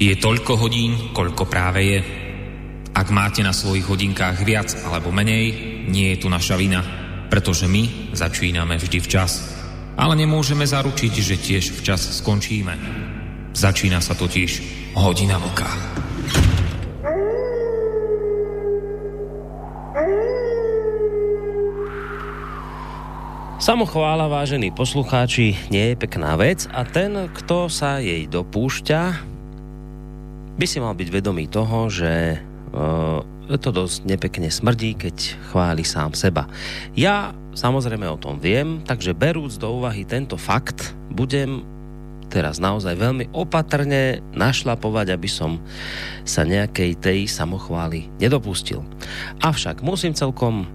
Je toľko hodín, koľko práve je. Ak máte na svojich hodinkách viac alebo menej, nie je tu naša vina, pretože my začíname vždy včas. Ale nemôžeme zaručiť, že tiež včas skončíme. Začína sa totiž hodina vlka. Samochvála, vážení poslucháči, nie je pekná vec a ten, kto sa jej dopúšťa, by si mal byť vedomý toho, že uh, to dosť nepekne smrdí, keď chváli sám seba. Ja samozrejme o tom viem, takže berúc do úvahy tento fakt, budem teraz naozaj veľmi opatrne našlapovať, aby som sa nejakej tej samochvály nedopustil. Avšak musím celkom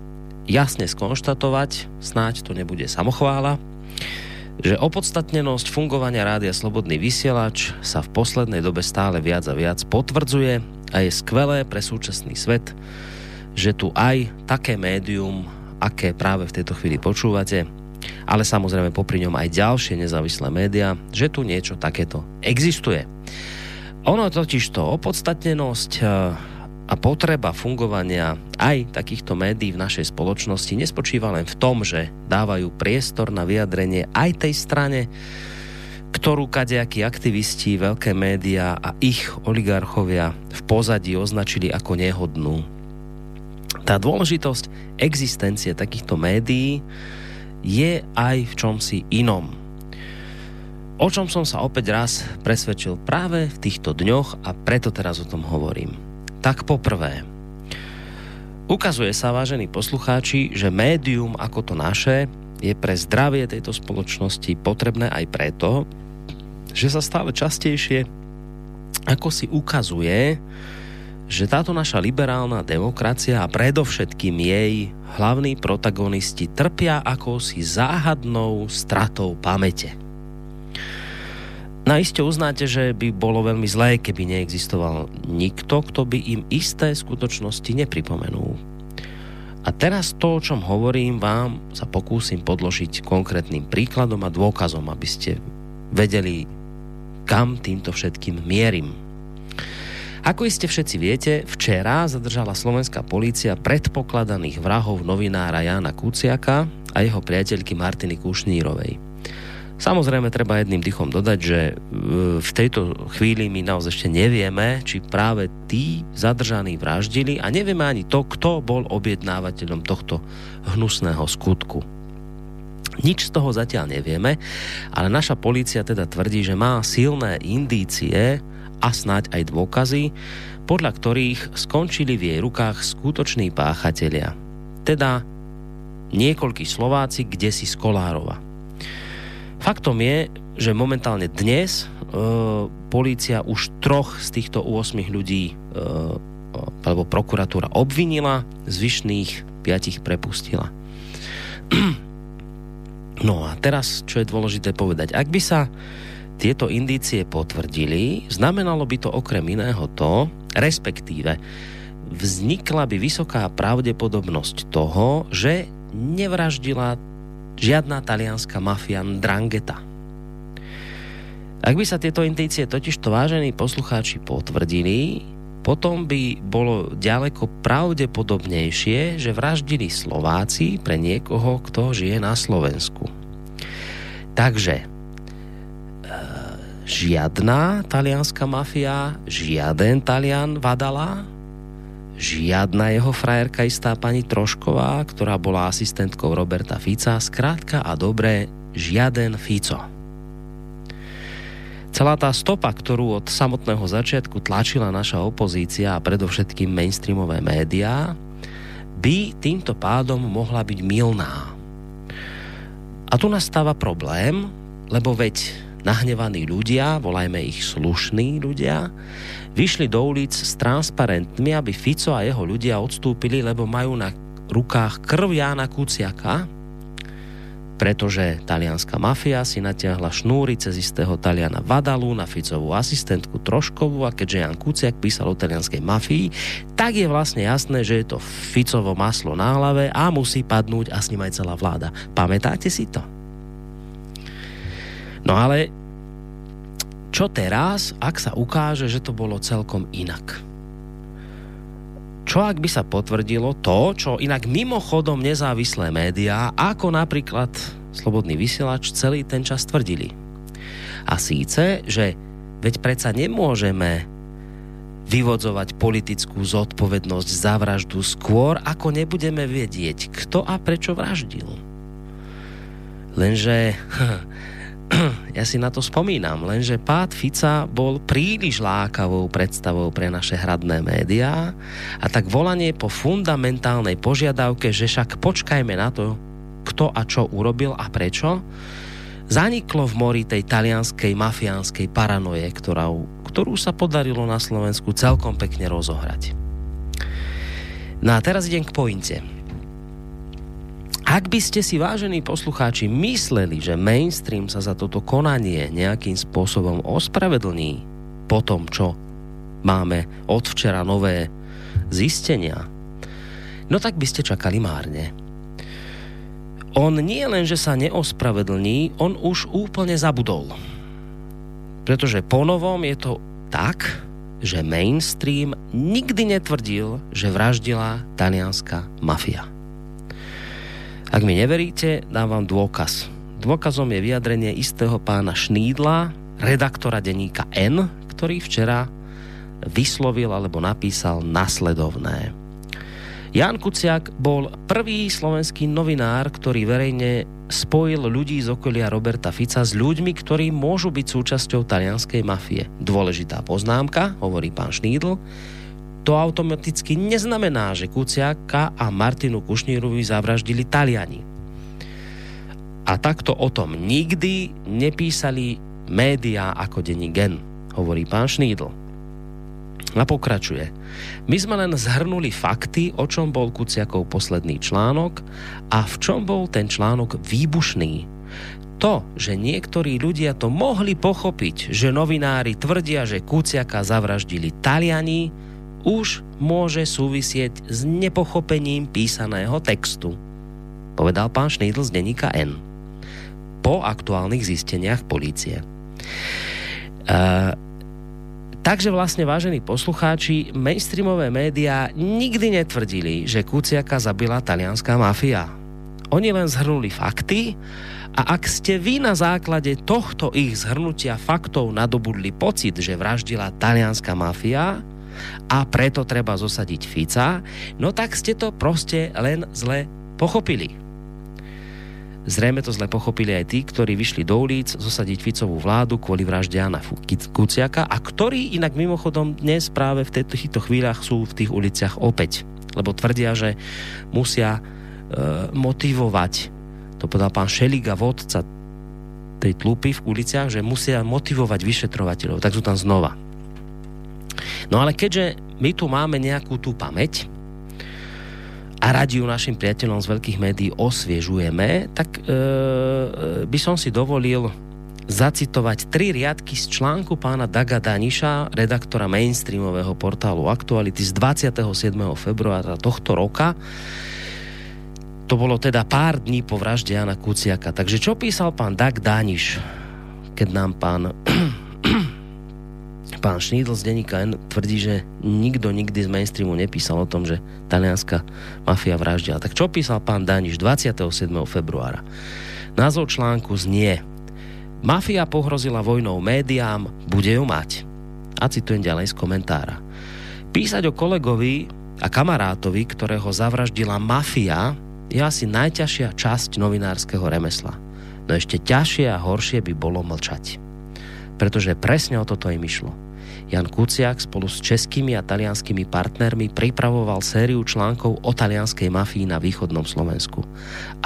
jasne skonštatovať, snáď to nebude samochvála, že opodstatnenosť fungovania rádia Slobodný vysielač sa v poslednej dobe stále viac a viac potvrdzuje a je skvelé pre súčasný svet, že tu aj také médium, aké práve v tejto chvíli počúvate, ale samozrejme popri ňom aj ďalšie nezávislé médiá, že tu niečo takéto existuje. Ono totiž to opodstatnenosť a potreba fungovania aj takýchto médií v našej spoločnosti nespočíva len v tom, že dávajú priestor na vyjadrenie aj tej strane, ktorú kadejakí aktivisti, veľké médiá a ich oligarchovia v pozadí označili ako nehodnú. Tá dôležitosť existencie takýchto médií je aj v čomsi inom. O čom som sa opäť raz presvedčil práve v týchto dňoch a preto teraz o tom hovorím. Tak poprvé, ukazuje sa, vážení poslucháči, že médium ako to naše je pre zdravie tejto spoločnosti potrebné aj preto, že sa stále častejšie ako si ukazuje, že táto naša liberálna demokracia a predovšetkým jej hlavní protagonisti trpia akousi záhadnou stratou pamäte. Naiste uznáte, že by bolo veľmi zlé, keby neexistoval nikto, kto by im isté skutočnosti nepripomenul. A teraz to, o čom hovorím, vám sa pokúsim podložiť konkrétnym príkladom a dôkazom, aby ste vedeli, kam týmto všetkým mierim. Ako iste všetci viete, včera zadržala slovenská polícia predpokladaných vrahov novinára Jana Kuciaka a jeho priateľky Martiny Kušnírovej. Samozrejme, treba jedným dychom dodať, že e, v tejto chvíli my naozaj ešte nevieme, či práve tí zadržaní vraždili a nevieme ani to, kto bol objednávateľom tohto hnusného skutku. Nič z toho zatiaľ nevieme, ale naša polícia teda tvrdí, že má silné indície a snáď aj dôkazy, podľa ktorých skončili v jej rukách skutoční páchatelia. Teda niekoľkí Slováci, kde si z Kolárova. Faktom je, že momentálne dnes e, polícia už troch z týchto 8 ľudí e, alebo prokuratúra obvinila, zvyšných piatich prepustila. No a teraz, čo je dôležité povedať, ak by sa tieto indície potvrdili, znamenalo by to okrem iného to, respektíve vznikla by vysoká pravdepodobnosť toho, že nevraždila žiadna talianská mafia Drangheta. Ak by sa tieto indície totiž to vážení poslucháči potvrdili, potom by bolo ďaleko pravdepodobnejšie, že vraždili Slováci pre niekoho, kto žije na Slovensku. Takže e, žiadna talianská mafia, žiaden Talian Vadala, žiadna jeho frajerka istá pani Trošková, ktorá bola asistentkou Roberta Fica, skrátka a dobré, žiaden Fico. Celá tá stopa, ktorú od samotného začiatku tlačila naša opozícia a predovšetkým mainstreamové médiá, by týmto pádom mohla byť milná. A tu nastáva problém, lebo veď nahnevaní ľudia, volajme ich slušní ľudia, vyšli do ulic s transparentmi, aby Fico a jeho ľudia odstúpili, lebo majú na rukách krv Jána Kuciaka, pretože talianská mafia si natiahla šnúry cez istého Taliana Vadalu na Ficovú asistentku Troškovú a keďže Jan Kuciak písal o talianskej mafii, tak je vlastne jasné, že je to Ficovo maslo na hlave a musí padnúť a s ním aj celá vláda. Pamätáte si to? No ale čo teraz, ak sa ukáže, že to bolo celkom inak? Čo ak by sa potvrdilo to, čo inak mimochodom nezávislé médiá, ako napríklad Slobodný vysielač, celý ten čas tvrdili? A síce, že veď predsa nemôžeme vyvodzovať politickú zodpovednosť za vraždu skôr, ako nebudeme vedieť, kto a prečo vraždil. Lenže ja si na to spomínam, lenže pád Fica bol príliš lákavou predstavou pre naše hradné médiá a tak volanie po fundamentálnej požiadavke, že však počkajme na to, kto a čo urobil a prečo, zaniklo v mori tej talianskej mafiánskej paranoje, ktorou, ktorú sa podarilo na Slovensku celkom pekne rozohrať. No a teraz idem k pointe. Ak by ste si, vážení poslucháči, mysleli, že mainstream sa za toto konanie nejakým spôsobom ospravedlní po tom, čo máme od včera nové zistenia, no tak by ste čakali márne. On nie len, že sa neospravedlní, on už úplne zabudol. Pretože ponovom je to tak, že mainstream nikdy netvrdil, že vraždila talianská mafia. Ak mi neveríte, dám vám dôkaz. Dôkazom je vyjadrenie istého pána Šnídla, redaktora denníka N, ktorý včera vyslovil alebo napísal nasledovné. Jan Kuciak bol prvý slovenský novinár, ktorý verejne spojil ľudí z okolia Roberta Fica s ľuďmi, ktorí môžu byť súčasťou talianskej mafie. Dôležitá poznámka, hovorí pán Šnídl, to automaticky neznamená, že Kuciaka a Martinu Kušnírovi zavraždili Taliani. A takto o tom nikdy nepísali médiá ako denní gen, hovorí pán Šnídl. A pokračuje. My sme len zhrnuli fakty, o čom bol Kuciakov posledný článok a v čom bol ten článok výbušný. To, že niektorí ľudia to mohli pochopiť, že novinári tvrdia, že Kuciaka zavraždili Taliani, už môže súvisieť s nepochopením písaného textu, povedal pán Šneidl z denníka N. Po aktuálnych zisteniach polície. Uh, takže vlastne, vážení poslucháči, mainstreamové médiá nikdy netvrdili, že Kuciaka zabila talianská mafia. Oni len zhrnuli fakty a ak ste vy na základe tohto ich zhrnutia faktov nadobudli pocit, že vraždila talianská mafia, a preto treba zosadiť Fica, no tak ste to proste len zle pochopili. Zrejme to zle pochopili aj tí, ktorí vyšli do ulic zosadiť Ficovú vládu kvôli vražde Jana Kuciaka a ktorí inak mimochodom dnes práve v týchto chvíľach sú v tých uliciach opäť. Lebo tvrdia, že musia e, motivovať, to povedal pán Šeliga, vodca tej tlupy v uliciach, že musia motivovať vyšetrovateľov, tak sú tam znova. No ale keďže my tu máme nejakú tú pamäť a radi ju našim priateľom z veľkých médií osviežujeme, tak e, e, by som si dovolil zacitovať tri riadky z článku pána Daga Daniša, redaktora mainstreamového portálu Aktuality z 27. februára tohto roka. To bolo teda pár dní po vražde Jana Kuciaka. Takže čo písal pán Dag Daniš, keď nám pán pán Šnídl z denníka N tvrdí, že nikto nikdy z mainstreamu nepísal o tom, že talianská mafia vraždila. Tak čo písal pán Daniš 27. februára? Názov článku znie Mafia pohrozila vojnou médiám, bude ju mať. A citujem ďalej z komentára. Písať o kolegovi a kamarátovi, ktorého zavraždila mafia, je asi najťažšia časť novinárskeho remesla. No ešte ťažšie a horšie by bolo mlčať. Pretože presne o toto im išlo Jan Kuciak spolu s českými a talianskými partnermi pripravoval sériu článkov o talianskej mafii na východnom Slovensku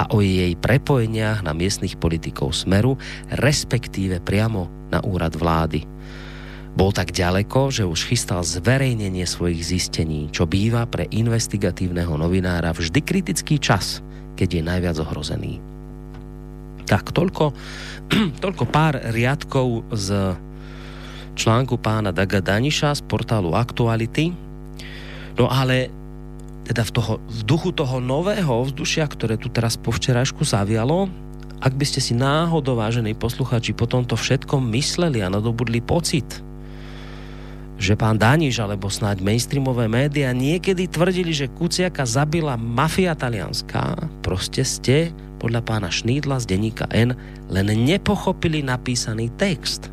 a o jej prepojeniach na miestnych politikov Smeru, respektíve priamo na úrad vlády. Bol tak ďaleko, že už chystal zverejnenie svojich zistení, čo býva pre investigatívneho novinára vždy kritický čas, keď je najviac ohrozený. Tak, toľko, toľko pár riadkov z článku pána Daga Daniša z portálu Aktuality. No ale teda v, toho, v duchu toho nového vzdušia, ktoré tu teraz po včerajšku zavialo ak by ste si náhodou, vážení posluchači, po tomto všetkom mysleli a nadobudli pocit, že pán Daniš alebo snáď mainstreamové médiá niekedy tvrdili, že Kuciaka zabila mafia talianská, proste ste podľa pána Šnídla z denníka N len nepochopili napísaný text.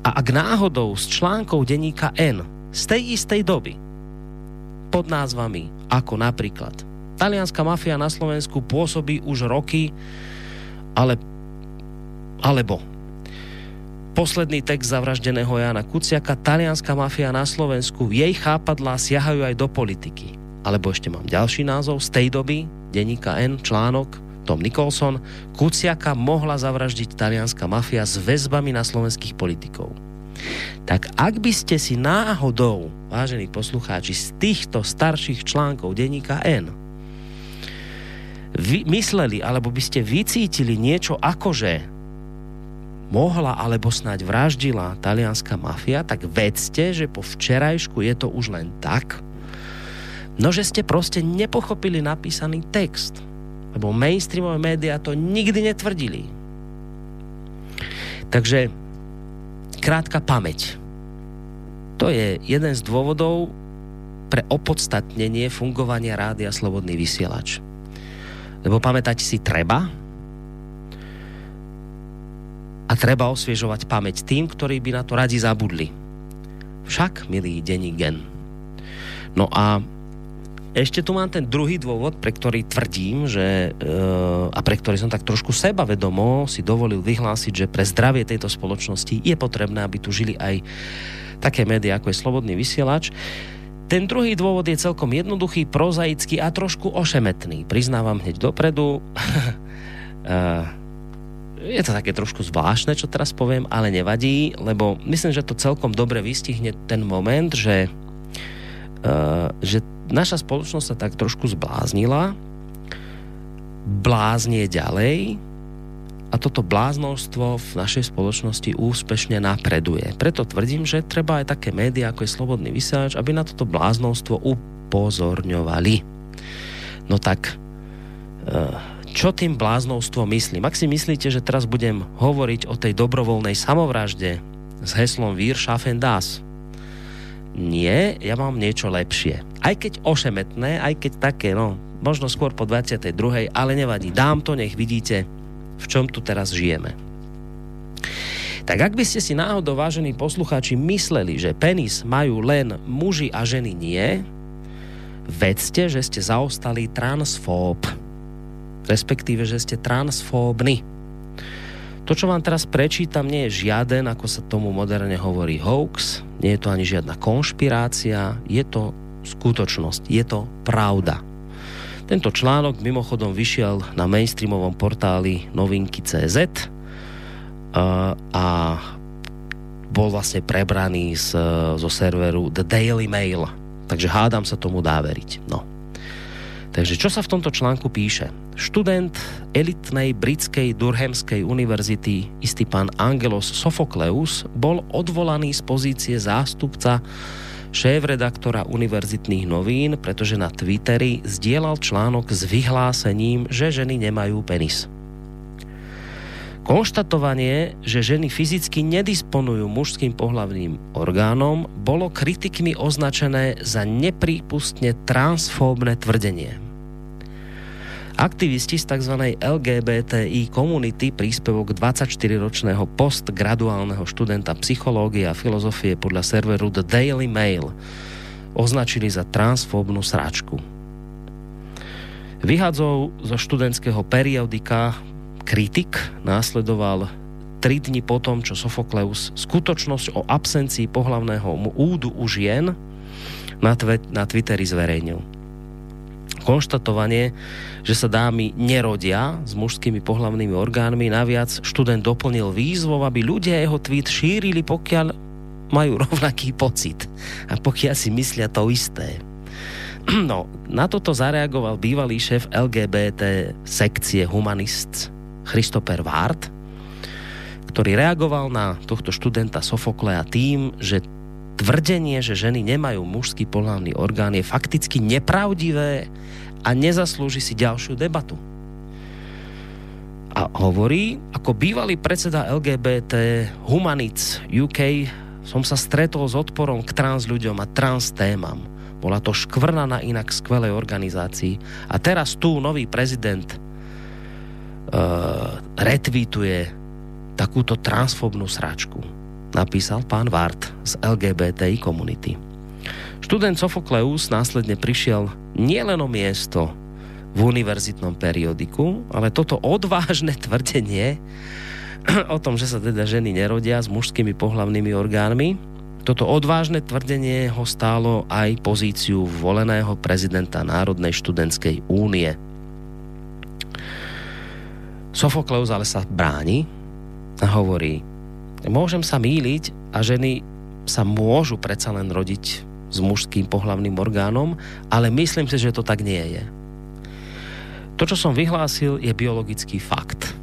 A ak náhodou z článkov denníka N z tej istej doby pod názvami ako napríklad. Talianská mafia na Slovensku pôsobí už roky, ale, alebo. Posledný text zavraždeného Jana Kuciaka, talianská mafia na Slovensku, jej chápadlá siahajú aj do politiky. Alebo ešte mám ďalší názov z tej doby, denníka N, článok, Tom Nicholson, Kuciaka mohla zavraždiť talianská mafia s väzbami na slovenských politikov. Tak ak by ste si náhodou, vážení poslucháči, z týchto starších článkov denníka N mysleli, alebo by ste vycítili niečo akože mohla alebo snáď vraždila talianská mafia, tak vedzte, že po včerajšku je to už len tak, no že ste proste nepochopili napísaný text. Lebo mainstreamové médiá to nikdy netvrdili. Takže krátka pamäť. To je jeden z dôvodov pre opodstatnenie fungovania rádia Slobodný vysielač. Lebo pamätať si treba, a treba osviežovať pamäť tým, ktorí by na to radi zabudli. Však, milý denní gen. No a ešte tu mám ten druhý dôvod, pre ktorý tvrdím, že, e, a pre ktorý som tak trošku sebavedomo si dovolil vyhlásiť, že pre zdravie tejto spoločnosti je potrebné, aby tu žili aj také médiá, ako je Slobodný vysielač. Ten druhý dôvod je celkom jednoduchý, prozaický a trošku ošemetný. Priznávam hneď dopredu. e, je to také trošku zvláštne, čo teraz poviem, ale nevadí, lebo myslím, že to celkom dobre vystihne ten moment, že, že naša spoločnosť sa tak trošku zbláznila, bláznie ďalej a toto bláznostvo v našej spoločnosti úspešne napreduje. Preto tvrdím, že treba aj také médiá, ako je Slobodný vysielač, aby na toto bláznostvo upozorňovali. No tak uh, čo tým bláznovstvom myslím. Ak si myslíte, že teraz budem hovoriť o tej dobrovoľnej samovražde s heslom Wir schaffen das, nie, ja mám niečo lepšie. Aj keď ošemetné, aj keď také, no, možno skôr po 22. ale nevadí. Dám to, nech vidíte, v čom tu teraz žijeme. Tak ak by ste si náhodou, vážení poslucháči, mysleli, že penis majú len muži a ženy nie, vedzte, že ste zaostali transfób respektíve, že ste transfóbni. To, čo vám teraz prečítam, nie je žiaden, ako sa tomu moderne hovorí, hoax, nie je to ani žiadna konšpirácia, je to skutočnosť, je to pravda. Tento článok mimochodom vyšiel na mainstreamovom portáli novinky.cz a bol vlastne prebraný z, zo serveru The Daily Mail. Takže hádam sa tomu dá veriť. No. Takže čo sa v tomto článku píše? Študent elitnej britskej Durhamskej univerzity, istý pán Angelos Sofokleus, bol odvolaný z pozície zástupca šéf-redaktora univerzitných novín, pretože na Twitteri zdieľal článok s vyhlásením, že ženy nemajú penis. Konštatovanie, že ženy fyzicky nedisponujú mužským pohlavným orgánom, bolo kritikmi označené za neprípustne transfóbne tvrdenie. Aktivisti z tzv. LGBTI komunity príspevok 24-ročného postgraduálneho študenta psychológie a filozofie podľa serveru The Daily Mail označili za transfóbnu sračku. Vyhadzov zo študentského periodika kritik následoval tri dni potom, čo Sofokleus skutočnosť o absencii pohlavného údu u žien na, tve, na Twitteri zverejnil. Konštatovanie, že sa dámy nerodia s mužskými pohlavnými orgánmi, naviac študent doplnil výzvou, aby ľudia jeho tweet šírili, pokiaľ majú rovnaký pocit a pokiaľ si myslia to isté. No, na toto zareagoval bývalý šéf LGBT sekcie Humanists Christopher Ward, ktorý reagoval na tohto študenta Sofoklea tým, že tvrdenie, že ženy nemajú mužský pohľavný orgán je fakticky nepravdivé a nezaslúži si ďalšiu debatu. A hovorí, ako bývalý predseda LGBT Humanic UK som sa stretol s odporom k trans ľuďom a trans témam. Bola to škvrna na inak skvelej organizácii. A teraz tu nový prezident uh, retweetuje takúto transfobnú sračku. Napísal pán Vart z LGBTI komunity. Študent Sofokleus následne prišiel nielen o miesto v univerzitnom periodiku, ale toto odvážne tvrdenie o tom, že sa teda ženy nerodia s mužskými pohlavnými orgánmi, toto odvážne tvrdenie ho stálo aj pozíciu voleného prezidenta Národnej študentskej únie. Sofokleus ale sa bráni a hovorí, môžem sa míliť a ženy sa môžu predsa len rodiť s mužským pohlavným orgánom, ale myslím si, že to tak nie je. To, čo som vyhlásil, je biologický fakt.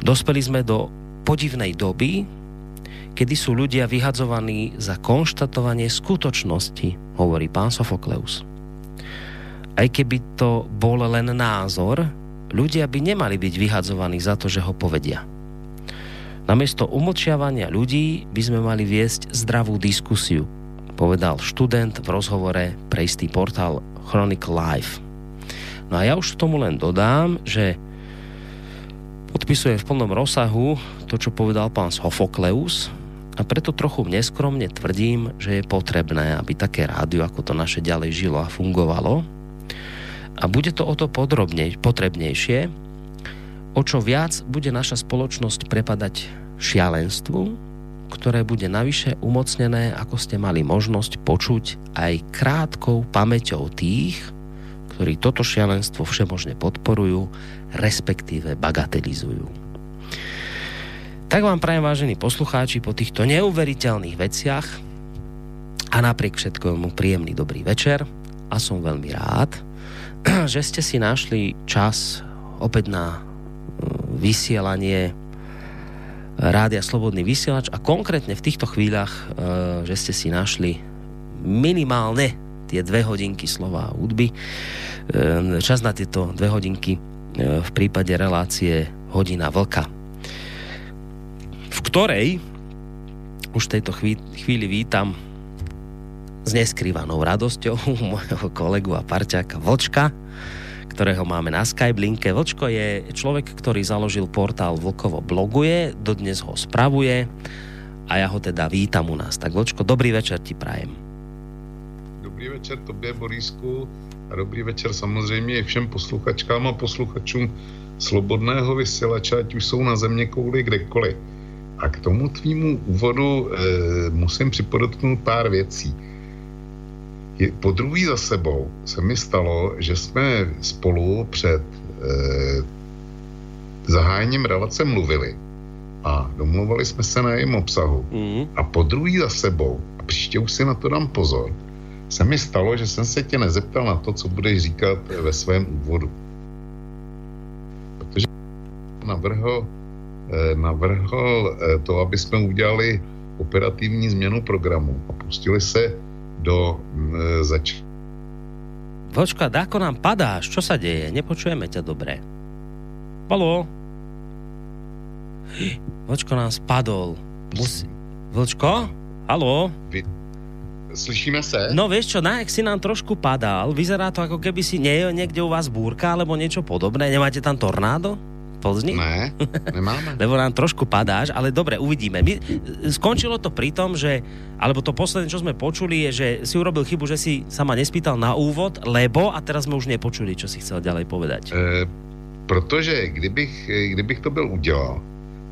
Dospeli sme do podivnej doby, kedy sú ľudia vyhadzovaní za konštatovanie skutočnosti, hovorí pán Sofokleus. Aj keby to bol len názor, ľudia by nemali byť vyhadzovaní za to, že ho povedia. Namiesto umlčiavania ľudí by sme mali viesť zdravú diskusiu, povedal študent v rozhovore pre istý portál Chronic Life. No a ja už tomu len dodám, že podpisuje v plnom rozsahu to, čo povedal pán Sofokleus, a preto trochu neskromne tvrdím, že je potrebné, aby také rádio ako to naše ďalej žilo a fungovalo. A bude to o to podrobnej, potrebnejšie, o čo viac bude naša spoločnosť prepadať šialenstvu, ktoré bude navyše umocnené, ako ste mali možnosť počuť aj krátkou pamäťou tých, ktorí toto šialenstvo všemožne podporujú, respektíve bagatelizujú. Tak vám prajem, vážení poslucháči, po týchto neuveriteľných veciach a napriek všetkomu príjemný dobrý večer a som veľmi rád, že ste si našli čas opäť na vysielanie Rádia Slobodný vysielač a konkrétne v týchto chvíľach, e, že ste si našli minimálne tie dve hodinky slova a hudby. E, čas na tieto dve hodinky e, v prípade relácie Hodina vlka v ktorej už v tejto chvíli vítam s neskrývanou radosťou môjho kolegu a parťáka Vlčka, ktorého máme na Skype linke. Vlčko je človek, ktorý založil portál Vlkovo bloguje, dodnes ho spravuje a ja ho teda vítam u nás. Tak Vlčko, dobrý večer ti prajem. Dobrý večer tobě, Borisku, a dobrý večer samozřejmě všem posluchačkám a posluchačům Slobodného vysílače, ať už jsou na země kouli kdekoliv. A k tomu tvýmu úvodu e, musím připodotknout pár věcí. Po druhý za sebou se mi stalo, že jsme spolu před e, zahájením relace mluvili a domluvali jsme se na jejím obsahu. Mm. A po druhý za sebou, a příště už si na to dám pozor, se mi stalo, že jsem se tě nezeptal na to, co budeš říkat ve svém úvodu. Protože navrhl Eh, navrhl eh, to, aby jsme udělali operativní změnu programu a pustili se do eh, zač... Vočka, ako nám padáš? Čo sa deje? Nepočujeme ťa dobre. Halo? Vočko nám spadol. Musí... Vlčko? Halo? Vy... Slyšíme se? No vieš čo, na si nám trošku padal. Vyzerá to ako keby si nie, niekde u vás búrka alebo niečo podobné. Nemáte tam tornádo? Plzni? Ne, nemáme. Lebo nám trošku padáš, ale dobre, uvidíme. My, skončilo to pri tom, že, alebo to posledné, čo sme počuli, je, že si urobil chybu, že si sa ma nespýtal na úvod, lebo, a teraz sme už nepočuli, čo si chcel ďalej povedať. E, protože kdybych, kdybych to byl udělal,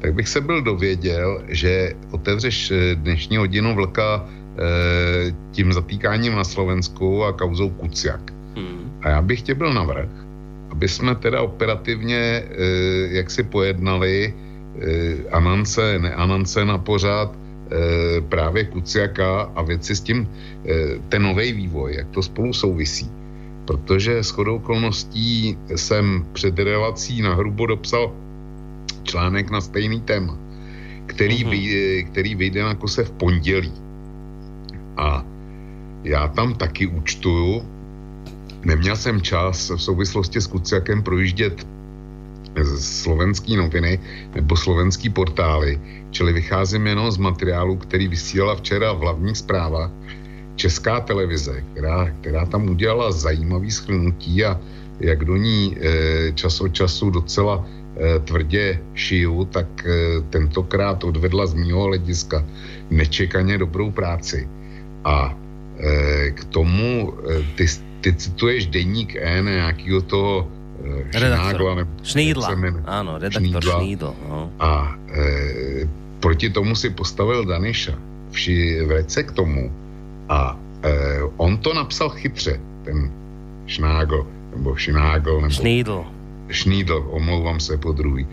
tak bych se byl dověděl, že otevřeš e, dnešní hodinu vlka e, tím zatýkáním na Slovensku a kauzou Kuciak. Hmm. A já bych tě byl navrh, aby jsme teda operativně e, jak si pojednali e, Anance, neanance na pořád e, právě Kuciaka a věci s tím, ten nový vývoj, jak to spolu souvisí. Protože s chodou okolností jsem před relací na hrubo dopsal článek na stejný téma, který, mm-hmm. vyjde, který vyjde na kose v pondělí. A já tam taky účtuju, Neměl jsem čas v souvislosti s Kuciakem projíždět slovenský noviny nebo slovenský portály, čili vycházím jenom z materiálu, který vysílala včera v hlavních zprávách Česká televize, která, která tam udělala zajímavý schrnutí a jak do ní e, čas od času docela e, tvrdě šiju, tak e, tentokrát odvedla z mého hlediska nečekaně dobrou práci. A k tomu ty, ty cituješ deník N nějakého toho e, Šnágla, nebo Šnídla, áno, redaktor Šnídla. Šnídl. No. A e, proti tomu si postavil Daniša vši vrece k tomu a e, on to napsal chytře, ten Šnágl nebo Šnágl, nebo... Šnídl. Šnídl, omlouvám se po druhý.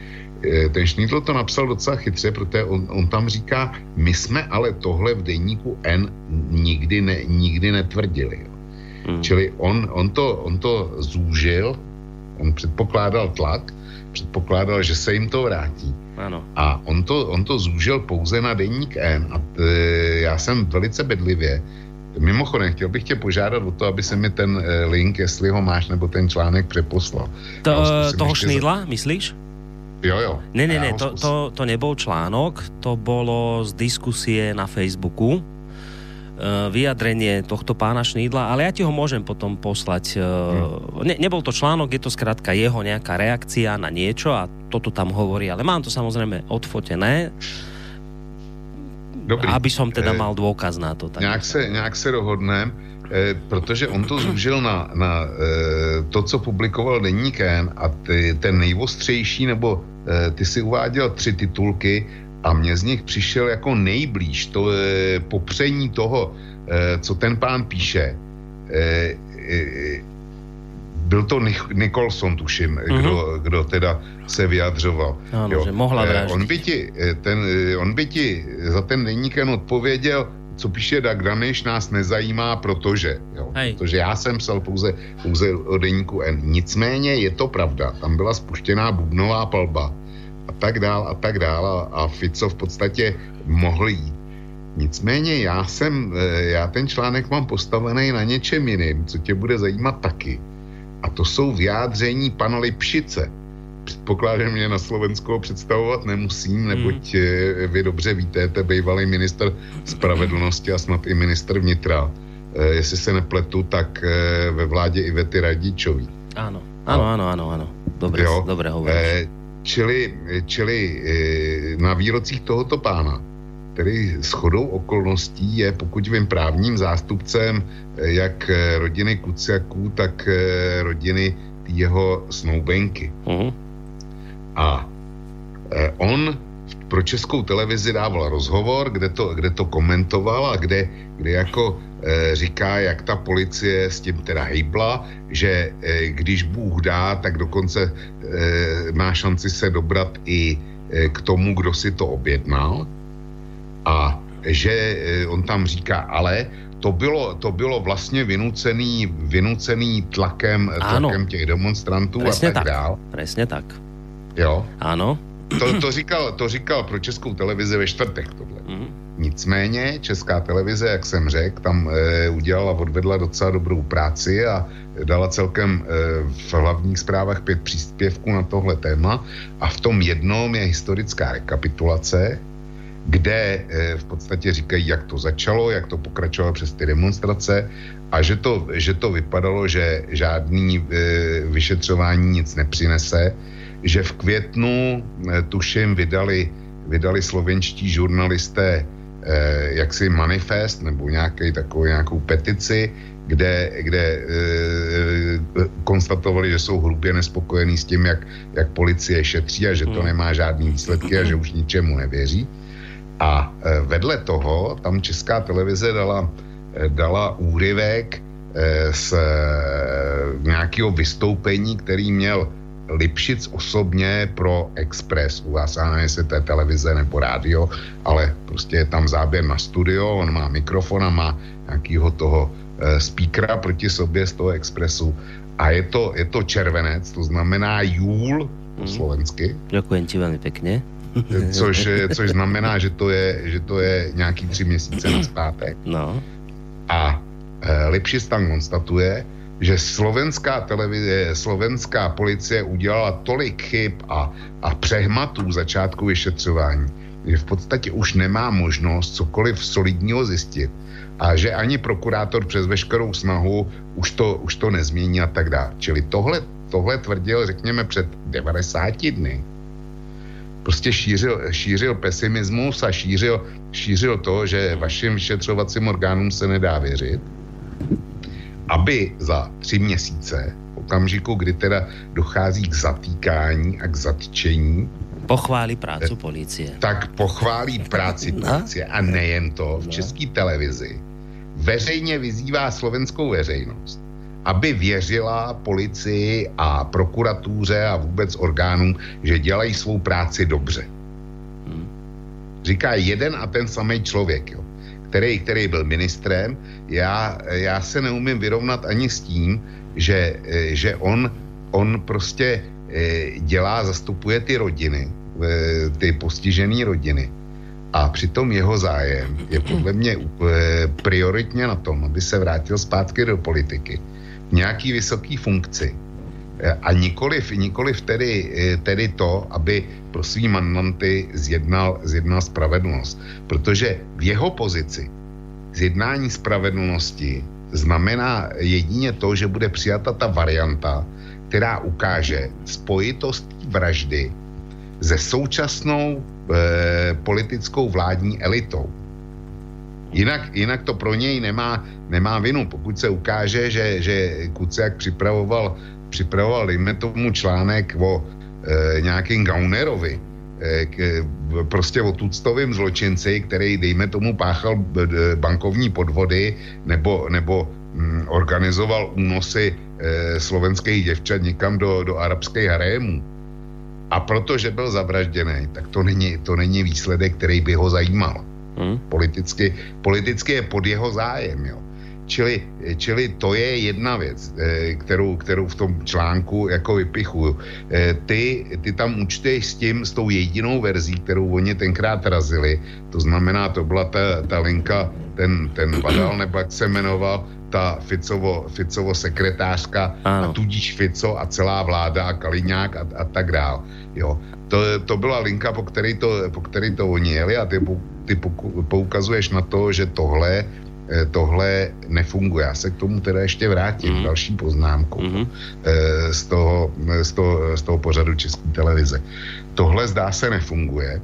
E, ten Šnídl to napsal docela chytře, protože on, on tam říká, my jsme ale tohle v denníku N nikdy, ne, nikdy netvrdili. Jo. Hmm. Čili on, on, to, on to zúžil, on předpokládal tlak, předpokládal, že se jim to vrátí. Ano. A on to, on to zúžil pouze na denník N a t, já jsem velice bedlivě Mimochodem, chtěl bych tě požádat o to, aby se mi ten eh, link, jestli ho máš, nebo ten článek přeposlal. To, toho Šnídla, za... myslíš? Jo, jo. Ne, ne, ne, to, to, to nebol článok, to bolo z diskusie na Facebooku, vyjadrenie tohto pána Šnídla, ale ja ti ho môžem potom poslať. Hmm. Ne, nebol to článok, je to skrátka jeho nejaká reakcia na niečo a toto tam hovorí, ale mám to samozrejme odfotené. Dobrý. Aby som teda eh, mal dôkaz na to. Tak. Nějak se, nějak se dohodneme, eh, protože on to zúžil na, na eh, to, co publikoval Deník a ty, ten nejvostřejší, nebo eh, ty si uváděl tři titulky a mně z nich přišel jako nejblíž to eh, popření toho, eh, co ten pán píše. Eh, eh, byl to Nicholson, tuším, mm-hmm. kdo, kdo teda se vyjadřoval. Ano, jo. že mohla vraždit. On by, ti, ten, on by ti za ten deníkem odpověděl, co píše Doug Danish, nás nezajímá, protože, jo, protože já jsem psal pouze, pouze o deníku N. Nicméně je to pravda, tam byla spuštěná bubnová palba a tak dál a tak dál a, Fico v podstatě mohl jít. Nicméně já jsem, já ten článek mám postavený na něčem jiným, co tě bude zajímat taky. A to jsou vyjádření pana Lipšice. Předpokládám, mě na Slovensko představovat nemusím, neboť hmm. vy dobře víte, je bývalý minister spravedlnosti a snad i minister vnitra. E, jestli se nepletu, tak ve vládě Ivety Radičový. Ano, ano, ano, ano, ano. Dobře, jo? dobré hovoríš. E, čili, čili e, na výrocích tohoto pána který s chodou okolností je, pokud vím, právním zástupcem eh, jak eh, rodiny Kuciaků, tak rodiny jeho snoubenky. Uh-huh. A on pro českou televizi dával rozhovor, kde to, kde to komentoval a kde, kde jako e, říká, jak ta policie s tím teda hejbla, že e, když Bůh dá, tak dokonce e, má šanci se dobrat i e, k tomu, kdo si to objednal. A že eh, on tam říká, ale to bylo, to bylo vlastně vynucený, vynucený tlakem, tlakem těch demonstrantů Presne a tak, tak dál. Presně tak. Jo. Ano. To, to, říkal, to říkal pro českou televizi ve čtvrtek tohle. Mm. Nicméně česká televize, jak jsem řekl, tam e, udělala, odvedla docela dobrou práci a dala celkem e, v hlavních zprávách pět příspěvků na tohle téma a v tom jednom je historická rekapitulace, kde eh, v podstatě říkají, jak to začalo, jak to pokračovalo přes ty demonstrace a že to, že to vypadalo, že žádný eh, vyšetřování nic nepřinese, že v květnu, eh, tuším, vydali, vydali slovenští žurnalisté jaksi manifest nebo nějaký, takovou, nějakou petici, kde, kde e, konstatovali, že jsou hrubě nespokojení s tím, jak, jak policie šetří a že to hmm. nemá žádný výsledky a že už ničemu nevěří. A e, vedle toho tam Česká televize dala, e, dala úryvek e, z nějakého vystoupení, který měl Lipšic osobně pro Express. U vás, já nevím, jestli to je televize nebo rádio, ale prostě je tam záběr na studio, on má mikrofon a má nějakého toho speakera proti sobě z toho Expressu. A je to, je to červenec, to znamená júl po mm. slovensky. Ďakujem ti veľmi pekne což, což znamená, že to je, že to je nějaký tři měsíce na zpátek. No. A e, Lipšic tam konstatuje, že slovenská televize, slovenská policie udělala tolik chyb a, a přehmatů začátku vyšetřování, že v podstatě už nemá možnost cokoliv solidního zjistit a že ani prokurátor přes veškerou snahu už to, už to nezmění a tak dále. Čili tohle, tohle tvrdil, řekněme, před 90 dny. Prostě šířil, šířil pesimismus a šířil, šířil to, že vašim vyšetřovacím orgánům se nedá věřit aby za tři měsíce, v okamžiku, kdy teda dochází k zatýkání a k zatčení, Pochválí prácu policie. Tak pochválí práci no? policie a nejen to. V české televizi veřejně vyzývá slovenskou veřejnost, aby věřila policii a prokuratuře a vůbec orgánům, že dělají svou práci dobře. Hmm. Říká jeden a ten samý člověk. Jo který, který byl ministrem, já, já se neumím vyrovnat ani s tím, že, eh, že on, on prostě eh, dělá, zastupuje ty rodiny, eh, ty postižené rodiny. A přitom jeho zájem je podle mě prioritně na tom, aby se vrátil zpátky do politiky v nějaký vysoký funkci a nikoliv, nikoliv tedy, tedy to, aby pro svý mandanty zjednal, zjednal spravedlnost. Protože v jeho pozici zjednání spravedlnosti znamená jedině to, že bude přijata ta varianta, která ukáže spojitost vraždy se současnou e, politickou vládní elitou. Jinak, jinak to pro něj nemá, nemá vinu. Pokud se ukáže, že, že Kuciak připravoval připravoval, dejme tomu článek o e, nějakým Gaunerovi, k, prostě o tuctovým zločinci, který, dejme tomu, páchal bankovní podvody nebo, nebo mm, organizoval únosy e, slovenských děvčat někam do, do arabských harémů. A protože byl zavražděný, tak to není, to není výsledek, který by ho zajímal. Hmm. Politicky, politicky je pod jeho zájem, jo. Čili, čili to je jedna věc, eh, kterou, kterou v tom článku jako vypichuju. Eh, ty, ty tam účteš s tím, s tou jedinou verzí, kterou oni tenkrát razili, to znamená, to byla ta, ta linka, ten, ten Badal, nebo jak se jmenoval, ta Ficovo, Ficovo sekretářka ano. a tudíž Fico a celá vláda a Kaliňák a, a tak dál. Jo. To, to byla linka, po který to, po který to oni jeli a ty, ty poukazuješ na to, že tohle tohle nefunguje. Já se k tomu teda ještě vrátím, mm. další poznámku mm. z, toho, z, toho, z toho pořadu České televize. Tohle zdá se nefunguje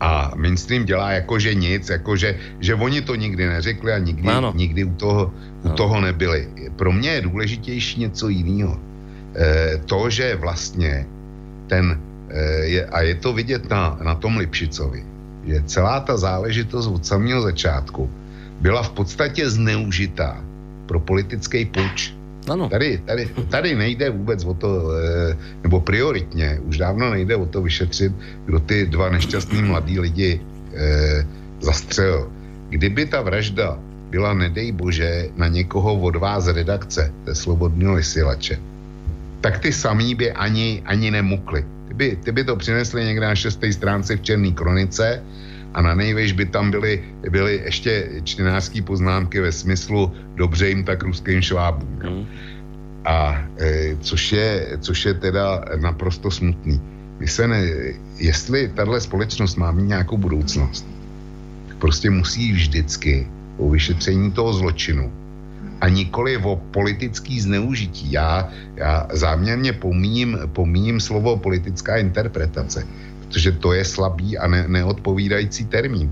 a mainstream dělá jakože nic, jakože že oni to nikdy neřekli a nikdy, nikdy u, toho, u no. toho nebyli. Pro mě je důležitější něco jiného. E, to, že vlastně ten, e, je, a je to vidět na, na tom Lipšicovi, že celá ta záležitost od samého začátku byla v podstatě zneužitá pro politický puč. Ano. Tady, tady, tady nejde vůbec o to, eh, nebo prioritně, už dávno nejde o to vyšetřit, kdo ty dva nešťastní mladí lidi eh, zastřelil. Kdyby ta vražda byla, nedej bože, na někoho od vás redakce, ze Slobodného vysílače, tak ty samý by ani, ani nemukli. Ty by, ty by to přinesli někde na šesté stránce v Černé kronice, a na nejvejš by tam byly, byly ještě čtenářské poznámky ve smyslu dobře jim tak ruským švábům. Mm. A e, což, je, což je teda naprosto smutný. My se ne, jestli tahle společnost má mít nějakou budoucnost, prostě musí vždycky o vyšetření toho zločinu a nikoli o politický zneužití. Já, já záměrně pomíním, pomíním slovo politická interpretace protože to je slabý a ne, neodpovídající termín.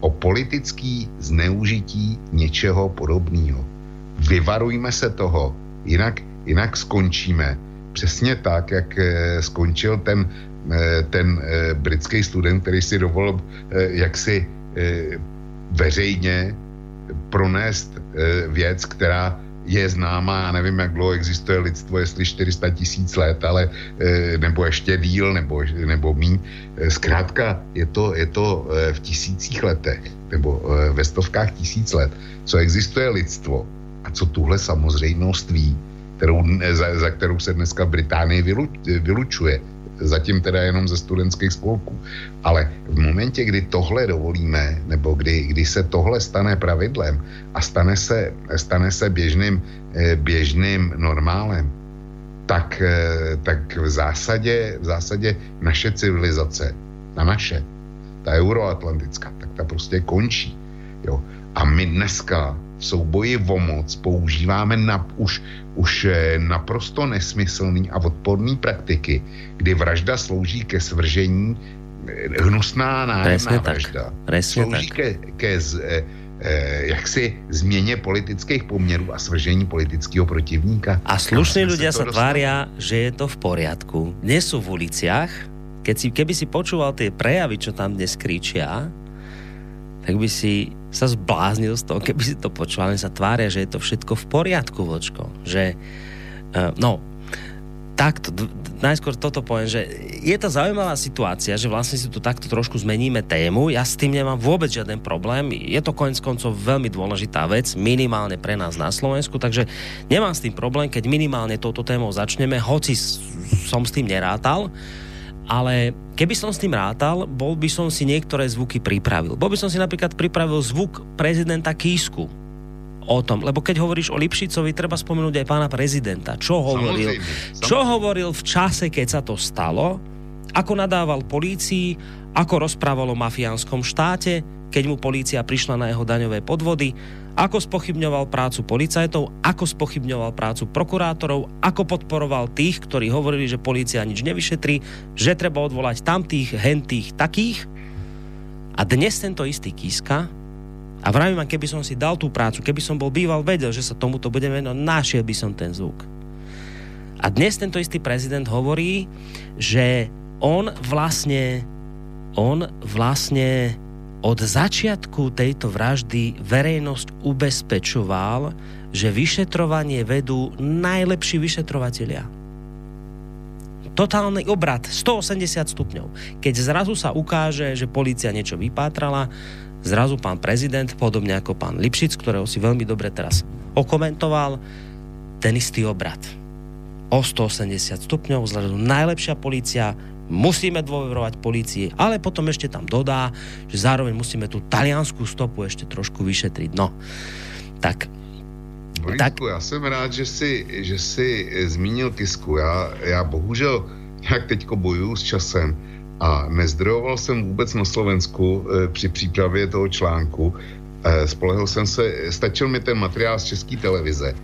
O politický zneužití něčeho podobného. Vyvarujme se toho, jinak, jinak skončíme přesně tak, jak eh, skončil ten, eh, ten eh, britský student, který si dovolil jaksi veřejně pronést věc, která je známá, já nevím, jak dlouho existuje lidstvo, jestli 400 tisíc let, ale eh, nebo ještě díl, nebo, nebo míň. Eh, zkrátka, je to, je to eh, v tisících letech, nebo ve stovkách tisíc let, co existuje lidstvo a co tuhle samozřejmost ví, kterou, za, za kterou se dneska Británii vylučuje, Zatím teda jenom ze studentských spolků. Ale v momentě, kdy tohle dovolíme, nebo kdy, kdy se tohle stane pravidlem a stane se, stane se běžným, eh, běžným normálem, tak, eh, tak v, zásadě, v zásadě naše civilizace, na naše, ta euroatlantická, tak ta prostě končí. Jo. A my dneska souboji o moc používáme na, už, už eh, naprosto nesmyslný a odporný praktiky, kdy vražda slouží ke svržení eh, hnusná nájemná vražda. Presne slouží tak. ke, ke z, eh, jaksi změně politických poměrů a svržení politického protivníka. A slušní ľudia sa dostali? tvária, že je to v poriadku. Nie sú v uliciach. Keď si, keby si počúval tie prejavy, čo tam dnes kričia, tak by si sa zbláznil z toho, keby si to počúval. Sa tvária, že je to všetko v poriadku, vočko. Že, uh, no, takto, najskôr toto poviem, že je to zaujímavá situácia, že vlastne si tu takto trošku zmeníme tému. Ja s tým nemám vôbec žiaden problém. Je to konec koncov veľmi dôležitá vec, minimálne pre nás na Slovensku, takže nemám s tým problém, keď minimálne touto témou začneme, hoci som s tým nerátal, ale keby som s tým rátal, bol by som si niektoré zvuky pripravil. Bol by som si napríklad pripravil zvuk prezidenta Kísku o tom, lebo keď hovoríš o Lipšicovi, treba spomenúť aj pána prezidenta. Čo hovoril? Samozrejme, Čo hovoril v čase, keď sa to stalo? Ako nadával polícii? Ako rozprával o mafiánskom štáte, keď mu polícia prišla na jeho daňové podvody? Ako spochybňoval prácu policajtov? Ako spochybňoval prácu prokurátorov? Ako podporoval tých, ktorí hovorili, že polícia nič nevyšetrí, že treba odvolať tamtých, hentých, takých? A dnes tento istý Kiska a vravím vám, keby som si dal tú prácu, keby som bol býval vedel, že sa tomuto budeme venovať, našiel by som ten zvuk. A dnes tento istý prezident hovorí, že on vlastne on vlastne od začiatku tejto vraždy verejnosť ubezpečoval, že vyšetrovanie vedú najlepší vyšetrovatelia. Totálny obrad, 180 stupňov. Keď zrazu sa ukáže, že policia niečo vypátrala, zrazu pán prezident, podobne ako pán Lipšic, ktorého si veľmi dobre teraz okomentoval, ten istý obrad. O 180 stupňov, zrazu najlepšia policia, musíme dôverovať polícii, ale potom ešte tam dodá, že zároveň musíme tú taliansku stopu ešte trošku vyšetriť. No, tak Borisku, Tak- já jsem rád, že si, že si eh, zmínil Kisku. Já, já bohužel jak teďko bojuju s časem a nezdrojoval jsem vůbec na Slovensku eh, při přípravě toho článku. Eh, spolehl jsem se, stačil mi ten materiál z české televize.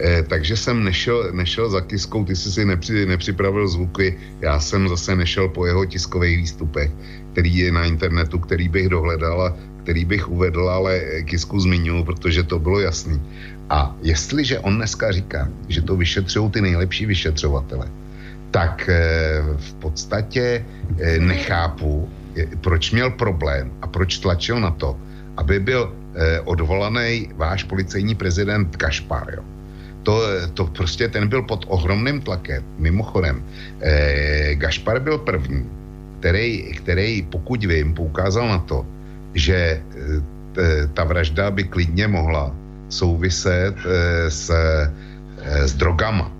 Eh, takže jsem nešel, nešel za Kiskou, ty jsi si nepři, nepřipravil zvuky, já jsem zase nešel po jeho tiskových výstupech, který je na internetu, který bych dohledal a který bych uvedl, ale Kisku zmiňuji, protože to bylo jasný. A jestliže on dneska říká, že to vyšetřují ty nejlepší vyšetřovatele, tak eh, v podstatě eh, nechápu, proč měl problém a proč tlačil na to, aby byl eh, odvolaný váš policejní prezident Kašpar. Jo. To, to prostě ten byl pod ohromným tlakem. Mimochodem, eh, Gašpar byl první, který, který, pokud vím, poukázal na to, že eh, ta vražda by klidně mohla souviset eh, s, eh, s drogama.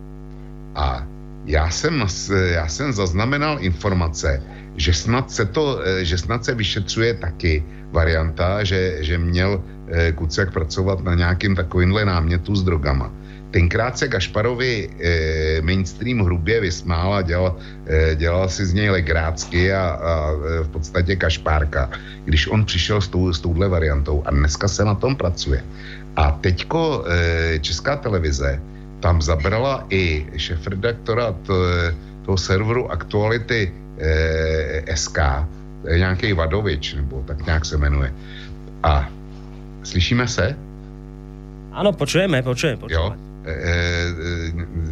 A já jsem, já jsem zaznamenal informace, že snad se to, eh, že snad se vyšetřuje taky varianta, že, že měl eh, Kuciak pracovat na nějakým takovýmhle námětu s drogama. Tenkrát se Gašparovi eh, mainstream hrubě vysmál a dělal, eh, dělal si z něj legrácky a, a eh, v podstatě kašpárka, když on přišel s, tou, s touhle variantou a dneska se na tom pracuje. A teďko eh, Česká televize tam zabrala i šefredaktora t- toho serveru Aktuality eh, SK, to nějaký Vadovič, nebo tak nějak se jmenuje. A slyšíme se? áno, počujeme, počujeme, Jo, počujeme. e, e,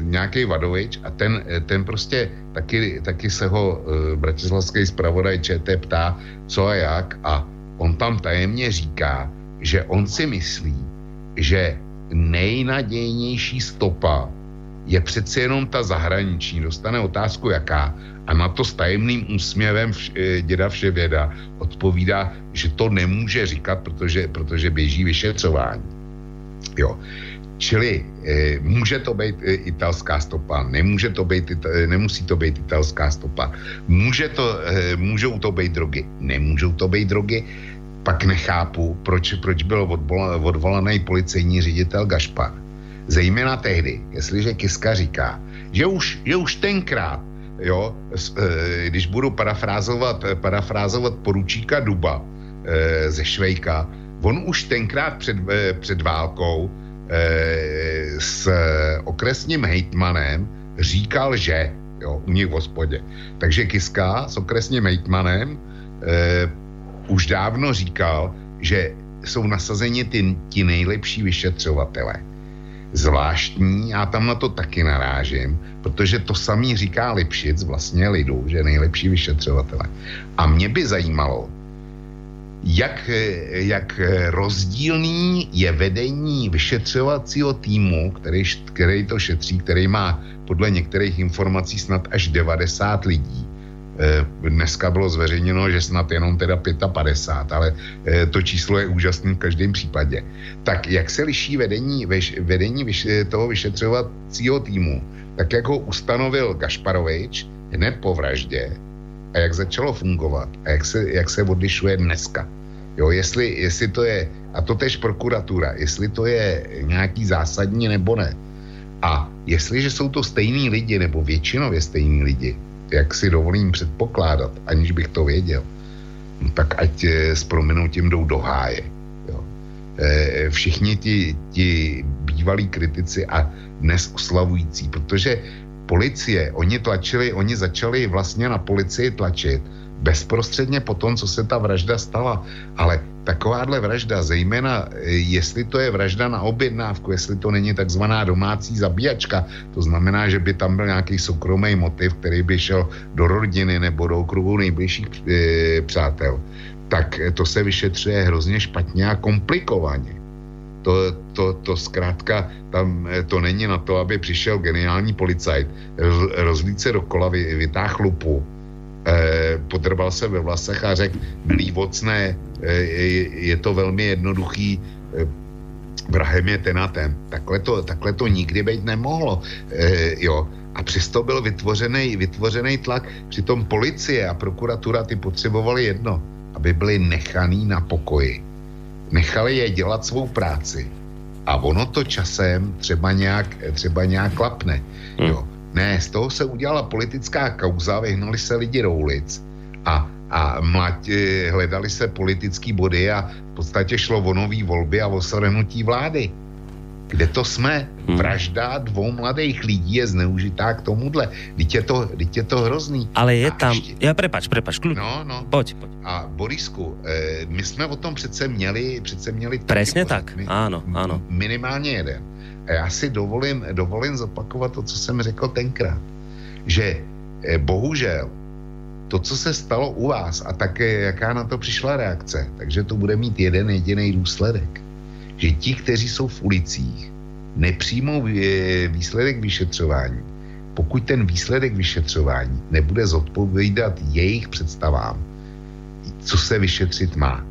nějaký Vadovič a ten, e, ten prostě taky, taky se ho e, bratislavský zpravodaj ČT ptá, co a jak a on tam tajemně říká, že on si myslí, že nejnadějnější stopa je přeci jenom ta zahraniční. Dostane otázku jaká a na to s tajemným úsměvem vš, e, děda Vševěda odpovídá, že to nemůže říkat, protože, protože běží vyšetřování. Jo. Čili e, může to být e, italská stopa, nemůže to být, e, nemusí to být italská stopa. Může to, můžou to být drogy, nemůžou to být drogy. Pak nechápu, proč, proč byl odvolaný policejní ředitel Gašpar. Zejména tehdy, jestliže Kiska říká, že už, že už tenkrát, jo, když budu parafrázovat, parafrázovat poručíka Duba ze Švejka, on už tenkrát před, před válkou s okresním hejtmanem říkal, že jo, u nich v hospodě. Takže Kiska s okresním hejtmanem eh, už dávno říkal, že jsou nasazeni ty, ti nejlepší vyšetřovatele. Zvláštní, já tam na to taky narážím, protože to samý říká Lipšic vlastně lidu, že nejlepší vyšetřovatele. A mě by zajímalo, jak, jak rozdílný je vedení vyšetřovacího týmu, který, který to šetří, který má podle některých informací snad až 90 lidí. Eh, dneska bylo zveřejněno, že snad jenom teda 55, ale eh, to číslo je úžasné v každém případě. Tak jak se liší vedení, vedení toho vyšetřovacího týmu, tak jak ho ustanovil Gašparovič hned po vraždě, a jak začalo fungovat a jak se, jak se odlišuje dneska. Jo, jestli, jestli to je, a to tež prokuratura, jestli to je nějaký zásadní nebo ne. A jestliže jsou to stejní lidi, nebo většinově stejní lidi, jak si dovolím předpokládat, aniž bych to věděl, no tak ať eh, s prominutím jdou do háje. Jo. E, všichni ti, ti bývalí kritici a dnes oslavující, protože policie, oni tlačili, oni začali vlastně na policii tlačit bezprostředně po tom, co se ta vražda stala. Ale takováhle vražda, zejména eh, jestli to je vražda na objednávku, jestli to není takzvaná domácí zabíjačka, to znamená, že by tam byl nějaký soukromý motiv, který by šel do rodiny nebo do okruhu nejbližších e, přátel, tak to se vyšetřuje hrozně špatně a komplikovaně. To, to, to zkrátka, tam to není na to, aby přišel geniální policajt, rozlít se dokola, vy, vytáhl lupu, eh, se ve vlasech a řekl, milý vocné, eh, je to velmi jednoduchý, eh, vrahem je ten a ten. Takhle to, takhle to nikdy být nemohlo. Eh, jo. A přesto byl vytvořený, vytvořený tlak. Přitom policie a prokuratura ty potřebovali jedno, aby byli nechaný na pokoji. Nechali je dělat svou práci. A ono to časem třeba nějak, třeba nějak klapne. Hmm. Jo. Ne, z toho se udělala politická kauza, vyhnuli se lidi do ulic a, a mlať, hledali se politický body a v podstatě šlo o nový volby a o shrnutí vlády. Kde to jsme? Hmm. Vražda dvou mladých lidí je zneužitá k tomuhle. Teď je to, teď je to hrozný. Ale je a tam... Ještě... Ja, prepač, prepač, kľud. No, no. Poď, poď. A Borisku, e, my jsme o tom přece měli, přece měli... Presne tak, my, áno, áno. Minimálně jeden. A já si dovolím, dovolím zopakovat to, co jsem řekl tenkrát. Že e, bohužel to, co se stalo u vás a také jaká na to přišla reakce, takže to bude mít jeden jediný důsledek že ti, kteří jsou v ulicích, nepřijmou výsledek vyšetřování, pokud ten výsledek vyšetřování nebude zodpovídat jejich představám, co se vyšetřit má.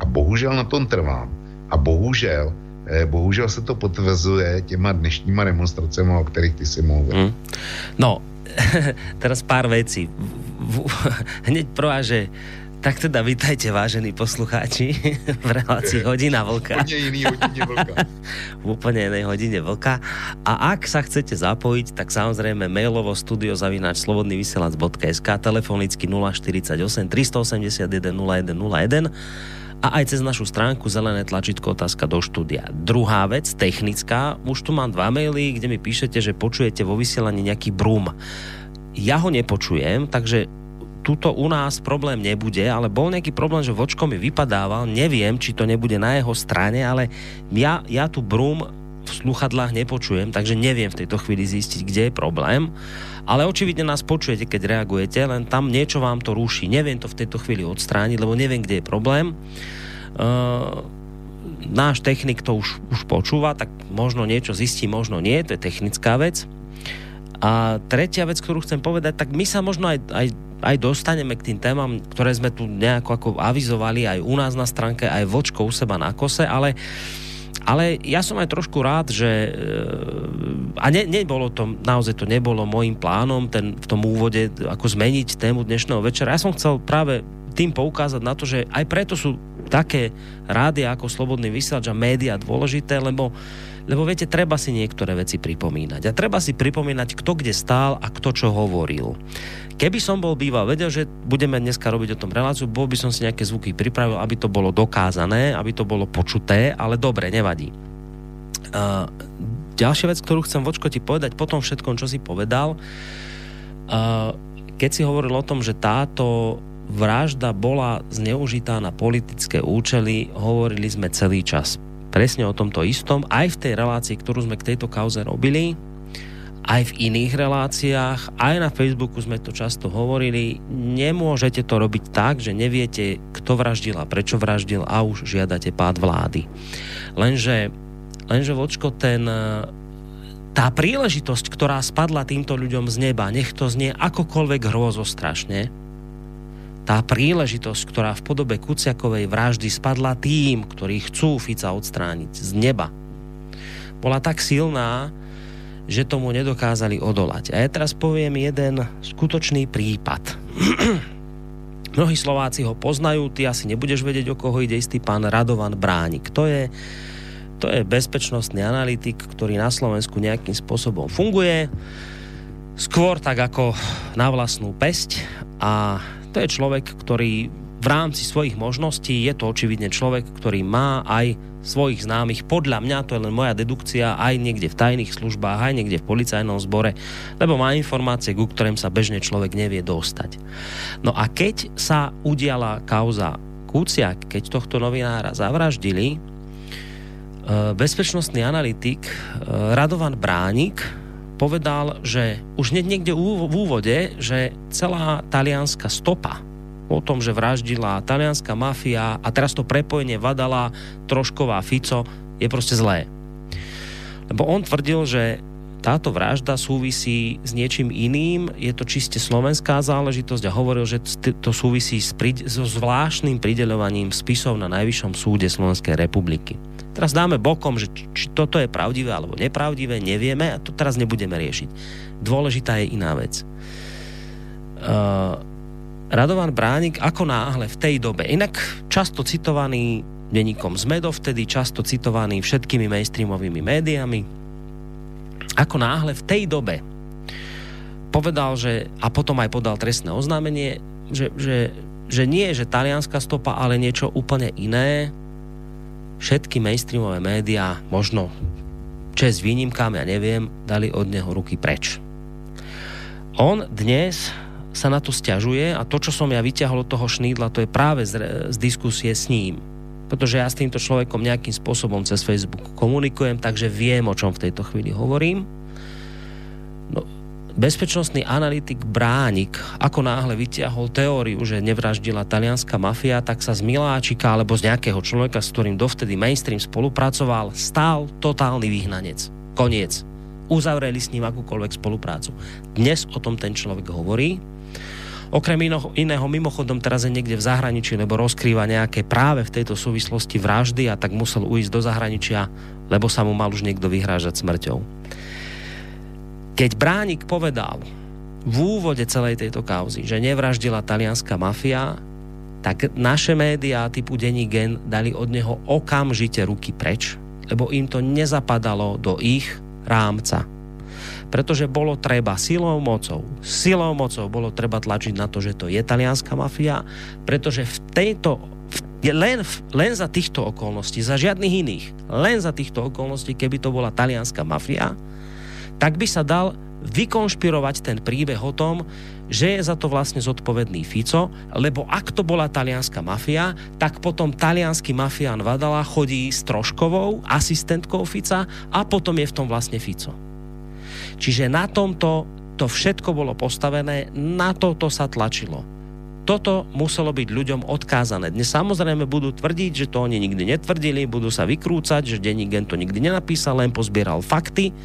A bohužel na tom trvám. A bohužel, eh, bohužel se to potvrzuje těma dnešníma demonstracemi, o kterých ty si mluvil. Hmm. No, teraz pár vecí. Hneď prvá, že tak teda vítajte, vážení poslucháči, v relácii Hodina Vlka. Úplne hodine Vlka. v úplne inej hodine Vlka. A ak sa chcete zapojiť, tak samozrejme mailovo studio zavináč slobodnyvysielac.sk telefonicky 048 381 0101 a aj cez našu stránku zelené tlačítko otázka do štúdia. Druhá vec, technická, už tu mám dva maily, kde mi píšete, že počujete vo vysielaní nejaký brum. Ja ho nepočujem, takže tuto u nás problém nebude, ale bol nejaký problém, že vočko mi vypadával, neviem, či to nebude na jeho strane, ale ja, ja tu brum v sluchadlách nepočujem, takže neviem v tejto chvíli zistiť, kde je problém. Ale očividne nás počujete, keď reagujete, len tam niečo vám to ruší. Neviem to v tejto chvíli odstrániť, lebo neviem, kde je problém. Uh, náš technik to už, už počúva, tak možno niečo zistí, možno nie, to je technická vec. A tretia vec, ktorú chcem povedať, tak my sa možno aj, aj aj dostaneme k tým témam, ktoré sme tu nejako ako avizovali aj u nás na stránke, aj vočko u seba na kose, ale ale ja som aj trošku rád, že a ne, nebolo to, naozaj to nebolo môjim plánom ten, v tom úvode ako zmeniť tému dnešného večera. Ja som chcel práve tým poukázať na to, že aj preto sú také rádia ako Slobodný vysielač a média dôležité, lebo, lebo viete, treba si niektoré veci pripomínať. A treba si pripomínať, kto kde stál a kto čo hovoril. Keby som bol býval vedel, že budeme dneska robiť o tom reláciu, bol by som si nejaké zvuky pripravil, aby to bolo dokázané, aby to bolo počuté, ale dobre, nevadí. Uh, ďalšia vec, ktorú chcem vočko ti povedať po tom všetkom, čo si povedal, uh, keď si hovoril o tom, že táto vražda bola zneužitá na politické účely, hovorili sme celý čas presne o tomto istom, aj v tej relácii, ktorú sme k tejto kauze robili, aj v iných reláciách, aj na Facebooku sme to často hovorili, nemôžete to robiť tak, že neviete, kto vraždil a prečo vraždil a už žiadate pád vlády. Lenže, lenže vočko, ten, tá príležitosť, ktorá spadla týmto ľuďom z neba, nech to znie akokoľvek hrozo strašne, tá príležitosť, ktorá v podobe Kuciakovej vraždy spadla tým, ktorí chcú Fica odstrániť z neba, bola tak silná, že tomu nedokázali odolať. A ja teraz poviem jeden skutočný prípad. Mnohí Slováci ho poznajú, ty asi nebudeš vedieť, o koho ide istý pán Radovan Bránik. To je, to je bezpečnostný analytik, ktorý na Slovensku nejakým spôsobom funguje. Skôr tak ako na vlastnú pesť a to je človek, ktorý v rámci svojich možností, je to očividne človek, ktorý má aj svojich známych, podľa mňa, to je len moja dedukcia, aj niekde v tajných službách, aj niekde v policajnom zbore, lebo má informácie, ku ktorým sa bežne človek nevie dostať. No a keď sa udiala kauza Kúciak, keď tohto novinára zavraždili, e, bezpečnostný analytik e, Radovan Bránik povedal, že už niekde v úvode, že celá talianská stopa o tom, že vraždila talianská mafia a teraz to prepojenie Vadala, Trošková, Fico je proste zlé. Lebo on tvrdil, že táto vražda súvisí s niečím iným, je to čiste slovenská záležitosť a hovoril, že to súvisí s so zvláštnym prideľovaním spisov na Najvyššom súde Slovenskej republiky. Teraz dáme bokom, že či toto je pravdivé alebo nepravdivé, nevieme a to teraz nebudeme riešiť. Dôležitá je iná vec. Uh, Radovan Bránik ako náhle v tej dobe, inak často citovaný denníkom ZME vtedy často citovaný všetkými mainstreamovými médiami, ako náhle v tej dobe povedal, že, a potom aj podal trestné oznámenie, že, že, že nie, že talianská stopa, ale niečo úplne iné, všetky mainstreamové médiá, možno čes výnimkám, ja neviem, dali od neho ruky preč. On dnes sa na to stiažuje a to, čo som ja vyťahol od toho šnídla, to je práve z, z diskusie s ním. Pretože ja s týmto človekom nejakým spôsobom cez Facebook komunikujem, takže viem, o čom v tejto chvíli hovorím. No, bezpečnostný analytik Bránik ako náhle vytiahol teóriu, že nevraždila talianská mafia, tak sa z Miláčika alebo z nejakého človeka, s ktorým dovtedy mainstream spolupracoval, stál totálny vyhnanec. Koniec. Uzavreli s ním akúkoľvek spoluprácu. Dnes o tom ten človek hovorí. Okrem iného, mimochodom teraz je niekde v zahraničí, lebo rozkrýva nejaké práve v tejto súvislosti vraždy a tak musel ujsť do zahraničia, lebo sa mu mal už niekto vyhrážať smrťou. Keď Bránik povedal v úvode celej tejto kauzy, že nevraždila talianská mafia, tak naše médiá typu Denní Gen dali od neho okamžite ruky preč, lebo im to nezapadalo do ich rámca. Pretože bolo treba silou mocou, silou mocou bolo treba tlačiť na to, že to je talianská mafia, pretože v tejto len, len za týchto okolností, za žiadnych iných, len za týchto okolností, keby to bola talianská mafia, tak by sa dal vykonšpirovať ten príbeh o tom, že je za to vlastne zodpovedný Fico, lebo ak to bola talianská mafia, tak potom talianský mafián Vadala chodí s Troškovou, asistentkou Fica a potom je v tom vlastne Fico. Čiže na tomto to všetko bolo postavené, na toto sa tlačilo. Toto muselo byť ľuďom odkázané. Dnes samozrejme budú tvrdiť, že to oni nikdy netvrdili, budú sa vykrúcať, že denní gen to nikdy nenapísal, len pozbieral fakty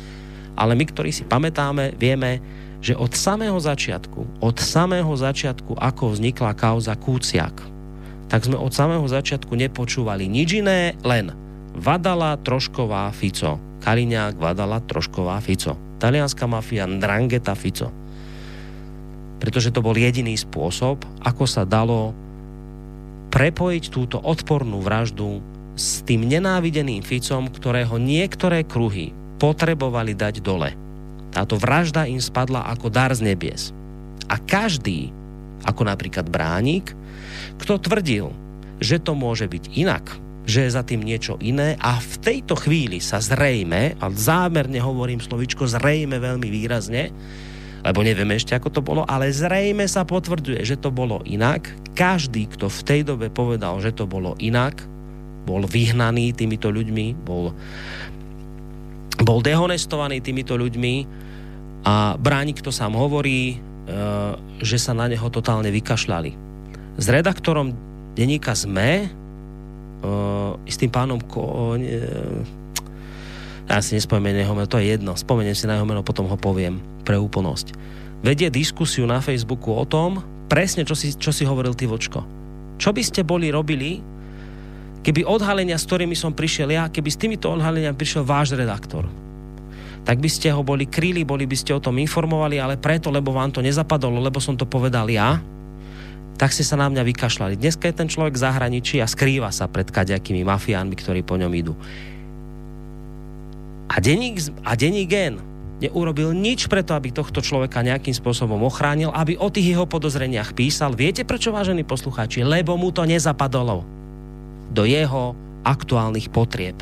ale my, ktorí si pamätáme, vieme, že od samého začiatku, od samého začiatku, ako vznikla kauza Kúciak, tak sme od samého začiatku nepočúvali nič iné, len Vadala, Trošková, Fico. Kaliňák, Vadala, Trošková, Fico. Talianská mafia, Ndrangheta, Fico. Pretože to bol jediný spôsob, ako sa dalo prepojiť túto odpornú vraždu s tým nenávideným Ficom, ktorého niektoré kruhy potrebovali dať dole. Táto vražda im spadla ako dar z nebies. A každý, ako napríklad Bránik, kto tvrdil, že to môže byť inak, že je za tým niečo iné a v tejto chvíli sa zrejme, a zámerne hovorím slovičko zrejme veľmi výrazne, lebo nevieme ešte, ako to bolo, ale zrejme sa potvrdzuje, že to bolo inak. Každý, kto v tej dobe povedal, že to bolo inak, bol vyhnaný týmito ľuďmi, bol, bol dehonestovaný týmito ľuďmi a Bránik to sám hovorí, e, že sa na neho totálne vykašľali. S redaktorom denníka ZME uh, s tým pánom Ko, uh, ja si nespomeniem jeho meno, to je jedno, spomeniem si na jeho meno, potom ho poviem pre úplnosť. Vedie diskusiu na Facebooku o tom, presne čo si, čo si hovoril ty vočko. Čo by ste boli robili, keby odhalenia, s ktorými som prišiel ja, keby s týmito odhaleniami prišiel váš redaktor? Tak by ste ho boli kryli, boli by ste o tom informovali, ale preto, lebo vám to nezapadlo, lebo som to povedal ja, tak ste sa na mňa vykašľali. Dneska je ten človek v zahraničí a skrýva sa pred kaďakými mafiánmi, ktorí po ňom idú. A denník, a denník Gen neurobil nič preto, aby tohto človeka nejakým spôsobom ochránil, aby o tých jeho podozreniach písal. Viete prečo, vážení poslucháči? Lebo mu to nezapadlo do jeho aktuálnych potrieb.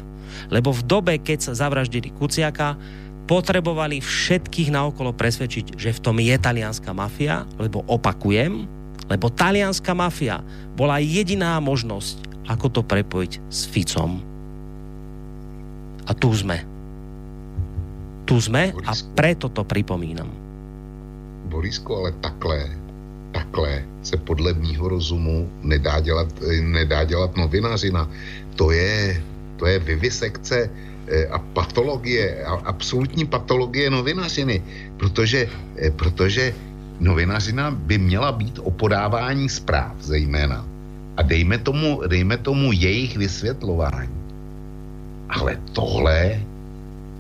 Lebo v dobe, keď sa zavraždili Kuciaka, potrebovali všetkých naokolo presvedčiť, že v tom je talianská mafia, lebo opakujem, lebo talianská mafia bola jediná možnosť, ako to prepojiť s Ficom. A tu sme. Tu sme Borisku, a preto to připomínám. Borisko, ale takhle, takhle se podle mýho rozumu nedá dělat, nedá dělat novinařina. To je, to je vivisekce eh, a patologie, absolutní patologie novinařiny, protože, eh, protože novinařina by měla být o podávání zpráv zejména. A dejme tomu, dejme tomu jejich vysvětlování. Ale tohle,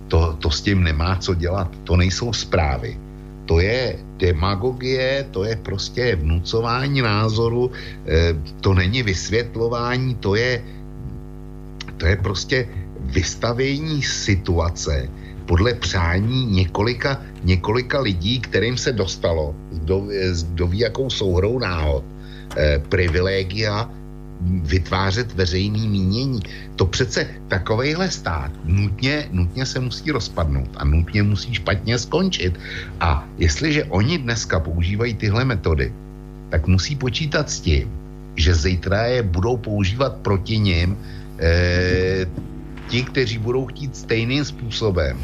to, to s tím nemá co dělat. To nejsou zprávy. To je demagogie, to je prostě vnucování názoru, eh, to není vysvětlování, to je, to je prostě vystavení situace, podle přání několika, několika lidí, kterým se dostalo, kdo, kdo ví, jakou souhrou náhod, eh, privilegia vytvářet veřejný mínění. To přece takovejhle stát nutně, nutně se musí rozpadnout a nutně musí špatně skončit. A jestliže oni dneska používají tyhle metody, tak musí počítat s tím, že zítra je budou používat proti ním eh, ti, kteří budou chtít stejným způsobem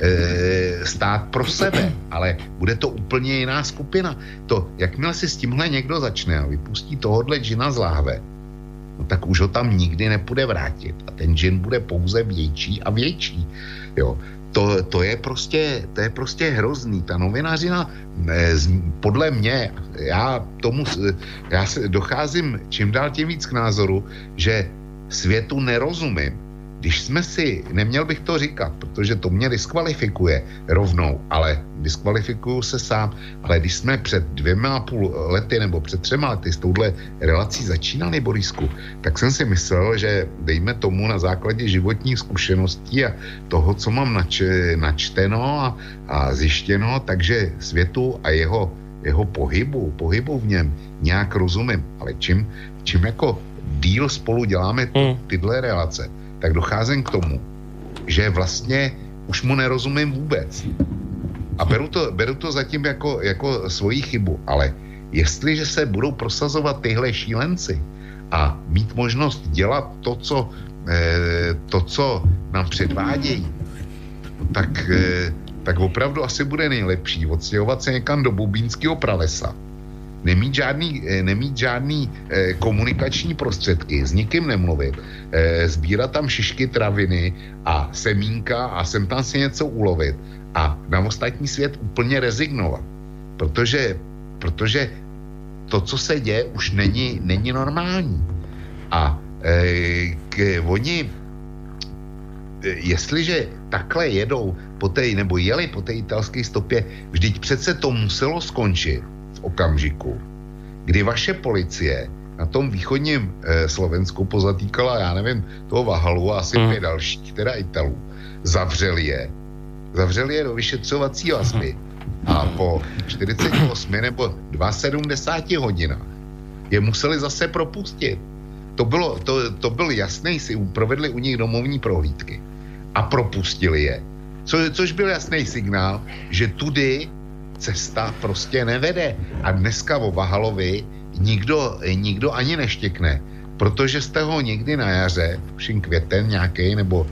e, stát pro sebe, ale bude to úplně jiná skupina. To, jakmile si s tímhle někdo začne a vypustí tohohle džina z láhve, tak už ho tam nikdy nepůjde vrátit. A ten džin bude pouze větší a větší. Jo. To, to, je prostě, to je prostě hrozný. Ta novinařina, e, podle mě, já tomu, já se docházím čím dál tím víc k názoru, že světu nerozumím když jsme si, neměl bych to říkat, protože to mě diskvalifikuje rovnou, ale diskvalifikuju se sám, ale když jsme před dvěma a půl lety nebo před třema lety s touhle relací začínali, Borisku, tak jsem si myslel, že dejme tomu na základě životních zkušeností a toho, co mám nač, načteno a, a zjištěno, takže světu a jeho, jeho pohybu, pohybu v něm nějak rozumím, ale čím, čím jako díl spolu děláme hmm. tyhle relace, tak docházím k tomu, že vlastně už mu nerozumím vůbec. A beru to, beru to zatím jako, jako svoji chybu, ale jestliže se budou prosazovat tyhle šílenci a mít možnost dělat to, co, eh, to, co nám předvádějí, tak, eh, tak opravdu asi bude nejlepší odstěhovat se někam do bubínského pralesa nemít žádný, eh, nemít žádný eh, komunikační prostředky, s nikým nemluvit, eh, sbírat tam šišky traviny a semínka a sem tam si něco ulovit a na ostatní svět úplně rezignovat. Protože, protože to, co se děje, už není, není normální. A e, k, oni jestliže takhle jedou po té, nebo jeli po té italské stopě, vždyť přece to muselo skončit v okamžiku, kdy vaše policie na tom východním eh, Slovensku pozatýkala, já nevím, toho Vahalu a asi hmm. pět dalších, teda Italů, zavřeli je, zavřeli je do vyšetřovací vazby a po 48 nebo 72 hodinách je museli zase propustit. To, bylo, to, to byl jasný, si provedli u nich domovní prohlídky a propustili je. Co, což byl jasný signál, že tudy cesta prostě nevede. A dneska o Vahalovi nikdo, nikdo ani neštěkne, protože jste ho někdy na jaře, všim květen nějaký nebo,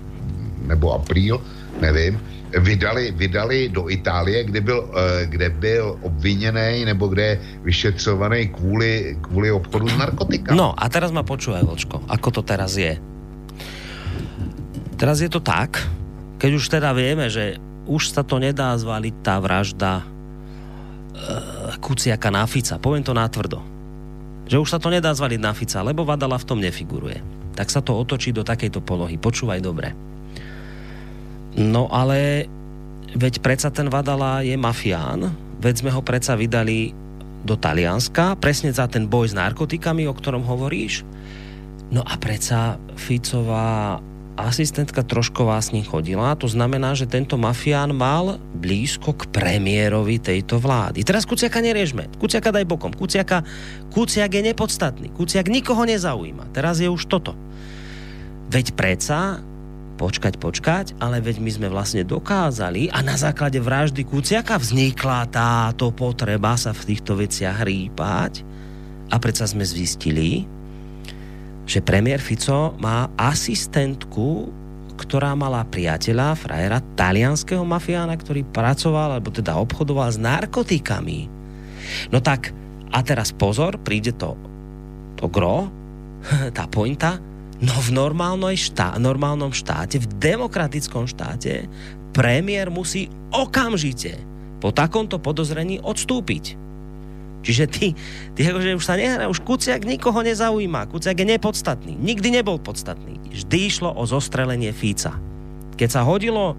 nebo apríl, nevím, vydali, vydali do Itálie, kde byl, eh, kde byl obviněný nebo kde je vyšetřovaný kvůli, kvůli obchodu s narkotikami. No a teraz ma počúvaj, Vočko, ako to teraz je. Teraz je to tak, keď už teda vieme, že už sa to nedá zvaliť tá vražda Kuciaka na Fica. Poviem to natvrdo. Že už sa to nedá zvaliť na Fica, lebo Vadala v tom nefiguruje. Tak sa to otočí do takejto polohy. Počúvaj dobre. No ale veď predsa ten Vadala je mafián, veď sme ho predsa vydali do Talianska, presne za ten boj s narkotikami, o ktorom hovoríš. No a predsa Ficová asistentka Trošková s ním chodila, to znamená, že tento mafián mal blízko k premiérovi tejto vlády. Teraz Kuciaka neriežme. Kuciaka daj bokom. Kuciaka, Kuciak je nepodstatný. Kuciak nikoho nezaujíma. Teraz je už toto. Veď predsa počkať, počkať, ale veď my sme vlastne dokázali a na základe vraždy Kuciaka vznikla táto potreba sa v týchto veciach rýpať a predsa sme zistili, že premiér Fico má asistentku, ktorá mala priateľa, frajera, talianského mafiána, ktorý pracoval, alebo teda obchodoval s narkotikami. No tak, a teraz pozor, príde to, to gro, tá pointa, no v štá, normálnom štáte, v demokratickom štáte, premiér musí okamžite po takomto podozrení odstúpiť. Čiže ty, ty akože už sa nehrá, už Kuciak nikoho nezaujíma. Kuciak je nepodstatný. Nikdy nebol podstatný. Vždy išlo o zostrelenie Fíca. Keď sa hodilo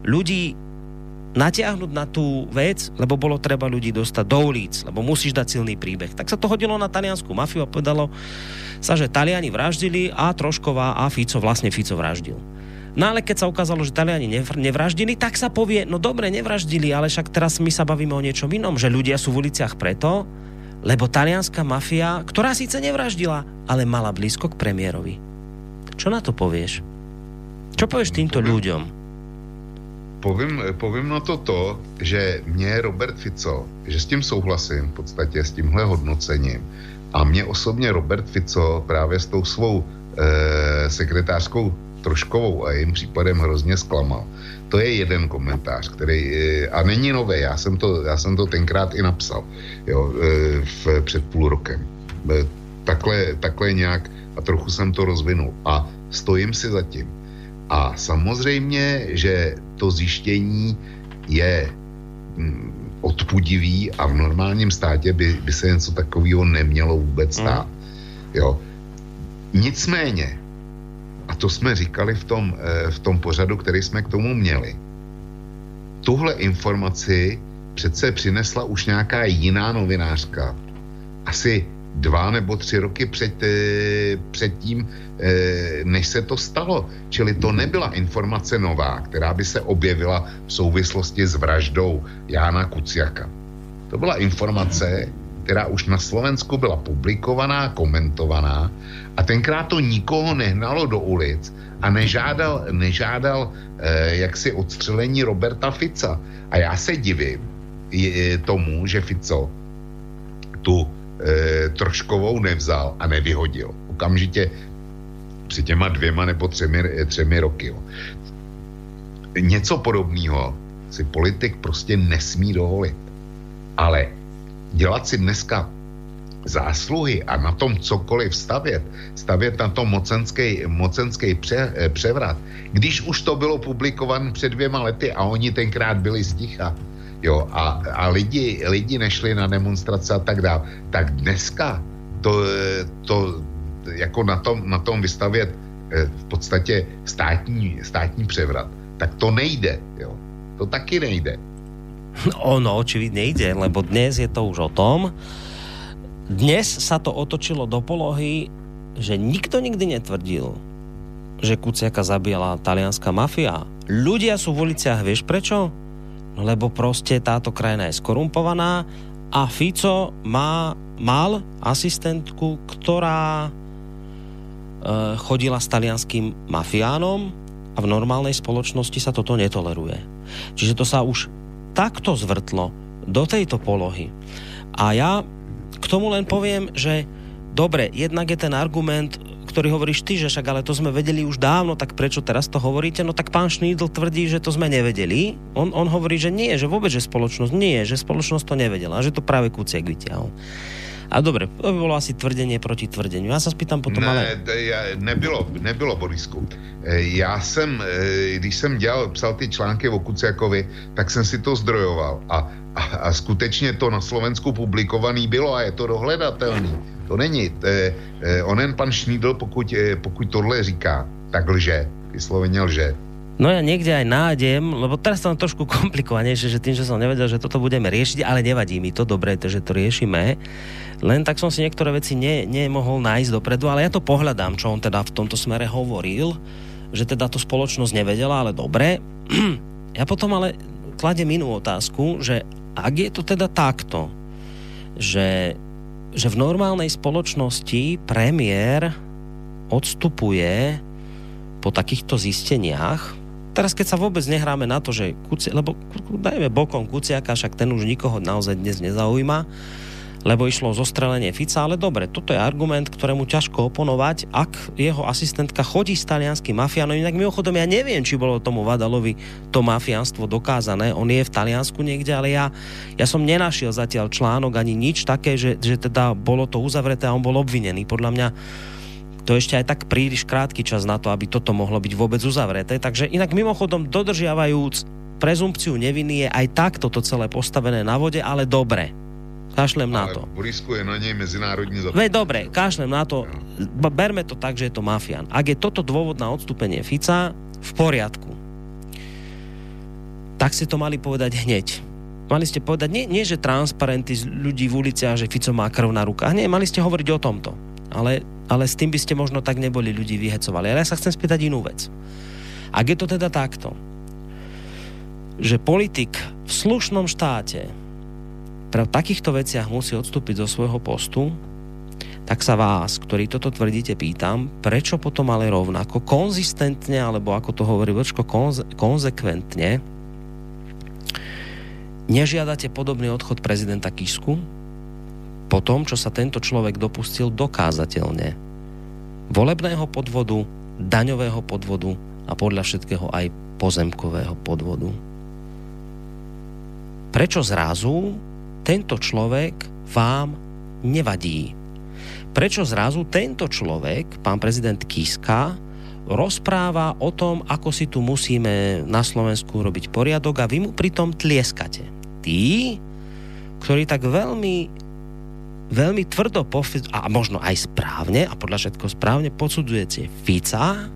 ľudí natiahnuť na tú vec, lebo bolo treba ľudí dostať do ulic, lebo musíš dať silný príbeh. Tak sa to hodilo na taliansku mafiu a povedalo sa, že Taliani vraždili a Trošková a Fico, vlastne Fico vraždil. No ale keď sa ukázalo, že Taliani nevraždili, tak sa povie, no dobre, nevraždili, ale však teraz my sa bavíme o niečom inom, že ľudia sú v uliciach preto, lebo talianská mafia, ktorá síce nevraždila, ale mala blízko k premiérovi. Čo na to povieš? Čo povieš týmto povím, ľuďom? Povím, povím na to to, že mě Robert Fico, že s tím souhlasím v podstatě s tímhle hodnocením a mě osobně Robert Fico právě s tou svou e, sekretářskou Troškovou a jejím případem hrozně zklamal. To je jeden komentář, který, eh, a není nové, já jsem to, já jsem to tenkrát i napsal, jo, eh, v, před půl rokem. Eh, takhle, takhle nějak a trochu jsem to rozvinul a stojím si za tím. A samozřejmě, že to zjištění je mm, odpudivý a v normálním státě by, by se něco takového nemělo vůbec stát. Mm. Jo. Nicméně, a to jsme říkali v tom, eh, v tom pořadu, který jsme k tomu měli. Tuhle informaci přece přinesla už nějaká jiná novinářka. Asi dva nebo tři roky před, eh, předtím, eh, než se to stalo. Čili to nebyla informace nová, která by se objevila v souvislosti s vraždou Jána Kuciaka. To byla informace, která už na Slovensku byla publikovaná, komentovaná a tenkrát to nikoho nehnalo do ulic a nežádal, nežádal eh, jaksi odstřelení Roberta Fica. A já se divím je, tomu, že Fico tu eh, troškovou nevzal a nevyhodil. Okamžitě při těma dvěma nebo třemi, třemi roky. Jo. Něco podobného si politik prostě nesmí dovolit. Ale dělat si dneska zásluhy a na tom cokoliv stavět, stavět na tom mocenský, mocenský pře, eh, převrat, když už to bylo publikované před dvěma lety a oni tenkrát byli sticha, jo, a, a lidi, lidi nešli na demonstrace a tak dále, tak dneska to, to jako na tom, na tom vystavět v podstatě státní, státní převrat, tak to nejde. Jo. To taky nejde. Ono očividne ide, lebo dnes je to už o tom, dnes sa to otočilo do polohy, že nikto nikdy netvrdil, že Kuciaka zabíjala talianská mafia. Ľudia sú v uliciach, vieš prečo? Lebo proste táto krajina je skorumpovaná a Fico má, mal asistentku, ktorá e, chodila s talianským mafiánom a v normálnej spoločnosti sa toto netoleruje. Čiže to sa už takto zvrtlo do tejto polohy. A ja k tomu len poviem, že dobre, jednak je ten argument, ktorý hovoríš ty, že však ale to sme vedeli už dávno, tak prečo teraz to hovoríte? No tak pán Šnídl tvrdí, že to sme nevedeli. On, on hovorí, že nie, že vôbec, že spoločnosť nie, že spoločnosť to nevedela, že to práve Kuciak vyťahol. A dobre, to by bolo asi tvrdenie proti tvrdeniu. Já se spýtam potom, ne, ale... Nebylo, nebylo, Borisku. E, já jsem, e, když jsem dělal, psal ty články o Kuciakovi, tak jsem si to zdrojoval. A, a, a skutečně to na Slovensku publikovaný bylo a je to dohledatelný. To není. Je, e, onen pan Šnídl, pokud, pokud tohle říká, tak lže. Vysloveně lže. No ja niekde aj nájdem, lebo teraz to trošku komplikovanejšie, že tým, že som nevedel, že toto budeme riešiť, ale nevadí mi to, dobre, že to riešime. Len tak som si niektoré veci ne, nemohol nájsť dopredu, ale ja to pohľadám, čo on teda v tomto smere hovoril, že teda to spoločnosť nevedela, ale dobre. Ja potom ale kladem inú otázku, že ak je to teda takto, že, že v normálnej spoločnosti premiér odstupuje po takýchto zisteniach, teraz keď sa vôbec nehráme na to, že Kuci, lebo dajme bokom Kuciaka, však ten už nikoho naozaj dnes nezaujíma, lebo išlo o zostrelenie Fica, ale dobre, toto je argument, ktorému ťažko oponovať, ak jeho asistentka chodí s talianským mafiánom, inak mimochodom ja neviem, či bolo tomu Vadalovi to mafiánstvo dokázané, on je v Taliansku niekde, ale ja, ja som nenašiel zatiaľ článok ani nič také, že, že teda bolo to uzavreté a on bol obvinený. Podľa mňa to ešte aj tak príliš krátky čas na to, aby toto mohlo byť vôbec uzavreté. Takže inak mimochodom dodržiavajúc prezumpciu neviny je aj tak toto celé postavené na vode, ale dobre Kašlem na to. Borisku je na nej medzinárodní. Veď dobre, kašlem na to. Berme to tak, že je to mafián. Ak je toto dôvod na odstúpenie Fica, v poriadku. Tak si to mali povedať hneď. Mali ste povedať, nie, nie že transparenty z ľudí v uliciach, že Fico má krv na rukách. Nie, mali ste hovoriť o tomto. Ale, ale s tým by ste možno tak neboli ľudí vyhecovali. Ale ja sa chcem spýtať inú vec. Ak je to teda takto, že politik v slušnom štáte v takýchto veciach musí odstúpiť zo svojho postu, tak sa vás, ktorí toto tvrdíte, pýtam, prečo potom ale rovnako konzistentne, alebo ako to hovorí Vlčko, konze, konzekventne nežiadate podobný odchod prezidenta Kisku po tom, čo sa tento človek dopustil dokázateľne volebného podvodu, daňového podvodu a podľa všetkého aj pozemkového podvodu. Prečo zrazu tento človek vám nevadí. Prečo zrazu tento človek, pán prezident Kiska, rozpráva o tom, ako si tu musíme na Slovensku robiť poriadok a vy mu pritom tlieskate. Tí, ktorí tak veľmi veľmi tvrdo a možno aj správne a podľa všetko správne posudzujete Fica,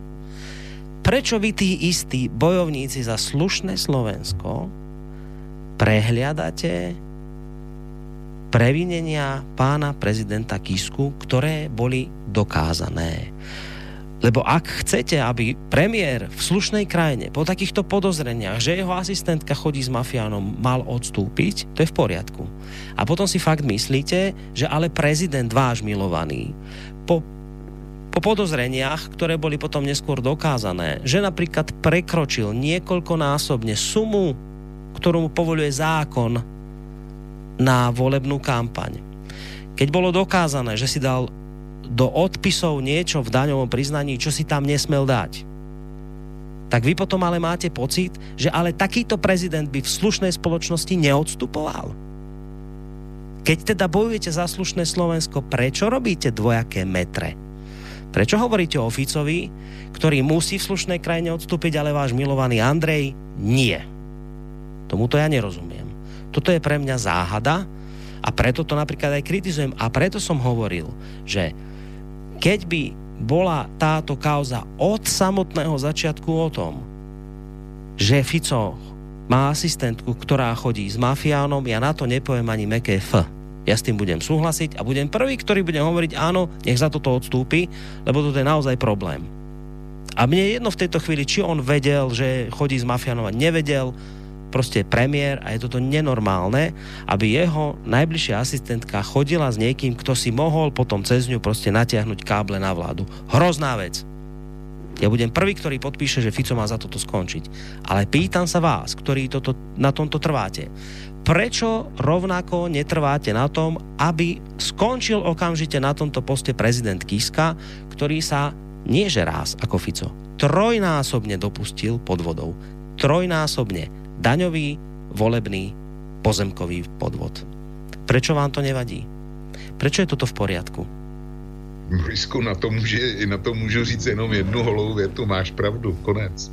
prečo vy tí istí bojovníci za slušné Slovensko prehliadate previnenia pána prezidenta Kisku, ktoré boli dokázané. Lebo ak chcete, aby premiér v slušnej krajine po takýchto podozreniach, že jeho asistentka chodí s mafiánom, mal odstúpiť, to je v poriadku. A potom si fakt myslíte, že ale prezident váš milovaný po, po podozreniach, ktoré boli potom neskôr dokázané, že napríklad prekročil niekoľkonásobne sumu, ktorú mu povoluje zákon na volebnú kampaň. Keď bolo dokázané, že si dal do odpisov niečo v daňovom priznaní, čo si tam nesmel dať, tak vy potom ale máte pocit, že ale takýto prezident by v slušnej spoločnosti neodstupoval. Keď teda bojujete za slušné Slovensko, prečo robíte dvojaké metre? Prečo hovoríte o Ficovi, ktorý musí v slušnej krajine odstúpiť, ale váš milovaný Andrej nie? Tomuto ja nerozumiem. Toto je pre mňa záhada a preto to napríklad aj kritizujem a preto som hovoril, že keď by bola táto kauza od samotného začiatku o tom, že Fico má asistentku, ktorá chodí s mafiánom, ja na to nepoviem ani meké F. Ja s tým budem súhlasiť a budem prvý, ktorý budem hovoriť áno, nech za toto odstúpi, lebo toto je naozaj problém. A mne je jedno v tejto chvíli, či on vedel, že chodí s mafiánom a nevedel, proste premiér a je toto nenormálne, aby jeho najbližšia asistentka chodila s niekým, kto si mohol potom cez ňu proste natiahnuť káble na vládu. Hrozná vec. Ja budem prvý, ktorý podpíše, že Fico má za toto skončiť. Ale pýtam sa vás, ktorí toto, na tomto trváte. Prečo rovnako netrváte na tom, aby skončil okamžite na tomto poste prezident Kiska, ktorý sa nie že raz ako Fico, trojnásobne dopustil podvodov. Trojnásobne daňový, volebný, pozemkový podvod. Prečo vám to nevadí? Prečo je toto v poriadku? Borisku, na to, může, na to můžu říct jenom jednu holou větu, máš pravdu, konec.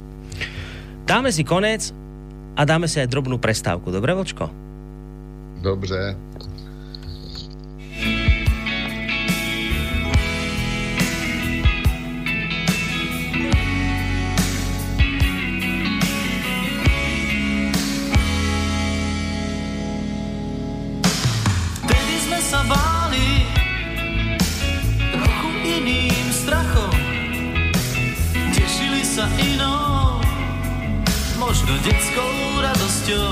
Dáme si konec a dáme si aj drobnú prestávku, dobre, Vočko? Dobře. Možno detskou radosťou.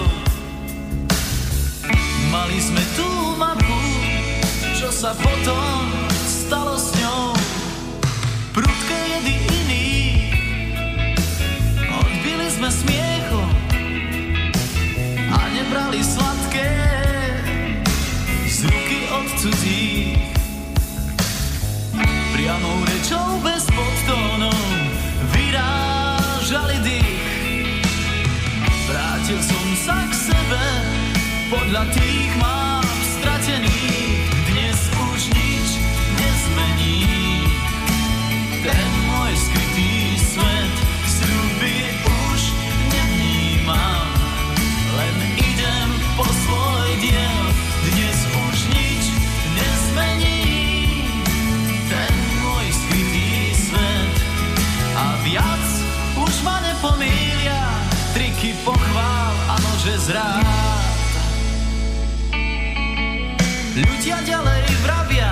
Mali sme tú mapu, čo sa potom podľa tých mám Ľudia ďalej vravia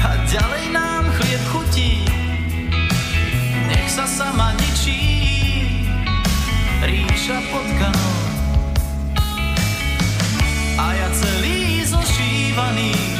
a ďalej nám chlieb chutí. Nech sa sama ničí ríša potkanov. A ja celý zošívaný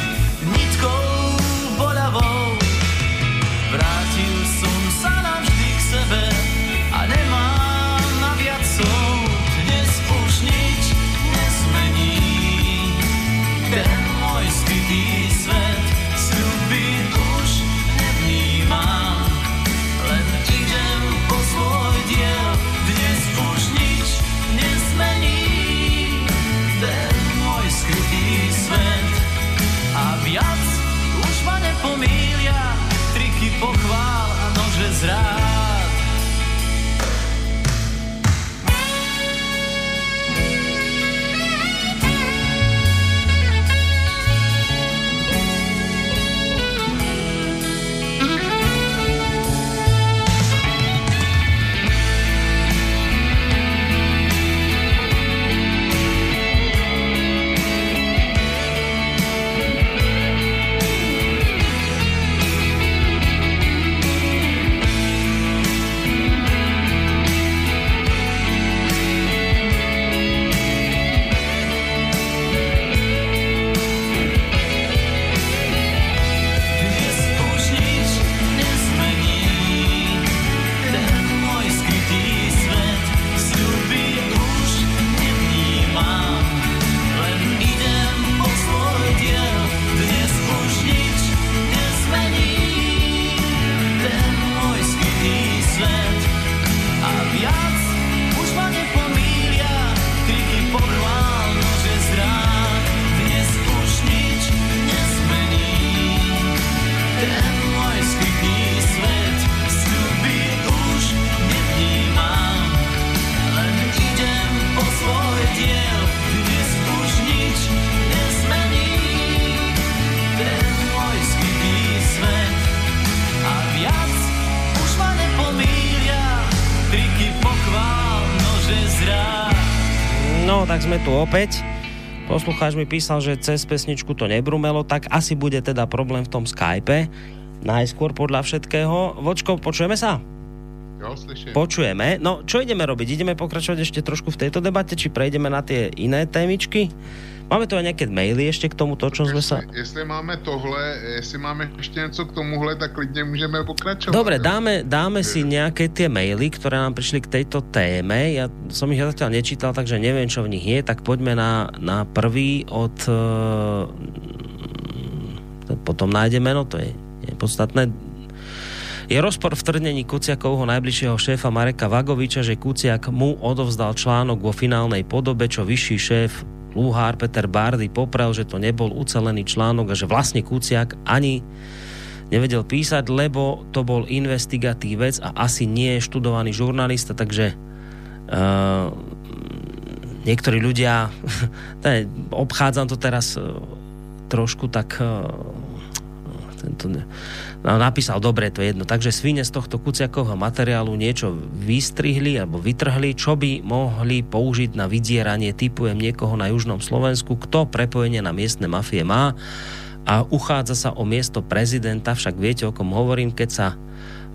opäť. Poslucháč mi písal, že cez pesničku to nebrumelo, tak asi bude teda problém v tom Skype. Najskôr podľa všetkého. Vočko, počujeme sa? Jo, slyším. Počujeme. No, čo ideme robiť? Ideme pokračovať ešte trošku v tejto debate, či prejdeme na tie iné témičky? Máme tu aj nejaké maily ešte k tomu, to, čo sme sa... Jestli máme tohle, jestli máme ešte něco k tomuhle, tak klidne môžeme pokračovať. Dobre, dáme, dáme si nejaké tie maily, ktoré nám prišli k tejto téme. Ja som ich zatiaľ nečítal, takže neviem, čo v nich je. Tak poďme na, na prvý od... Uh, potom nájdeme, no to je, je podstatné. Je rozpor v tvrdení Kuciakovho najbližšieho šéfa Mareka Vagoviča, že Kuciak mu odovzdal článok vo finálnej podobe, čo vyšší šéf Luhár Peter Bardy poprel, že to nebol ucelený článok a že vlastne Kuciak ani nevedel písať, lebo to bol investigatívec a asi nie študovaný žurnalista, takže uh, niektorí ľudia, obchádzam to teraz uh, trošku tak uh, tento, no, napísal, dobre, to je jedno. Takže svine z tohto kuciakovho materiálu niečo vystrihli alebo vytrhli, čo by mohli použiť na vydieranie, typujem niekoho na južnom Slovensku, kto prepojenie na miestne mafie má a uchádza sa o miesto prezidenta, však viete, o kom hovorím, keď sa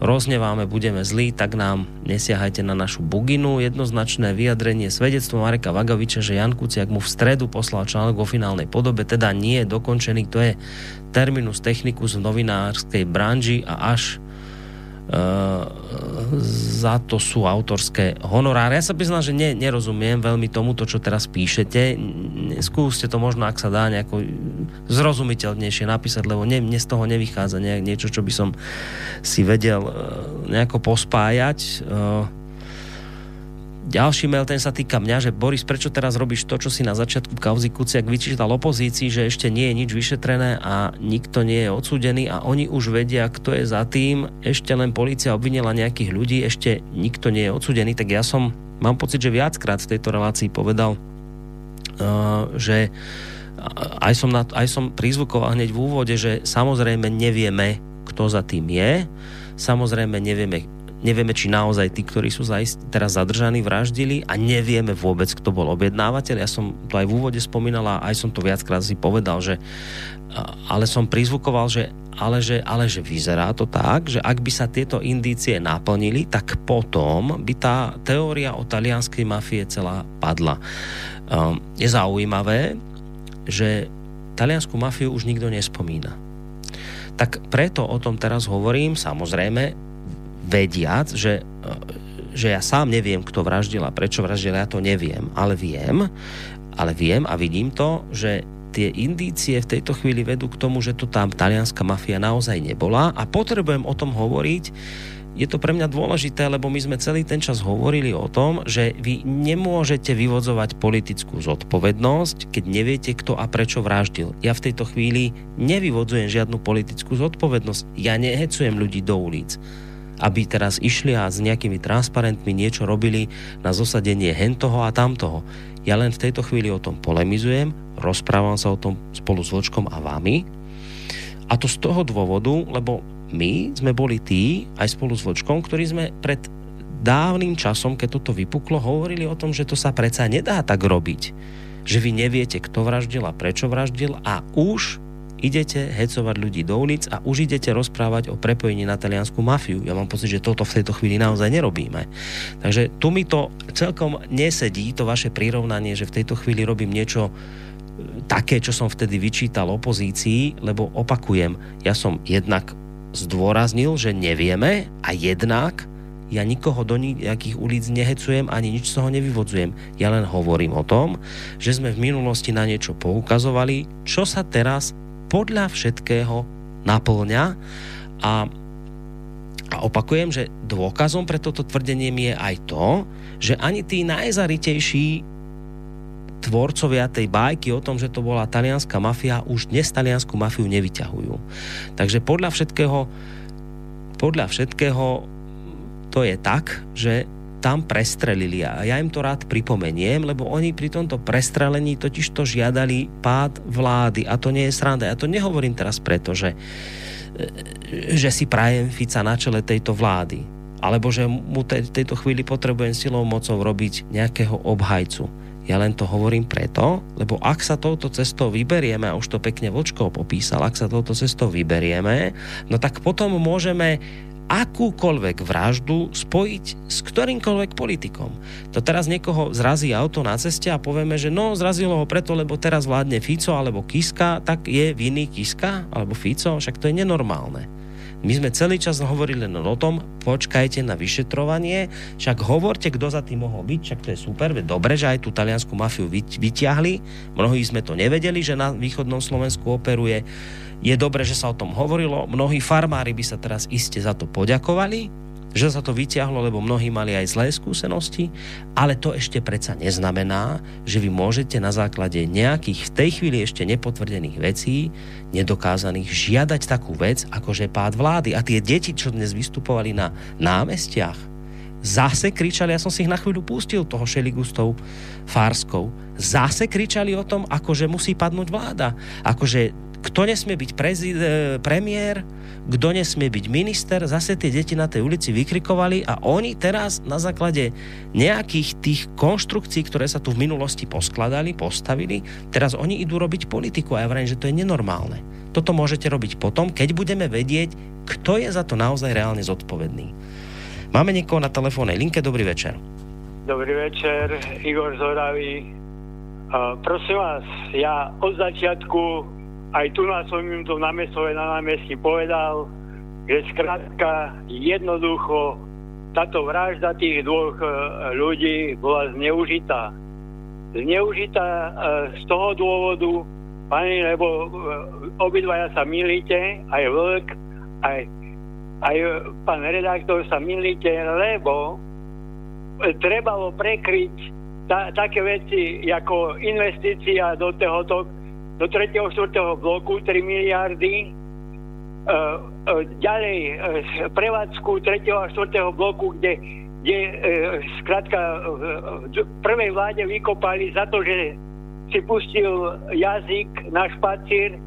rozneváme, budeme zlí, tak nám nesiahajte na našu buginu. Jednoznačné vyjadrenie svedectvo Mareka Vagaviča, že Jan Kuciak mu v stredu poslal článok vo finálnej podobe, teda nie je dokončený, to je terminus technicus v novinárskej branži a až za to sú autorské honoráre. Ja sa priznám, že ne, nerozumiem veľmi tomuto, čo teraz píšete. Skúste to možno, ak sa dá nejako zrozumiteľnejšie napísať, lebo ne, mne z toho nevychádza nejak niečo, čo by som si vedel nejako pospájať. Ďalší mail, ten sa týka mňa, že Boris, prečo teraz robíš to, čo si na začiatku kauzy Kuciak vyčítal opozícii, že ešte nie je nič vyšetrené a nikto nie je odsúdený a oni už vedia, kto je za tým, ešte len policia obvinila nejakých ľudí, ešte nikto nie je odsúdený, tak ja som, mám pocit, že viackrát v tejto relácii povedal, uh, že aj som, na, aj som prizvukoval hneď v úvode, že samozrejme nevieme, kto za tým je, samozrejme nevieme, nevieme, či naozaj tí, ktorí sú teraz zadržaní, vraždili a nevieme vôbec, kto bol objednávateľ. Ja som to aj v úvode spomínala, aj som to viackrát si povedal, že ale som prizvukoval, že ale že, ale že vyzerá to tak, že ak by sa tieto indície naplnili, tak potom by tá teória o talianskej mafie celá padla. Um, je zaujímavé, že taliansku mafiu už nikto nespomína. Tak preto o tom teraz hovorím, samozrejme, vediac, že, že ja sám neviem, kto vraždil a prečo vraždil, ja to neviem, ale viem, ale viem a vidím to, že tie indície v tejto chvíli vedú k tomu, že to tam talianská mafia naozaj nebola a potrebujem o tom hovoriť. Je to pre mňa dôležité, lebo my sme celý ten čas hovorili o tom, že vy nemôžete vyvodzovať politickú zodpovednosť, keď neviete, kto a prečo vraždil. Ja v tejto chvíli nevyvodzujem žiadnu politickú zodpovednosť. Ja nehecujem ľudí do ulic aby teraz išli a s nejakými transparentmi niečo robili na zosadenie hentoho a tamtoho. Ja len v tejto chvíli o tom polemizujem, rozprávam sa o tom spolu s Vočkom a vami. A to z toho dôvodu, lebo my sme boli tí, aj spolu s Vočkom, ktorí sme pred dávnym časom, keď toto vypuklo, hovorili o tom, že to sa predsa nedá tak robiť. Že vy neviete, kto vraždil a prečo vraždil a už idete hecovať ľudí do ulic a už idete rozprávať o prepojení na taliansku mafiu. Ja mám pocit, že toto v tejto chvíli naozaj nerobíme. Takže tu mi to celkom nesedí, to vaše prirovnanie, že v tejto chvíli robím niečo e, také, čo som vtedy vyčítal opozícii, lebo opakujem, ja som jednak zdôraznil, že nevieme a jednak ja nikoho do nejakých ulic nehecujem ani nič z toho nevyvodzujem. Ja len hovorím o tom, že sme v minulosti na niečo poukazovali, čo sa teraz podľa všetkého naplňa a, a opakujem, že dôkazom pre toto tvrdenie je aj to, že ani tí najzaritejší tvorcovia tej bajky o tom, že to bola talianská mafia, už dnes taliansku mafiu nevyťahujú. Takže podľa všetkého podľa všetkého to je tak, že tam prestrelili a ja im to rád pripomeniem, lebo oni pri tomto prestrelení totiž to žiadali pád vlády a to nie je sranda. Ja to nehovorím teraz preto, že, e, že si prajem Fica na čele tejto vlády alebo že mu tej, tejto chvíli potrebujem silou mocou robiť nejakého obhajcu. Ja len to hovorím preto, lebo ak sa touto cestou vyberieme, a už to pekne Vočko popísal, ak sa touto cestou vyberieme, no tak potom môžeme akúkoľvek vraždu spojiť s ktorýmkoľvek politikom. To teraz niekoho zrazí auto na ceste a povieme, že no, zrazilo ho preto, lebo teraz vládne Fico alebo Kiska, tak je vinný Kiska alebo Fico, však to je nenormálne. My sme celý čas hovorili len o tom, počkajte na vyšetrovanie, však hovorte, kto za tým mohol byť, však to je super, dobre, že aj tú taliansku mafiu vyťahli, mnohí sme to nevedeli, že na východnom Slovensku operuje, je dobre, že sa o tom hovorilo, mnohí farmári by sa teraz iste za to poďakovali, že sa to vyťahlo, lebo mnohí mali aj zlé skúsenosti, ale to ešte predsa neznamená, že vy môžete na základe nejakých v tej chvíli ešte nepotvrdených vecí, nedokázaných, žiadať takú vec, ako že pád vlády. A tie deti, čo dnes vystupovali na námestiach, zase kričali, ja som si ich na chvíľu pustil, toho Šeligu Fárskou, zase kričali o tom, akože musí padnúť vláda. Akože kto nesmie byť prezid, e, premiér, kto nesmie byť minister, zase tie deti na tej ulici vykrikovali a oni teraz na základe nejakých tých konštrukcií, ktoré sa tu v minulosti poskladali, postavili, teraz oni idú robiť politiku a ja vrajím, že to je nenormálne. Toto môžete robiť potom, keď budeme vedieť, kto je za to naozaj reálne zodpovedný. Máme niekoho na telefónnej linke, dobrý večer. Dobrý večer, Igor Zoravý. Uh, prosím vás, ja od začiatku aj tu na svojom to námestove na námestí povedal, že skrátka jednoducho táto vražda tých dvoch e, ľudí bola zneužitá. Zneužitá e, z toho dôvodu, pani, lebo e, obidvaja sa milíte, aj Vlk, aj, aj pán redaktor sa milíte, lebo trebalo prekryť ta, také veci ako investícia do tohoto do 3. 4. bloku 3 miliardy, uh, uh, ďalej uh, prevádzku 3. a 4. bloku, kde, kde skrátka v prvej vláde vykopali za to, že si pustil jazyk na špacír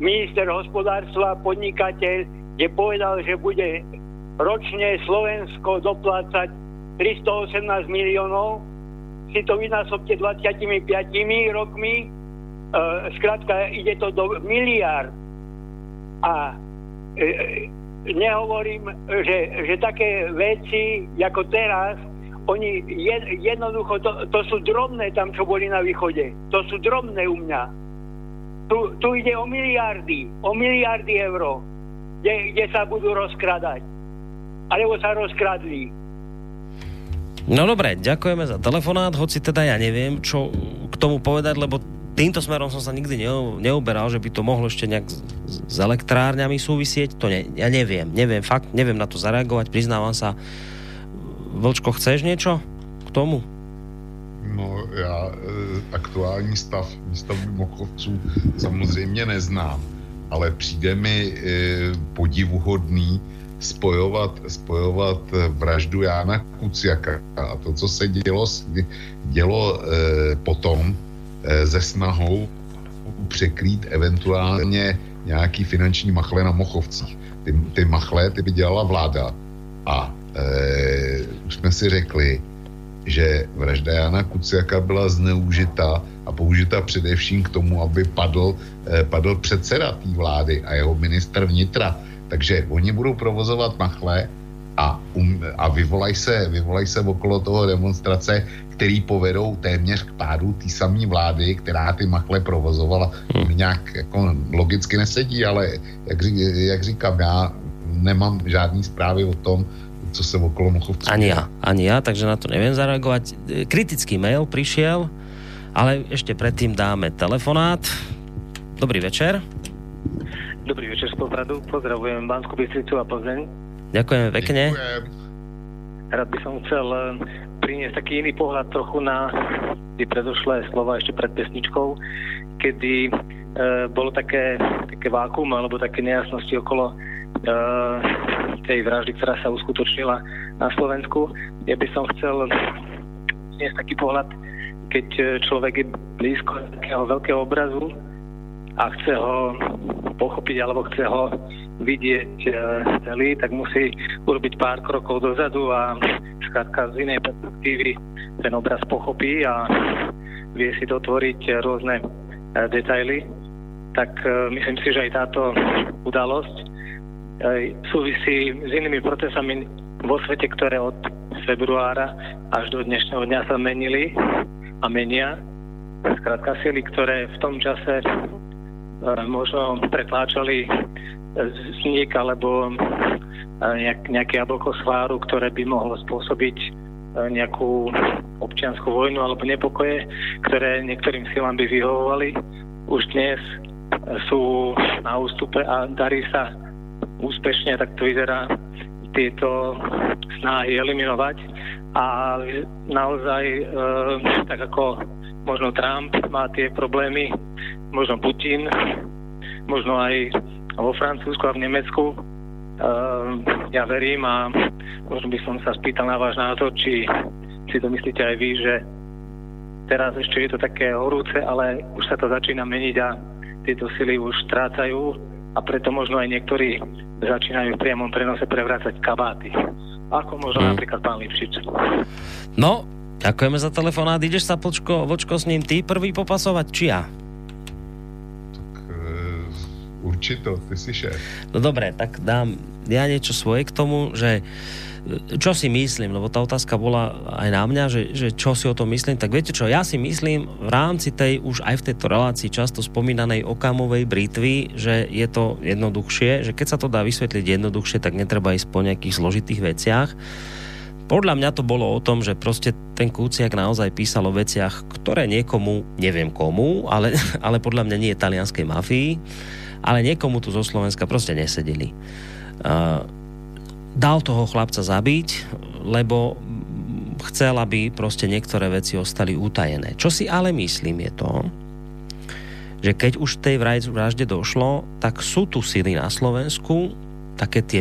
minister hospodárstva, podnikateľ, kde povedal, že bude ročne Slovensko doplácať 318 miliónov, si to vynásobte 25 rokmi, skrátka, ide to do miliard. A e, nehovorím, že, že také veci, ako teraz, oni jed, jednoducho, to, to sú drobné tam, čo boli na východe. To sú drobné u mňa. Tu, tu ide o miliardy, o miliardy eur, kde, kde sa budú rozkradať. Alebo sa rozkradli. No dobre, ďakujeme za telefonát, hoci teda ja neviem, čo k tomu povedať, lebo týmto smerom som sa nikdy neuberal, že by to mohlo ešte nejak s elektrárňami súvisieť. To ne, ja neviem, neviem, fakt neviem na to zareagovať, priznávam sa. Vlčko, chceš niečo k tomu? No, já e, aktuální stav výstavby Mochovců samozřejmě neznám, ale přijde mi e, podivuhodný spojovat, spojovat vraždu Jána Kuciaka a to, co se dělo, dělo e, potom, ze snahou překrýt eventuálně nějaký finanční machle na Mochovcích. Ty, ty machle, ty by dělala vláda. A e, už jsme si řekli, že vražda Jana Kuciaka byla zneužita a použita především k tomu, aby padl, e, padl předseda té vlády a jeho minister vnitra. Takže oni budou provozovat machle a, um, a vyvolaj, se, vyvolaj se okolo toho demonstrace, který povedou téměř k pádu té samé vlády, která ty machle provozovala. Hmm. Nějak jako logicky nesedí, ale jak, jak říkám, já nemám žádný zprávy o tom, co se okolo Mochovců. Ani ja, ani ja, takže na to neviem zareagovať. Kritický mail prišiel, ale ešte predtým dáme telefonát. Dobrý večer. Dobrý večer z Popradu. Pozdravujem Banskú Bystricu a Plzeň. Ďakujeme pekne. Ďakujem. Rád by som chcel eh, priniesť taký iný pohľad trochu na tie predošlé slova ešte pred pesničkou, kedy e, bolo také, také vákum alebo také nejasnosti okolo e, tej vraždy, ktorá sa uskutočnila na Slovensku. Ja by som chcel priniesť taký pohľad, keď človek je blízko takého veľkého obrazu a chce ho pochopiť alebo chce ho vidieť e, celý, tak musí urobiť pár krokov dozadu a skrátka z inej perspektívy ten obraz pochopí a vie si dotvoriť rôzne detaily, tak myslím si, že aj táto udalosť súvisí s inými procesami vo svete, ktoré od februára až do dnešného dňa sa menili a menia. Skrátka sily, ktoré v tom čase možno pretláčali vznik alebo nejak, nejaké sváru, ktoré by mohlo spôsobiť nejakú občianskú vojnu alebo nepokoje, ktoré niektorým silám by vyhovovali. Už dnes sú na ústupe a darí sa úspešne, tak to vyzerá, tieto snahy eliminovať a naozaj tak ako možno Trump má tie problémy, možno Putin, možno aj vo Francúzsku a v Nemecku. Uh, ja verím a možno by som sa spýtal na váš názor, či si to myslíte aj vy, že teraz ešte je to také horúce, ale už sa to začína meniť a tieto sily už strácajú a preto možno aj niektorí začínajú v priamom prenose prevrácať kabáty. Ako možno hmm. napríklad pán Lipšič. No, ďakujeme za telefonát. Ideš sa počko, vočko s ním ty prvý popasovať, či ja? Určito, ty si šéf. No dobre, tak dám ja niečo svoje k tomu, že čo si myslím, lebo tá otázka bola aj na mňa, že, že čo si o tom myslím, tak viete čo, ja si myslím v rámci tej už aj v tejto relácii často spomínanej okamovej britvy, že je to jednoduchšie, že keď sa to dá vysvetliť jednoduchšie, tak netreba ísť po nejakých zložitých veciach. Podľa mňa to bolo o tom, že proste ten Kúciak naozaj písal o veciach, ktoré niekomu, neviem komu, ale, ale podľa mňa nie talianskej mafii, ale niekomu tu zo Slovenska proste nesedeli. Uh, dal toho chlapca zabiť, lebo chcel, aby proste niektoré veci ostali utajené. Čo si ale myslím je to, že keď už tej vražde došlo, tak sú tu sily na Slovensku, také tie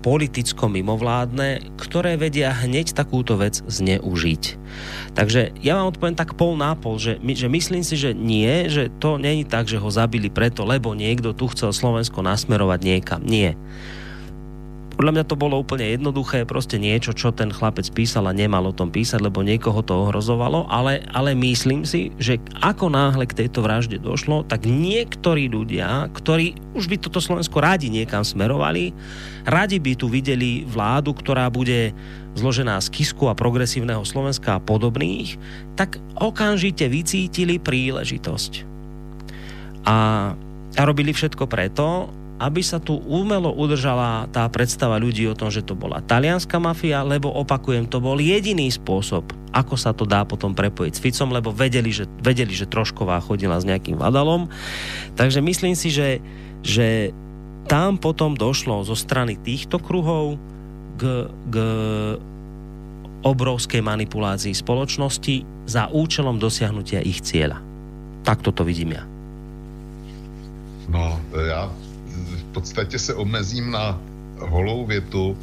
politicko-mimovládne, ktoré vedia hneď takúto vec zneužiť. Takže ja vám odpoviem tak pol na pol, že, že myslím si, že nie, že to není tak, že ho zabili preto, lebo niekto tu chcel Slovensko nasmerovať niekam. Nie podľa mňa to bolo úplne jednoduché, proste niečo, čo ten chlapec písal a nemal o tom písať, lebo niekoho to ohrozovalo, ale, ale myslím si, že ako náhle k tejto vražde došlo, tak niektorí ľudia, ktorí už by toto Slovensko rádi niekam smerovali, radi by tu videli vládu, ktorá bude zložená z Kisku a progresívneho Slovenska a podobných, tak okamžite vycítili príležitosť. A, a robili všetko preto, aby sa tu umelo udržala tá predstava ľudí o tom, že to bola talianská mafia, lebo opakujem, to bol jediný spôsob, ako sa to dá potom prepojiť s Ficom, lebo vedeli, že, vedeli, že Trošková chodila s nejakým vadalom. Takže myslím si, že, že tam potom došlo zo strany týchto kruhov k, k obrovskej manipulácii spoločnosti za účelom dosiahnutia ich cieľa. Takto to vidím ja. No, ja podstatě se omezím na holou větu,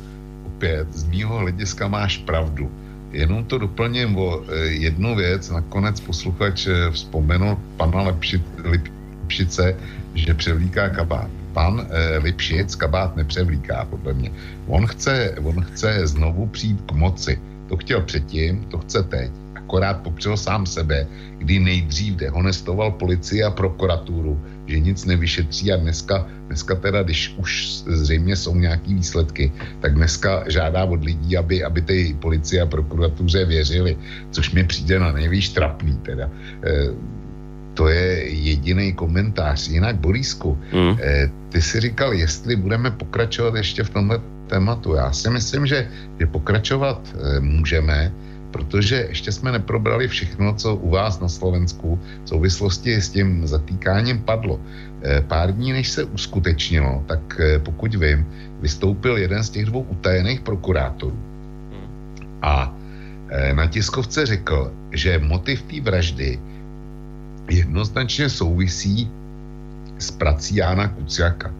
opět, z mýho hlediska máš pravdu. Jenom to doplním o e, jednu věc, nakonec posluchač e, vzpomenul pana Lepši, Lipšice, že převlíká kabát. Pan e, Lipšic kabát nepřevlíká, podle mě. On chce, on chce znovu přijít k moci. To chtěl předtím, to chce teď. Akorát popřel sám sebe, kdy nejdřív dehonestoval policii a prokuraturu, že nic nevyšetří a dneska, dneska teda, když už zřejmě jsou nějaký výsledky, tak dneska žádá od lidí, aby, aby ty policie a prokuratuře věřili, což mi přijde na nejvíc trapný teda. E, to je jediný komentář. Jinak, Borisku, mm. ty si říkal, jestli budeme pokračovat ještě v tomhle tématu. Já si myslím, že, že pokračovat e, můžeme, protože ještě jsme neprobrali všechno, co u vás na Slovensku v souvislosti s tím zatýkáním padlo. Eh, pár dní, než se uskutečnilo, tak eh, pokud vím, vystoupil jeden z těch dvou utajených prokurátorů. A eh, na tiskovce řekl, že motiv té vraždy jednoznačně souvisí s prací Jána Kuciaka.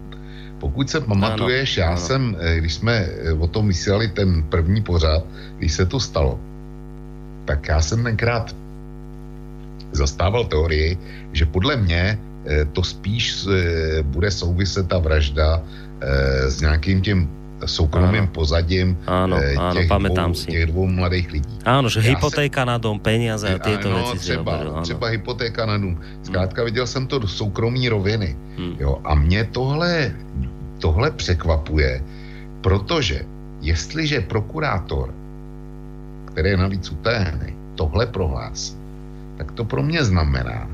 Pokud se pamatuješ, ano, já ano. jsem, když jsme o tom vysílali ten první pořad, když se to stalo, tak já jsem tenkrát zastával teorii, že podle mě eh, to spíš eh, bude souviset ta vražda eh, s nějakým tím soukromým ano. pozadím ano, eh, ano, těch, dvou, si. těch dvou mladých lidí. Ano, že Já hypotéka se... na dom, peníze a tyto ano, věci třeba, hovoril, třeba hypotéka na dům. Zkrátka hmm. viděl jsem to do soukromí roviny. Hmm. Jo, a mě tohle, tohle překvapuje, protože jestliže prokurátor, který je navíc utajný, tohle prohlásí, tak to pro mě znamená,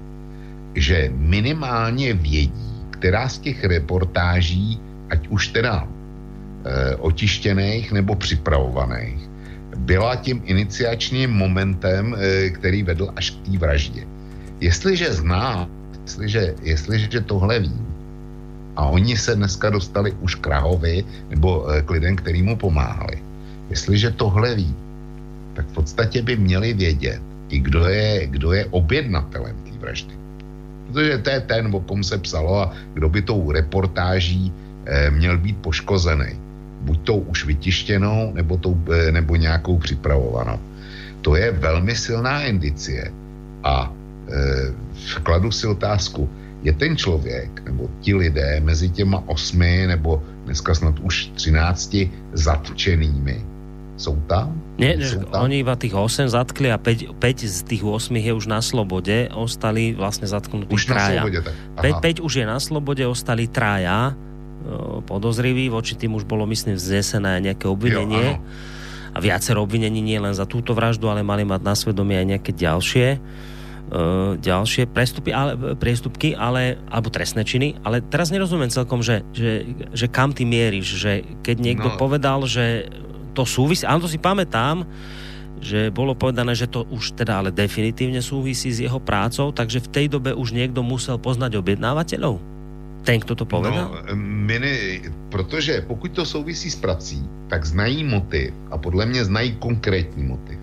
že minimálně vědí, která z těch reportáží, ať už teda e, otištěných nebo připravovaných, byla tím iniciačním momentem, e, který vedl až k té vraždě. Jestliže zná, jestliže, jestliže tohle ví, a oni se dneska dostali už k Rahovi nebo e, k lidem, který mu pomáhali, jestliže tohle ví, tak v podstatě by měli vědět, i kdo je, kdo je objednatelem té vraždy. Protože to je ten, o kom se psalo a kdo by tou reportáží eh, měl být poškozený. Buď tou už vytištěnou, nebo, tou, eh, nebo nějakou připravovanou. To je velmi silná indicie. A eh, kladu si otázku, je ten člověk, nebo ti lidé mezi těma osmi, nebo dneska snad už třinácti zatčenými, sú tam? Nie, sú tam? oni iba tých 8 zatkli a 5, 5 z tých 8 je už na slobode, ostali vlastne zatknutí už traja. Na slobode, tak. 5, 5 už je na slobode, ostali traja podozriví, voči tým už bolo myslím vznesené nejaké obvinenie. Jo, a viacero obvinení nie len za túto vraždu, ale mali mať na svedomie aj nejaké ďalšie uh, ďalšie prestupy, ale, priestupky, ale, alebo trestné činy, ale teraz nerozumiem celkom, že, že, že kam ty mieríš, že keď niekto no. povedal, že to súvisí, áno, to si pamätám, že bolo povedané, že to už teda ale definitívne súvisí s jeho prácou, takže v tej dobe už niekto musel poznať objednávateľov? Ten, kto to povedal? No, mini, protože pokud to souvisí s prací, tak znají motiv a podle mě znají konkrétní motiv.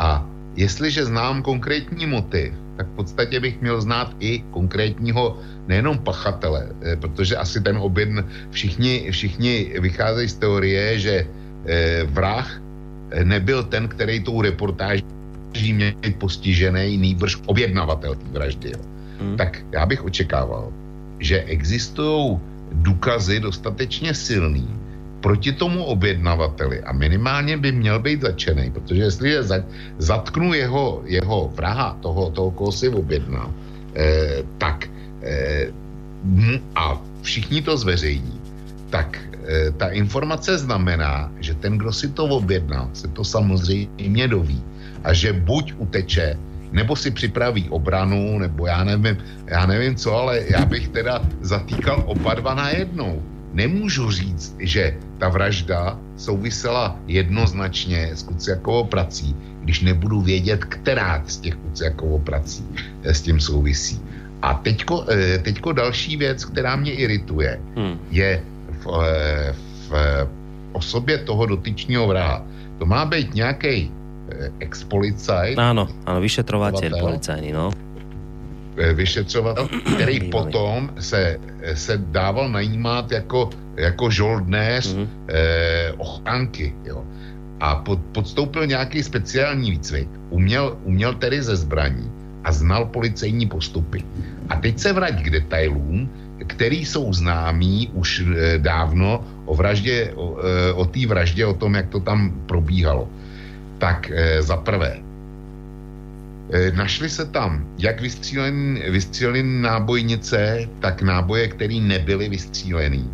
A jestliže znám konkrétní motiv, tak v podstatě bych měl znát i konkrétního nejenom pachatele, eh, protože asi ten objedn, všichni, všichni vycházejí z teorie, že vrah eh, nebyl ten, který tou reportáží měl být postižený, nýbrž objednavatel té vraždy. Jo. Hmm. Tak já bych očekával, že existují důkazy dostatečně silný proti tomu objednavateli a minimálně by měl být začený, protože jestli je za, zatknu jeho, jeho vraha, toho, toho koho si objednal, eh, tak eh, a všichni to zveřejní, tak Eh, ta informace znamená, že ten, kdo si to objednal, se to samozřejmě doví a že buď uteče, nebo si připraví obranu, nebo já nevím, já nevím co, ale já bych teda zatýkal oba dva na jednou. Nemůžu říct, že ta vražda souvisela jednoznačně s Kuciakovou prací, když nebudu vědět, která z těch Kuciakovou prací eh, s tím souvisí. A teďko, eh, teďko další věc, která mě irituje, hmm. je v, eh, v osobě toho dotyčního vraha. To má být nějaký eh, ex-policajt. Áno, áno, vyšetrovateľ policajný, no. Eh, vyšetřovatel, který potom se, se dával najímat jako, jako žoldnéř mm-hmm. eh, ochranky, jo. A pod, podstoupil nějaký speciální výcvik. Uměl, uměl tedy ze zbraní a znal policejní postupy. A teď se vrať k detailům, který jsou známí už e, dávno o vraždě, o, e, o té vraždě, o tom, jak to tam probíhalo. Tak e, za prvé, našli se tam jak vystřílený, vystřílený nábojnice, tak náboje, které nebyly vystřílený.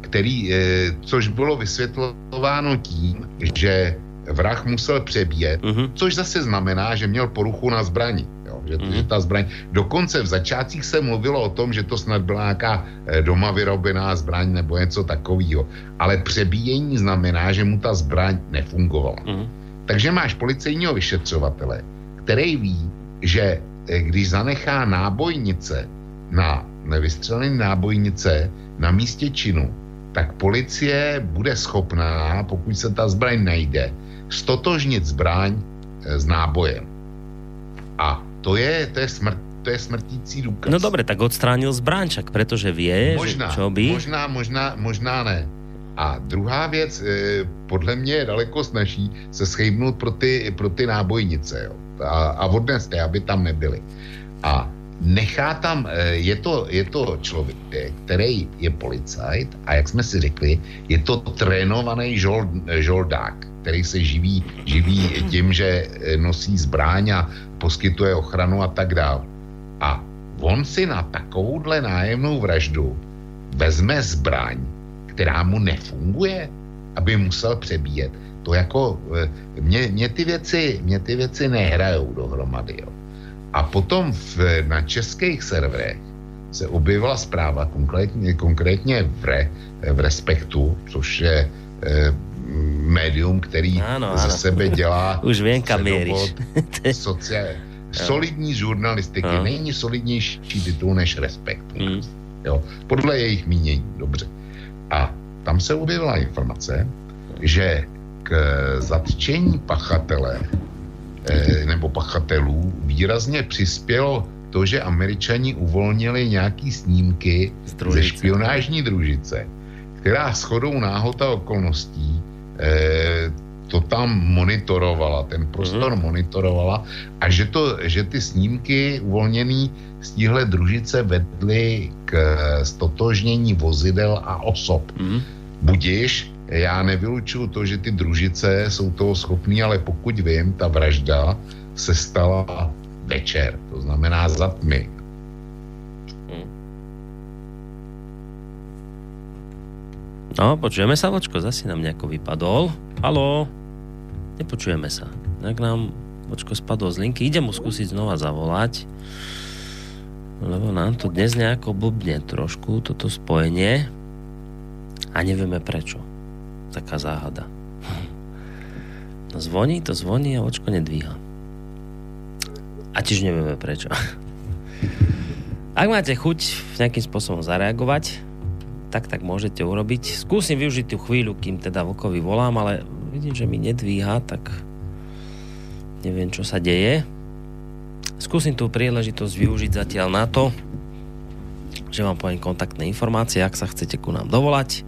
Který, což bylo vysvětlováno tím, že vrah musel přebíjet, uh-huh. což zase znamená, že měl poruchu na zbraní že, mm. že ta zbraň, dokonce v začátcích se mluvilo o tom, že to snad byla nějaká eh, doma vyrobená zbraň nebo něco takového, ale přebíjení znamená, že mu ta zbraň nefungovala. Mm. Takže máš policejního vyšetřovatele, který ví, že eh, když zanechá nábojnice na nevystřelené nábojnice na místě činu, tak policie bude schopná, pokud se ta zbraň najde, stotožnit zbraň eh, s nábojem. A to je, to je smrt, to je smrtící důkaz. No dobre, tak odstránil zbránčak, protože vie, možná, že čo by... Možná, možná, možná ne. A druhá věc, eh, podle mě je daleko snaží se schejbnout pro ty, pro ty nábojnice, jo. A, a odnést je, aby tam nebyly. A nechá tam, eh, je to, je to člověk, který je policajt a jak jsme si řekli, je to trénovaný žold, žoldák, který se živí, živí tím, že eh, nosí zbráň a poskytuje ochranu a tak dále. A on si na takovouhle nájemnou vraždu vezme zbraň, která mu nefunguje, aby musel přebíjet. To jako, eh, mě, mě, ty, věci, mě ty věci nehrajou dohromady. Jo. A potom v, na českých serverech se objevila zpráva konkrétně, konkrétně v, re, v Respektu, což je médium, který ano, ano. ze sebe dělá Už vím, kam sociál, solidní žurnalistiky. No. Není solidnější titul než Respekt. Mm. Jo, podle jejich mínění, dobře. A tam se objevila informace, že k zatčení pachatele eh, nebo pachatelů výrazně přispělo to, že američani uvolnili nějaký snímky ze špionážní družice, která shodou náhoda okolností eh, to tam monitorovala, ten prostor mm. monitorovala a že, to, že ty snímky uvolněný z téhle družice vedly k stotožnění vozidel a osob. Mm. Budiš, já nevylučuju to, že ty družice jsou toho schopný, ale pokud vím, ta vražda se stala večer, to znamená za tmy. Hmm. No, počujeme sa, Vočko, zase nám nejako vypadol. Haló, nepočujeme sa. Tak nám Vočko spadol z linky. Idem mu skúsiť znova zavolať, lebo nám to dnes nejako blbne trošku, toto spojenie a nevieme prečo taká záhada. No zvoní, to zvoní a očko nedvíha. A tiež nevieme prečo. Ak máte chuť nejakým spôsobom zareagovať, tak tak môžete urobiť. Skúsim využiť tú chvíľu, kým teda Vlkovi volám, ale vidím, že mi nedvíha, tak neviem, čo sa deje. Skúsim tú príležitosť využiť zatiaľ na to, že vám poviem kontaktné informácie, ak sa chcete ku nám dovolať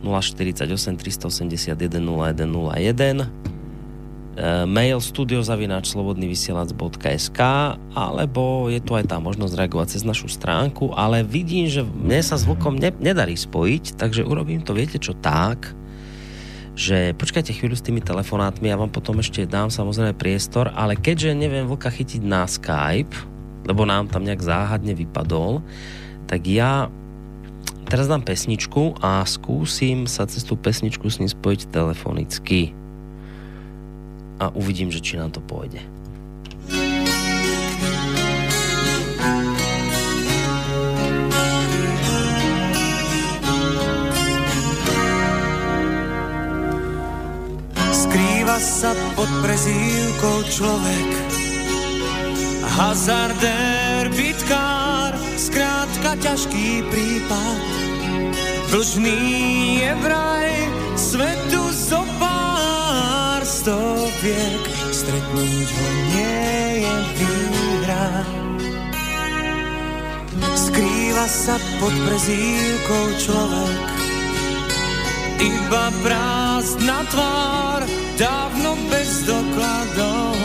048 381 0101 mail studiozavinačslobodnyvysielac.sk alebo je tu aj tá možnosť reagovať cez našu stránku, ale vidím, že mne sa zvukom ne, nedarí spojiť, takže urobím to, viete čo, tak, že počkajte chvíľu s tými telefonátmi, ja vám potom ešte dám samozrejme priestor, ale keďže neviem vlka chytiť na Skype, lebo nám tam nejak záhadne vypadol, tak ja teraz dám pesničku a skúsim sa cez tú pesničku s ním spojiť telefonicky. A uvidím, že či nám to pôjde. Skrýva sa pod prezývkou človek Hazardér, bitkár, skrátka ťažký prípad Dlžný je vraj svetu zo stoviek, stretnúť ho nie je výhra. Skrýva sa pod prezývkou človek, iba prázdna tvár, dávno bez dokladov.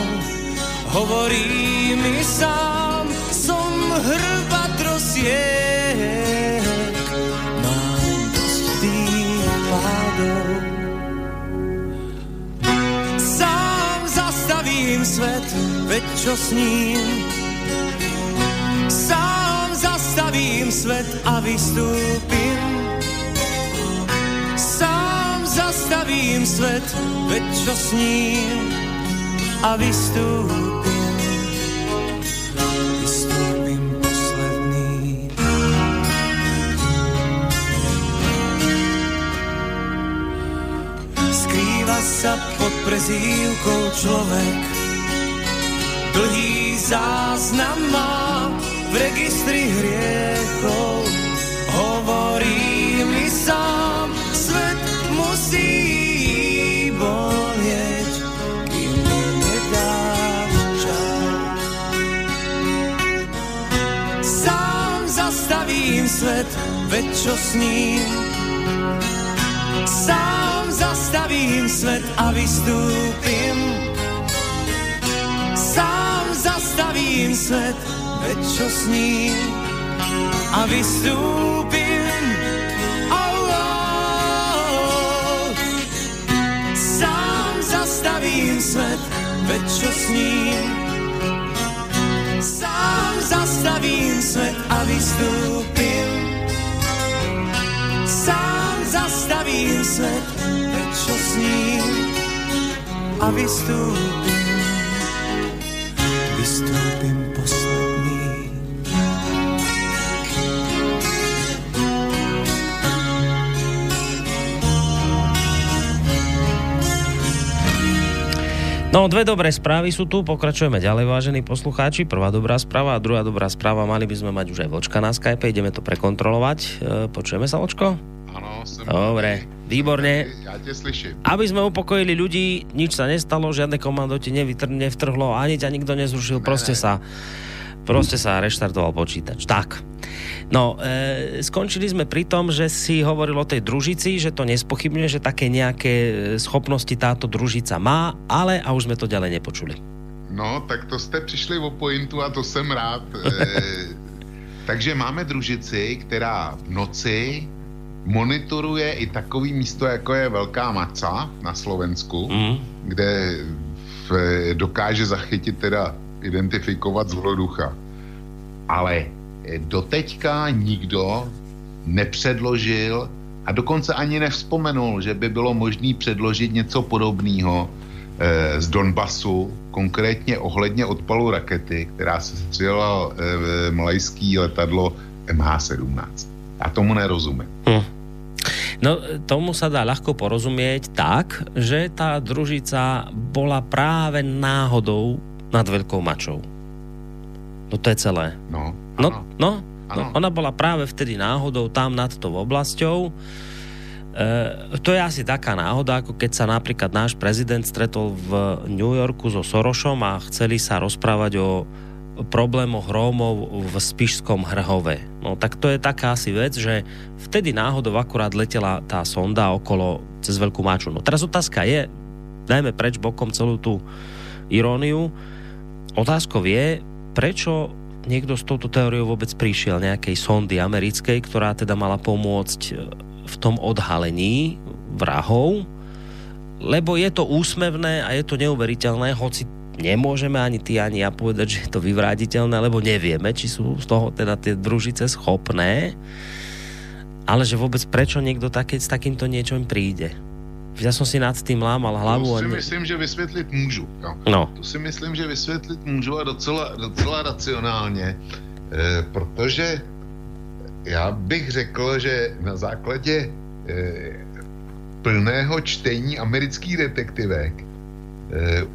Hovorí mi sám, som hrba drosiek. Svet, veď čo s ním? Sám zastavím svet a vystúpim. Sám zastavím svet, veď čo s ním? A vystúpim. sa pod prezývkou človek. Dlhý záznam má v registri hriechov. Hovorí mi sám, svet musí bolieť, kým mi nedáš čas. Sám zastavím svet, veď čo s ním? Sám zastavím svet a vystúpim. Sám zastavím svet, veď čo s ním a vystúpim. Oh, oh. Sám zastavím svet, veď čo s ním. Sám zastavím svet a vystúpim. Sám zastavím svet, veď čo s ním a vystúpim. Vystúpim posledný. No, dve dobré správy sú tu, pokračujeme ďalej, vážení poslucháči. Prvá dobrá správa a druhá dobrá správa, mali by sme mať už aj Vočka na Skype, ideme to prekontrolovať. E, počujeme sa, Vočko? Ano, jsem... Dobre, výborne. Já tě slyším. Aby sme upokojili ľudí, nič sa nestalo, žiadne komando ti nevytr- nevtrhlo, ani ťa nikto nezrušil, proste ne. sa proste sa reštartoval počítač. Tak. No, e, skončili sme pri tom, že si hovoril o tej družici, že to nespochybňuje, že také nejaké e, schopnosti táto družica má, ale a už sme to ďalej nepočuli. No, tak to jste přišli o pointu a to jsem rád. E, takže máme družici, která v noci monitoruje i takový místo, jako je Velká Maca na Slovensku, Mm. kde v, dokáže zachytit teda identifikovat zloducha. Ale eh, doteďka nikdo nepředložil a dokonce ani nevzpomenul, že by bylo možné předložit něco podobného eh, z Donbasu, konkrétně ohledně odpalu rakety, která se střelila eh, malajský letadlo MH17. Já tomu nerozumím. Hm. No, tomu sa dá ľahko porozumieť tak, že tá družica bola práve náhodou nad Veľkou mačou. No to je celé. No, No, no, no, Áno. ona bola práve vtedy náhodou tam nad tou oblasťou. E, to je asi taká náhoda, ako keď sa napríklad náš prezident stretol v New Yorku so Sorošom a chceli sa rozprávať o problémoch Rómov v Spišskom Hrhove. No tak to je taká asi vec, že vtedy náhodou akurát letela tá sonda okolo cez Veľkú Maču. No teraz otázka je, dajme preč bokom celú tú iróniu, otázkou je, prečo niekto s touto teóriou vôbec prišiel nejakej sondy americkej, ktorá teda mala pomôcť e, v tom odhalení vrahov, lebo je to úsmevné a je to neuveriteľné, hoci nemôžeme ani ty, ani ja povedať, že je to vyvrátiteľné, lebo nevieme, či sú z toho teda tie družice schopné, ale že vôbec prečo niekto také, s takýmto niečom príde. Ja som si nad tým lámal hlavu. To si ne- myslím, že vysvětlit můžu. Jo. No, To si myslím, že vysvětlit můžu a docela, docela racionálně, eh, protože já bych řekl, že na základě eh, plného čtení amerických detektivek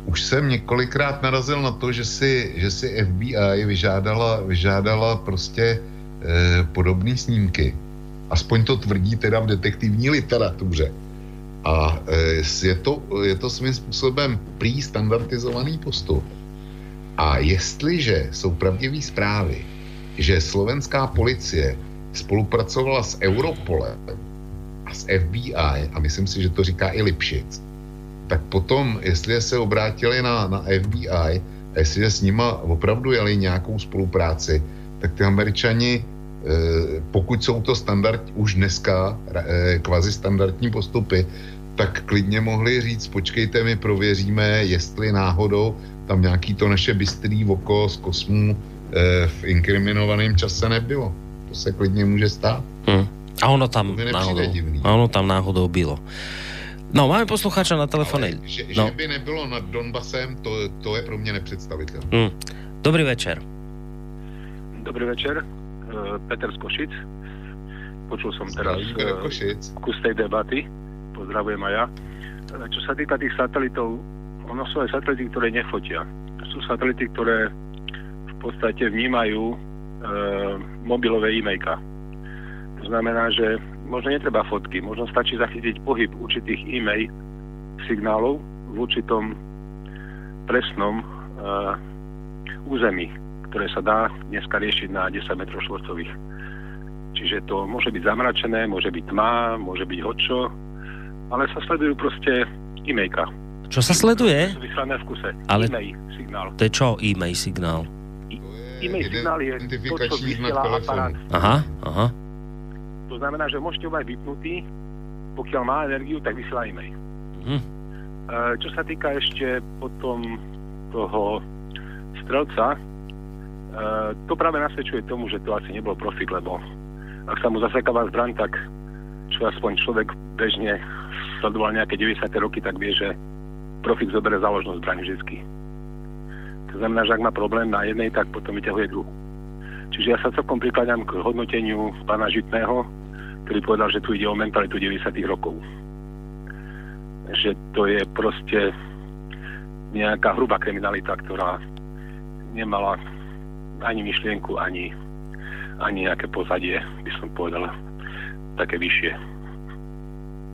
už jsem několikrát narazil na to, že si, že si FBI vyžádala, vyžádala prostě eh, podobné snímky. Aspoň to tvrdí teda v detektivní literatuře. A e, je to, je to svým způsobem prý standardizovaný postup. A jestliže jsou pravdivé zprávy, že slovenská policie spolupracovala s Europolem a s FBI, a myslím si, že to říká i Lipšic, tak potom, jestli se obrátili na, na FBI a jestliže s nima opravdu jeli nějakou spolupráci, tak ty američani, eh, pokud jsou to standard už dneska eh, kvazi standardní postupy, tak klidně mohli říct, počkejte, my prověříme, jestli náhodou tam nějaký to naše bystrý oko z kosmu eh, v inkriminovaném čase nebylo. To se klidně může stát. hm. A ono tam náhodou, divný. a ono tam náhodou bylo. No, máme poslucháča na telefóne. Ale že, No. že by nebylo nad Donbasem, to, to je pro mě nepředstavitelné. Hm. Dobrý večer. Dobrý večer, e, Peter z Košic. Počul som teraz e, Košic. kus tej debaty. Pozdravujem aj ja. E, Čo sa týka tých satelitov, ono sú aj satelity, ktoré nefotia. Sú satelity, ktoré v podstate vnímajú e, mobilové e-mailka. To znamená, že možno netreba fotky, možno stačí zachytiť pohyb určitých e-mail signálov v určitom presnom e, území, ktoré sa dá dneska riešiť na 10 m štvorcových. Čiže to môže byť zamračené, môže byť tma, môže byť hočo, ale sa sledujú proste e-mailka. Čo sa sleduje? Vyslané v kuse. Ale- E-mail, signál. To je čo e-mail signál? e-mail signál je to, čo vysiela aparát. Aha, aha. To znamená, že môžete ho aj vypnutý, pokiaľ má energiu, tak vysiela e-mail. Hm. E, čo sa týka ešte potom toho strelca, e, to práve nasvedčuje tomu, že to asi nebol profik, lebo ak sa mu zasekáva zbraň, tak čo aspoň človek bežne sledoval nejaké 90. roky, tak vie, že profik zoberie záložnú zbraň vždy. To znamená, že ak má problém na jednej, tak potom vyťahuje druhú. Čiže ja sa celkom prikladám k hodnoteniu pána Žitného, ktorý povedal, že tu ide o mentalitu 90. rokov. Že to je proste nejaká hrubá kriminalita, ktorá nemala ani myšlienku, ani, ani nejaké pozadie, by som povedal, také vyššie.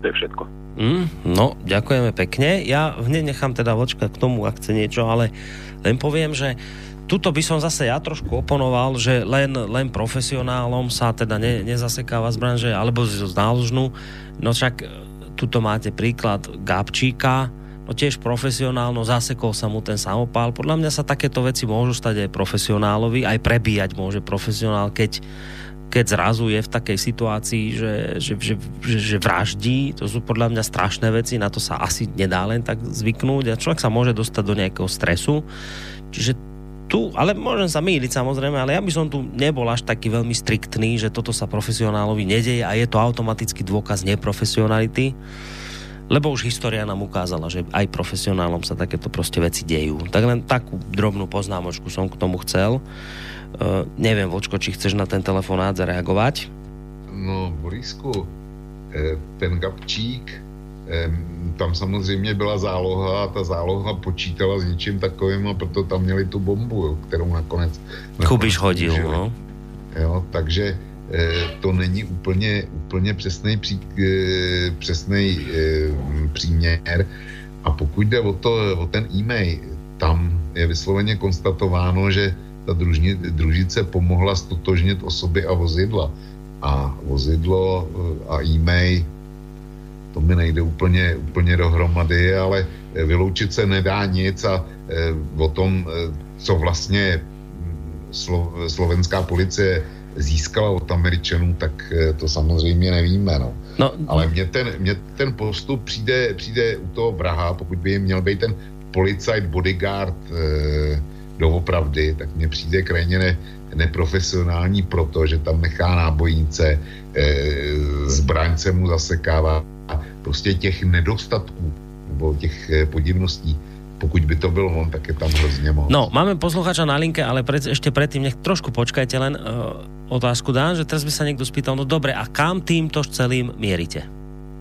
To je všetko. Mm, no, ďakujeme pekne. Ja hneď nechám teda vočka k tomu, ak chce niečo, ale len poviem, že tuto by som zase ja trošku oponoval, že len, len profesionálom sa teda ne, nezasekáva z branže, alebo z náložnú. No však e, tuto máte príklad Gabčíka, no tiež profesionálno, zasekol sa mu ten samopál. Podľa mňa sa takéto veci môžu stať aj profesionálovi, aj prebíjať môže profesionál, keď keď zrazu je v takej situácii, že, že, že, že, že vraždí, to sú podľa mňa strašné veci, na to sa asi nedá len tak zvyknúť a človek sa môže dostať do nejakého stresu. Čiže tu, ale môžem sa mýliť samozrejme, ale ja by som tu nebol až taký veľmi striktný, že toto sa profesionálovi nedeje a je to automaticky dôkaz neprofesionality, lebo už história nám ukázala, že aj profesionálom sa takéto proste veci dejú. Tak len takú drobnú poznámočku som k tomu chcel. Uh, neviem, Vočko, či chceš na ten telefonát zareagovať? No, Borisku, eh, ten Gabčík, tam samozřejmě byla záloha a ta záloha počítala s něčím takovým a proto tam měli tu bombu, jo, kterou nakonec... Kubiš hodil, no. Jo, takže to není úplně, úplně přesný, pří, přesný příměr. A pokud jde o, to, o ten e-mail, tam je vysloveně konstatováno, že ta družni, družice pomohla stotožnit osoby a vozidla. A vozidlo a e-mail, to mi nejde úplně, úplně dohromady, ale eh, vyloučit se nedá nic a eh, o tom, co vlastně hm, slo, slovenská policie získala od Američanů, tak to samozřejmě nevíme. No. No, Ale mně ten, mně ten postup přijde, přijde u toho vraha, pokud by jim měl být ten policajt, bodyguard, eh, doopravdy, tak mně přijde krajně ne, neprofesionální proto, že tam nechá nábojnice, e, zbraňce mu zasekává a prostě těch nedostatků nebo těch e, podivností pokud by to byl on, tak je tam hrozně moc. No, máme posluchača na linke, ale pred, ešte predtým, nech trošku počkajte len uh, otázku dám, že teraz by sa niekto spýtal, no dobre, a kam týmto celým mierite?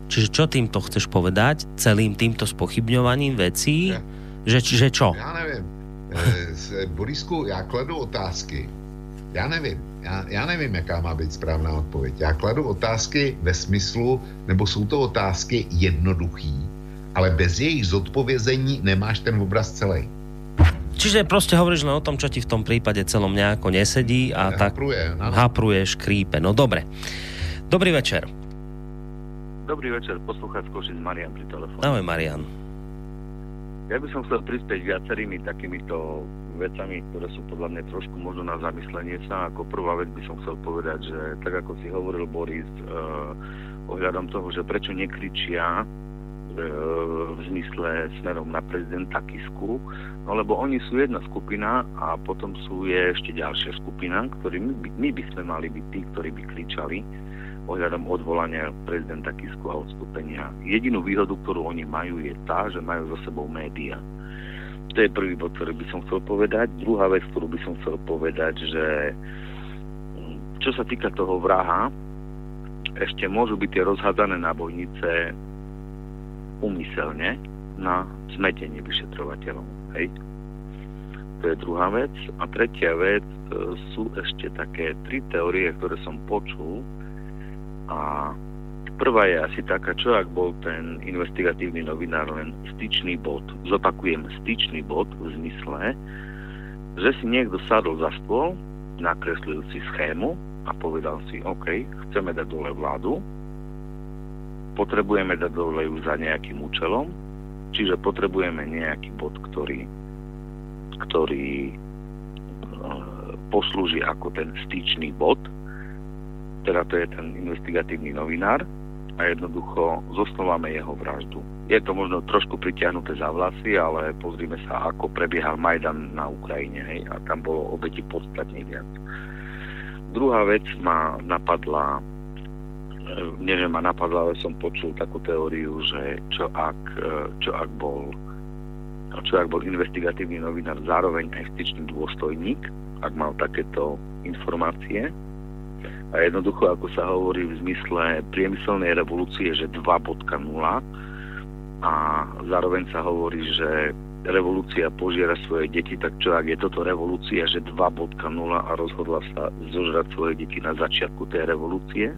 Čiže čo týmto chceš povedať? Celým týmto spochybňovaním vecí? Ja. Že, že čo? Ja neviem. E, Borisku, já kladu otázky. Já nevím. Já, já nevím, jaká má být správná odpověď. Já kladu otázky ve smyslu, nebo jsou to otázky jednoduchý, ale bez jejich zodpovězení nemáš ten obraz celý. Čiže proste hovoríš len o tom, čo ti v tom prípade celom nejako nesedí a tak hapruje, no. hapruješ, krípe. No dobre. Dobrý večer. Dobrý večer, poslucháč Košic Marian pri telefóne. Ahoj Marian. Ja by som chcel prispieť viacerými takýmito vecami, ktoré sú podľa mňa trošku možno na zamyslenie sa. Ako prvá vec by som chcel povedať, že tak ako si hovoril Boris, uh, ohľadom toho, že prečo nekričia uh, v zmysle smerom na prezidenta Kisku, no lebo oni sú jedna skupina a potom sú je ešte ďalšia skupina, ktorí my, my by sme mali byť tí, ktorí by kričali ohľadom odvolania prezidenta Kisku a odstúpenia. Jedinú výhodu, ktorú oni majú, je tá, že majú za sebou média. To je prvý bod, ktorý by som chcel povedať. Druhá vec, ktorú by som chcel povedať, že mm, čo sa týka toho vraha, ešte môžu byť tie rozhádzané nábojnice umyselne na zmetenie vyšetrovateľov. Hej? To je druhá vec. A tretia vec e, sú ešte také tri teórie, ktoré som počul, a prvá je asi taká, čo ak bol ten investigatívny novinár len styčný bod. Zopakujem, styčný bod v zmysle, že si niekto sadol za stôl, nakreslujúci schému a povedal si, OK, chceme dať dole vládu, potrebujeme dať dole ju za nejakým účelom, čiže potrebujeme nejaký bod, ktorý, ktorý poslúži ako ten styčný bod, teda to je ten investigatívny novinár a jednoducho zosnováme jeho vraždu. Je to možno trošku pritiahnuté za vlasy, ale pozrime sa, ako prebiehal Majdan na Ukrajine hej, a tam bolo obeti podstatne viac. Druhá vec ma napadla, e, že ma napadla, ale som počul takú teóriu, že čo ak, e, čo ak bol čo ak bol investigatívny novinár zároveň aj styčný dôstojník, ak mal takéto informácie. A jednoducho, ako sa hovorí v zmysle priemyselnej revolúcie, že 2.0 a zároveň sa hovorí, že revolúcia požiera svoje deti, tak čo ak je toto revolúcia, že 2.0 a rozhodla sa zožrať svoje deti na začiatku tej revolúcie,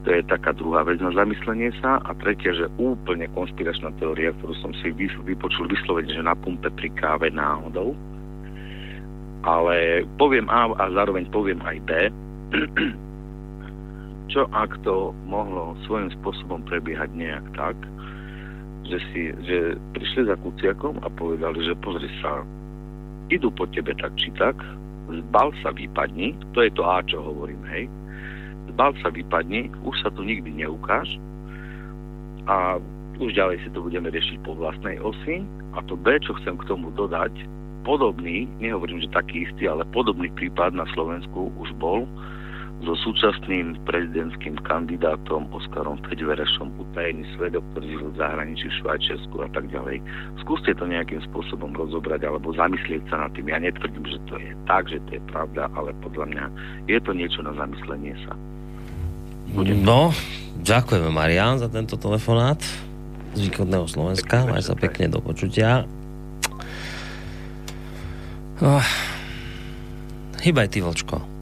to je taká druhá vec na zamyslenie sa. A tretia, že úplne konspiračná teória, ktorú som si vypočul vyslovene, že na pumpe pri káve náhodou. Ale poviem A a zároveň poviem aj B. Čo ak to mohlo svojím spôsobom prebiehať nejak tak, že, si, že prišli za Kuciakom a povedali, že pozri sa, idú po tebe tak či tak, zbal sa vypadni, to je to A, čo hovorím, hej, bal sa vypadne, už sa tu nikdy neukáž a už ďalej si to budeme riešiť po vlastnej osi. A to B, čo chcem k tomu dodať, podobný, nehovorím, že taký istý, ale podobný prípad na Slovensku už bol so súčasným prezidentským kandidátom Oskarom Feďverešom, utajený svedok, ktorý žil v zahraničí v Švajčiarsku a tak ďalej. Skúste to nejakým spôsobom rozobrať alebo zamyslieť sa nad tým. Ja netvrdím, že to je tak, že to je pravda, ale podľa mňa je to niečo na zamyslenie sa. Budem. No, ďakujeme Marian za tento telefonát z východného Slovenska. Máš sa pekne do počutia. Oh. Hýbaj ty, Vlčko.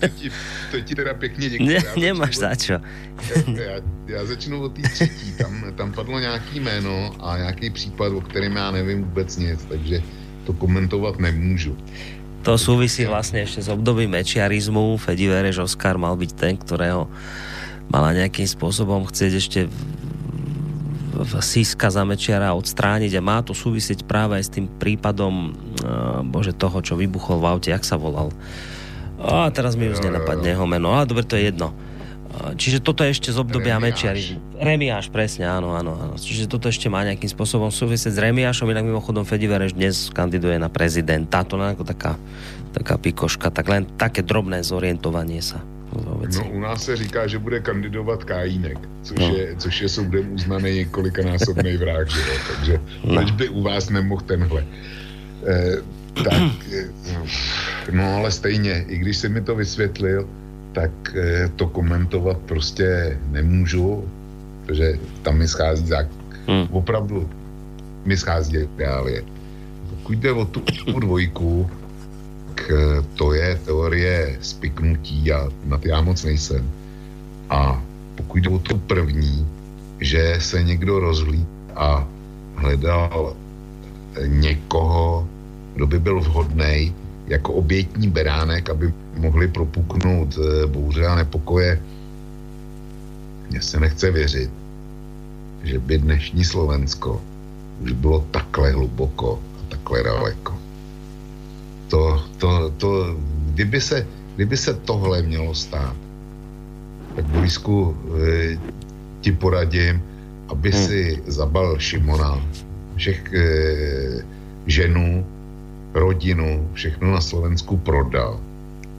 To, ti, to ti teda pěkně děkuji. Ne, nemáš za čo. Já, já začnu od té třetí. Tam, tam padlo nějaký jméno a nějaký případ, o kterém já nevím vůbec nic, takže to komentovat nemůžu. To súvisí vlastne ešte s obdobím mečiarizmu. Fedi Vereš Oskar mal byť ten, ktorého mala nejakým spôsobom chcieť ešte Siska za Mečiara odstrániť a má to súvisieť práve aj s tým prípadom uh, bože toho, čo vybuchol v aute, jak sa volal. A teraz mi už nenapadne jeho meno, ale dobre, to je jedno. Čiže toto je ešte z obdobia Mečiarizmu. Remiáš, presne, áno, áno, áno. Čiže toto ešte má nejakým spôsobom súvisieť s Remiášom, inak mimochodom Fedivereš dnes kandiduje na prezidenta. To je ako taká, taká pikoška, tak len také drobné zorientovanie sa. No u nás se říká, že bude kandidovat Kajínek, což, no. je, což je soudem uznaný několikanásobný vrah, že jo? takže no. proč by u vás nemohl tenhle. E, tak, eh, no ale stejně, i když si mi to vysvětlil, tak eh, to komentovat prostě nemůžu, protože tam mi schází zák... Hmm. Opravdu mi schází reálie. Pokud jde o tu, tu dvojku, eh, to je teorie spiknutí a na ty já moc nejsem. A pokud jde o tu první, že se někdo rozhlí a hledal někoho, kdo by byl vhodný jako obětní beránek, aby mohli propuknout eh, bouře a nepokoje. Mně se nechce věřit, že by dnešní Slovensko už bylo takhle hluboko a takhle daleko. To, to, to, kdyby se, kdyby se tohle mělo stát, tak Borisku e, ti poradím, aby hmm. si zabal Šimona, všech e, ženů, rodinu, všechno na Slovensku prodal.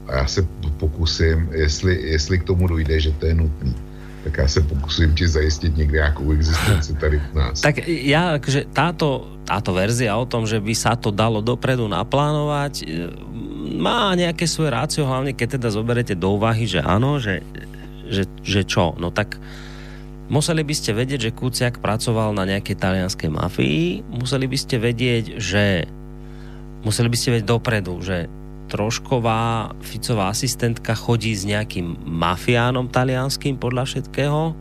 A já se pokusím, jestli, jestli k tomu dojde, že to je nutné, tak já se pokusím ti zajistit někde nějakou existenci tady u nás. Tak ja, akože táto, táto verzia o tom, že by sa to dalo dopredu naplánovať, e, má nejaké svoje rácio, hlavne keď teda zoberete do úvahy, že áno, že, že, že čo? No tak museli by ste vedieť, že Kuciak pracoval na nejakej talianskej mafii, museli by ste vedieť, že museli by ste vedieť dopredu, že Trošková Ficová asistentka chodí s nejakým mafiánom talianským podľa všetkého.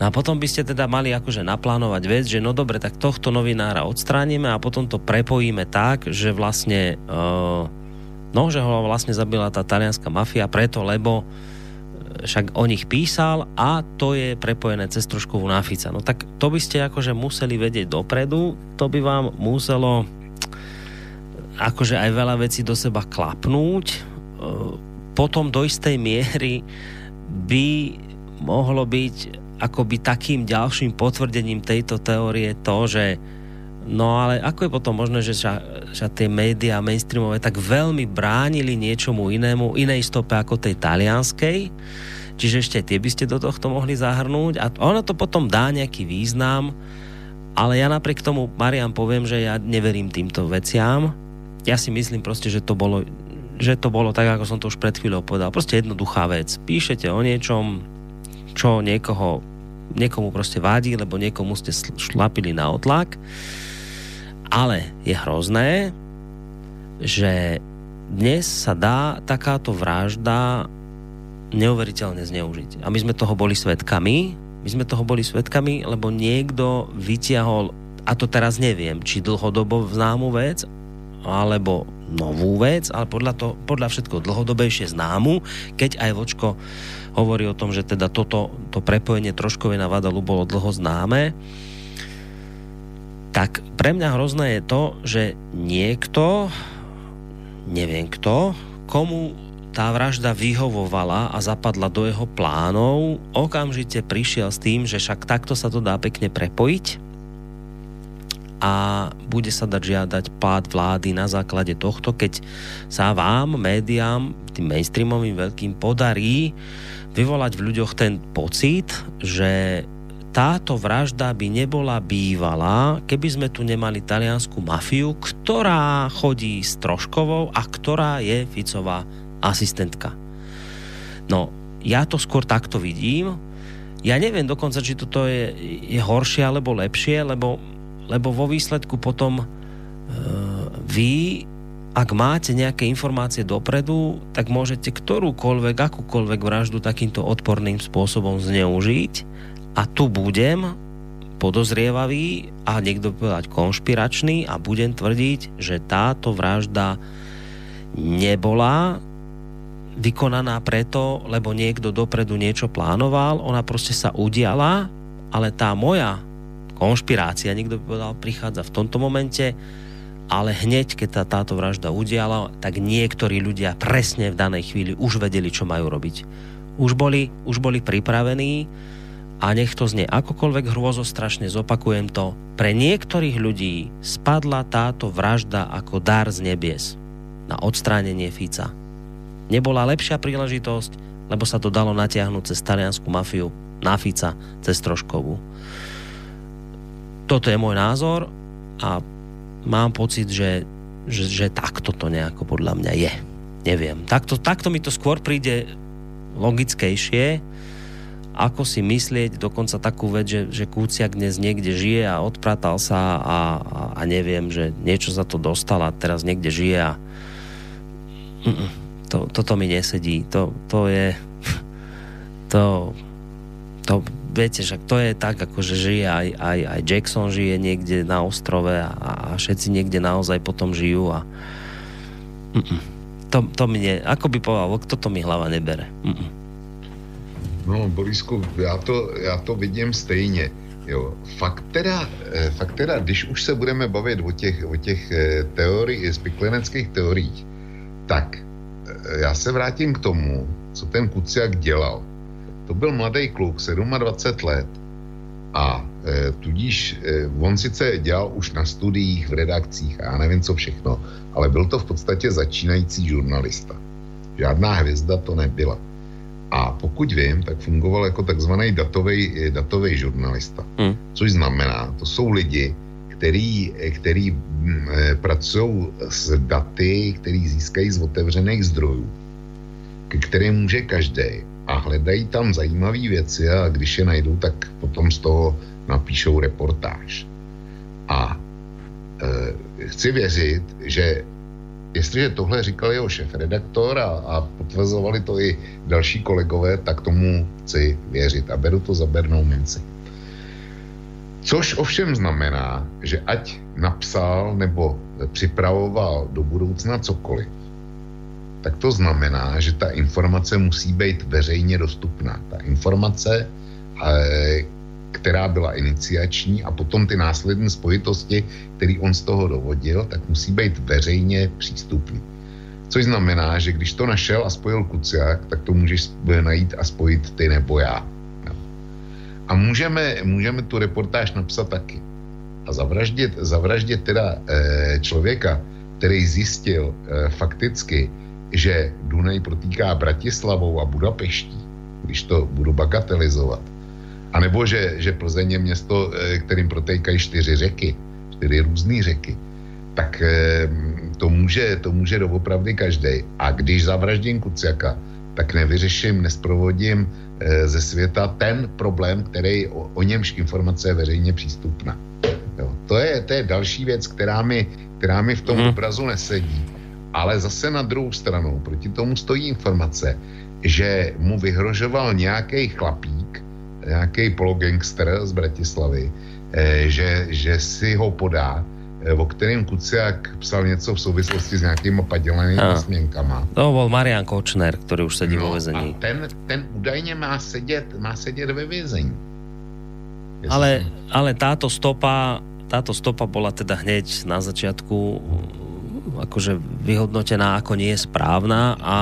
No a potom by ste teda mali akože naplánovať vec, že no dobre, tak tohto novinára odstránime a potom to prepojíme tak, že vlastne uh, no, že ho vlastne zabila tá talianská mafia preto, lebo však o nich písal a to je prepojené cez troškovú náfica. No tak to by ste akože museli vedieť dopredu, to by vám muselo akože aj veľa vecí do seba klapnúť. E, potom do istej miery by mohlo byť akoby takým ďalším potvrdením tejto teórie to, že no ale ako je potom možné, že, že, že tie médiá mainstreamové tak veľmi bránili niečomu inému, inej stope ako tej talianskej, čiže ešte tie by ste do tohto mohli zahrnúť a ono to potom dá nejaký význam, ale ja napriek tomu, Marian, poviem, že ja neverím týmto veciam. Ja si myslím proste, že to bolo že to bolo tak, ako som to už pred chvíľou povedal. Proste jednoduchá vec. Píšete o niečom, čo niekoho, niekomu proste vadí, lebo niekomu ste šlapili na otlak. Ale je hrozné, že dnes sa dá takáto vražda neuveriteľne zneužiť. A my sme toho boli svetkami my sme toho boli svetkami, lebo niekto vytiahol, a to teraz neviem, či dlhodobo známu vec, alebo novú vec, ale podľa, to, podľa všetko dlhodobejšie známu, keď aj Vočko hovorí o tom, že teda toto to prepojenie troškové na Vadalu bolo dlho známe, tak pre mňa hrozné je to, že niekto, neviem kto, komu tá vražda vyhovovala a zapadla do jeho plánov, okamžite prišiel s tým, že však takto sa to dá pekne prepojiť a bude sa dať žiadať pád vlády na základe tohto, keď sa vám, médiám, tým mainstreamovým veľkým podarí vyvolať v ľuďoch ten pocit, že táto vražda by nebola bývalá, keby sme tu nemali taliansku mafiu, ktorá chodí s Troškovou a ktorá je Ficová asistentka. No, ja to skôr takto vidím. Ja neviem dokonca, či toto je, je horšie alebo lepšie, lebo, lebo vo výsledku potom e, vy, ak máte nejaké informácie dopredu, tak môžete ktorúkoľvek, akúkoľvek vraždu takýmto odporným spôsobom zneužiť. A tu budem podozrievavý a niekto povedať konšpiračný a budem tvrdiť, že táto vražda nebola vykonaná preto, lebo niekto dopredu niečo plánoval, ona proste sa udiala, ale tá moja konšpirácia, niekto by povedal, prichádza v tomto momente, ale hneď, keď tá, táto vražda udiala, tak niektorí ľudia presne v danej chvíli už vedeli, čo majú robiť. Už boli, už boli pripravení a nech to znie akokoľvek strašne zopakujem to, pre niektorých ľudí spadla táto vražda ako dar z nebies na odstránenie Fica nebola lepšia príležitosť, lebo sa to dalo natiahnuť cez taliansku mafiu na Fica, cez Troškovú. Toto je môj názor a mám pocit, že, že, že takto to nejako podľa mňa je. Neviem. Takto, takto mi to skôr príde logickejšie, ako si myslieť dokonca takú vec, že, že Kúciak dnes niekde žije a odpratal sa a, a, a neviem, že niečo za to dostal a teraz niekde žije a... To, toto mi nesedí. To, to je... To, to, viete, že to je tak, ako že žije aj, aj, aj Jackson žije niekde na ostrove a, a všetci niekde naozaj potom žijú a mm-mm. to, to mi ne, ako by povedal, kto to mi hlava nebere. Mm-mm. No, Borisku, já to, já to vidím stejně. Jo, fakt teda, eh, fakt teda, když už se budeme bavit o těch, o těch eh, teorií, spikleneckých teoriích, tak já se vrátím k tomu, co ten Kuciak dělal. To byl mladý kluk, 27 let. A e, tudíž e, on sice dělal už na studiích, v redakcích a já nevím co všechno, ale byl to v podstatě začínající žurnalista. Žádná hvězda to nebyla. A pokud vím, tak fungoval jako takzvaný datový, datový žurnalista. Hmm. Což znamená, to jsou lidi, který, který mm, eh, pracují s daty, který získají z otevřených zdrojů, ke kterým může každý a hledají tam zajímavé věci a když je najdou, tak potom z toho napíšou reportáž. A e, chci věřit, že jestliže tohle říkal jeho šéf-redaktor a, a potvrzovali to i další kolegové, tak tomu chci věřit a beru to za bernou minci. Což ovšem znamená, že ať napsal nebo připravoval do budoucna cokoliv, tak to znamená, že ta informace musí být veřejně dostupná. Ta informace, eh, která byla iniciační a potom ty následné spojitosti, který on z toho dovodil, tak musí být veřejně přístupný. Což znamená, že když to našel a spojil Kuciak, tak to můžeš najít a spojit ty nebo já. No. A můžeme, můžeme tu reportáž napsat taky. A zavraždit, zavraždit teda e, člověka, který zjistil e, fakticky, že Dunaj protýká Bratislavou a Budapeští, když to budu bagatelizovat, a nebo že, že Plzeň je město, e, kterým protékají čtyři řeky, čtyři různé řeky, tak e, to může, to může doopravdy každý. A když zavraždím Kuciaka, tak nevyřeším, nesprovodím e, ze světa ten problém, který o, o němž informace je veřejně přístupná. Jo, to, je, to je další věc, která mi, která mi v tom mm. obrazu nesedí. Ale zase na druhou stranu, proti tomu stojí informace, že mu vyhrožoval nějaký chlapík, nějaký pologangster z Bratislavy, eh, že, že si ho podá, eh, o kterém Kuciak psal něco v souvislosti s nějakými padělanými směnkama. To byl Marian Kočner, který už sedí no, vo vězení. ten, ten údajně má sedět, má sedět ve vězení. Ale, ale táto stopa, táto stopa bola teda hneď na začiatku akože vyhodnotená ako nie je správna a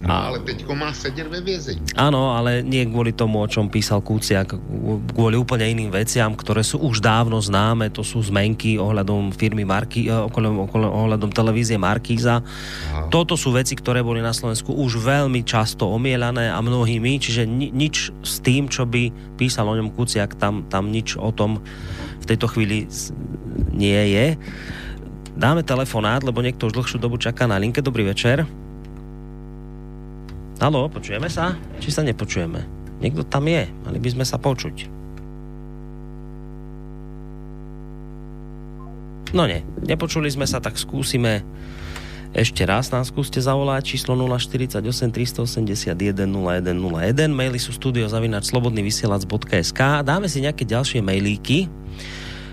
No, a... ale teďko má sedět ve vězení. Áno, ale nie kvôli tomu, o čom písal Kuciak, kvôli úplne iným veciam, ktoré sú už dávno známe, to sú zmenky ohľadom firmy Marky, eh, okolo, okolo, ohľadom televízie Markíza. Aha. Toto sú veci, ktoré boli na Slovensku už veľmi často omielané a mnohými, čiže ni, nič s tým, čo by písal o ňom Kuciak, tam, tam nič o tom v tejto chvíli nie je. Dáme telefonát, lebo niekto už dlhšiu dobu čaká na linke. Dobrý večer. Halo, počujeme sa? Či sa nepočujeme? Niekto tam je, mali by sme sa počuť. No nie, nepočuli sme sa, tak skúsime ešte raz nám skúste zavolať číslo 048 381 0101 maily sú studiozavinač.slobodnyvysielac.sk dáme si nejaké ďalšie mailíky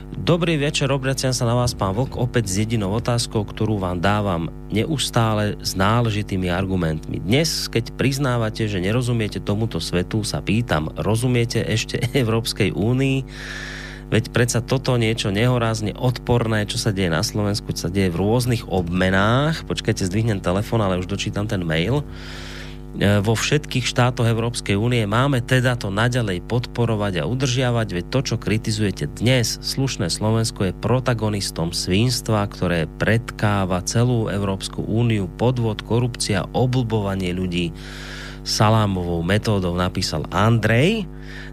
Dobrý večer, obraciam sa na vás, pán Vlk, opäť s jedinou otázkou, ktorú vám dávam neustále s náležitými argumentmi. Dnes, keď priznávate, že nerozumiete tomuto svetu, sa pýtam, rozumiete ešte Európskej únii? Veď predsa toto niečo nehorázne odporné, čo sa deje na Slovensku, čo sa deje v rôznych obmenách. Počkajte, zdvihnem telefon, ale už dočítam ten mail vo všetkých štátoch Európskej únie. Máme teda to naďalej podporovať a udržiavať, veď to, čo kritizujete dnes, slušné Slovensko je protagonistom svinstva, ktoré predkáva celú Európsku úniu, podvod, korupcia, oblbovanie ľudí salámovou metódou napísal Andrej.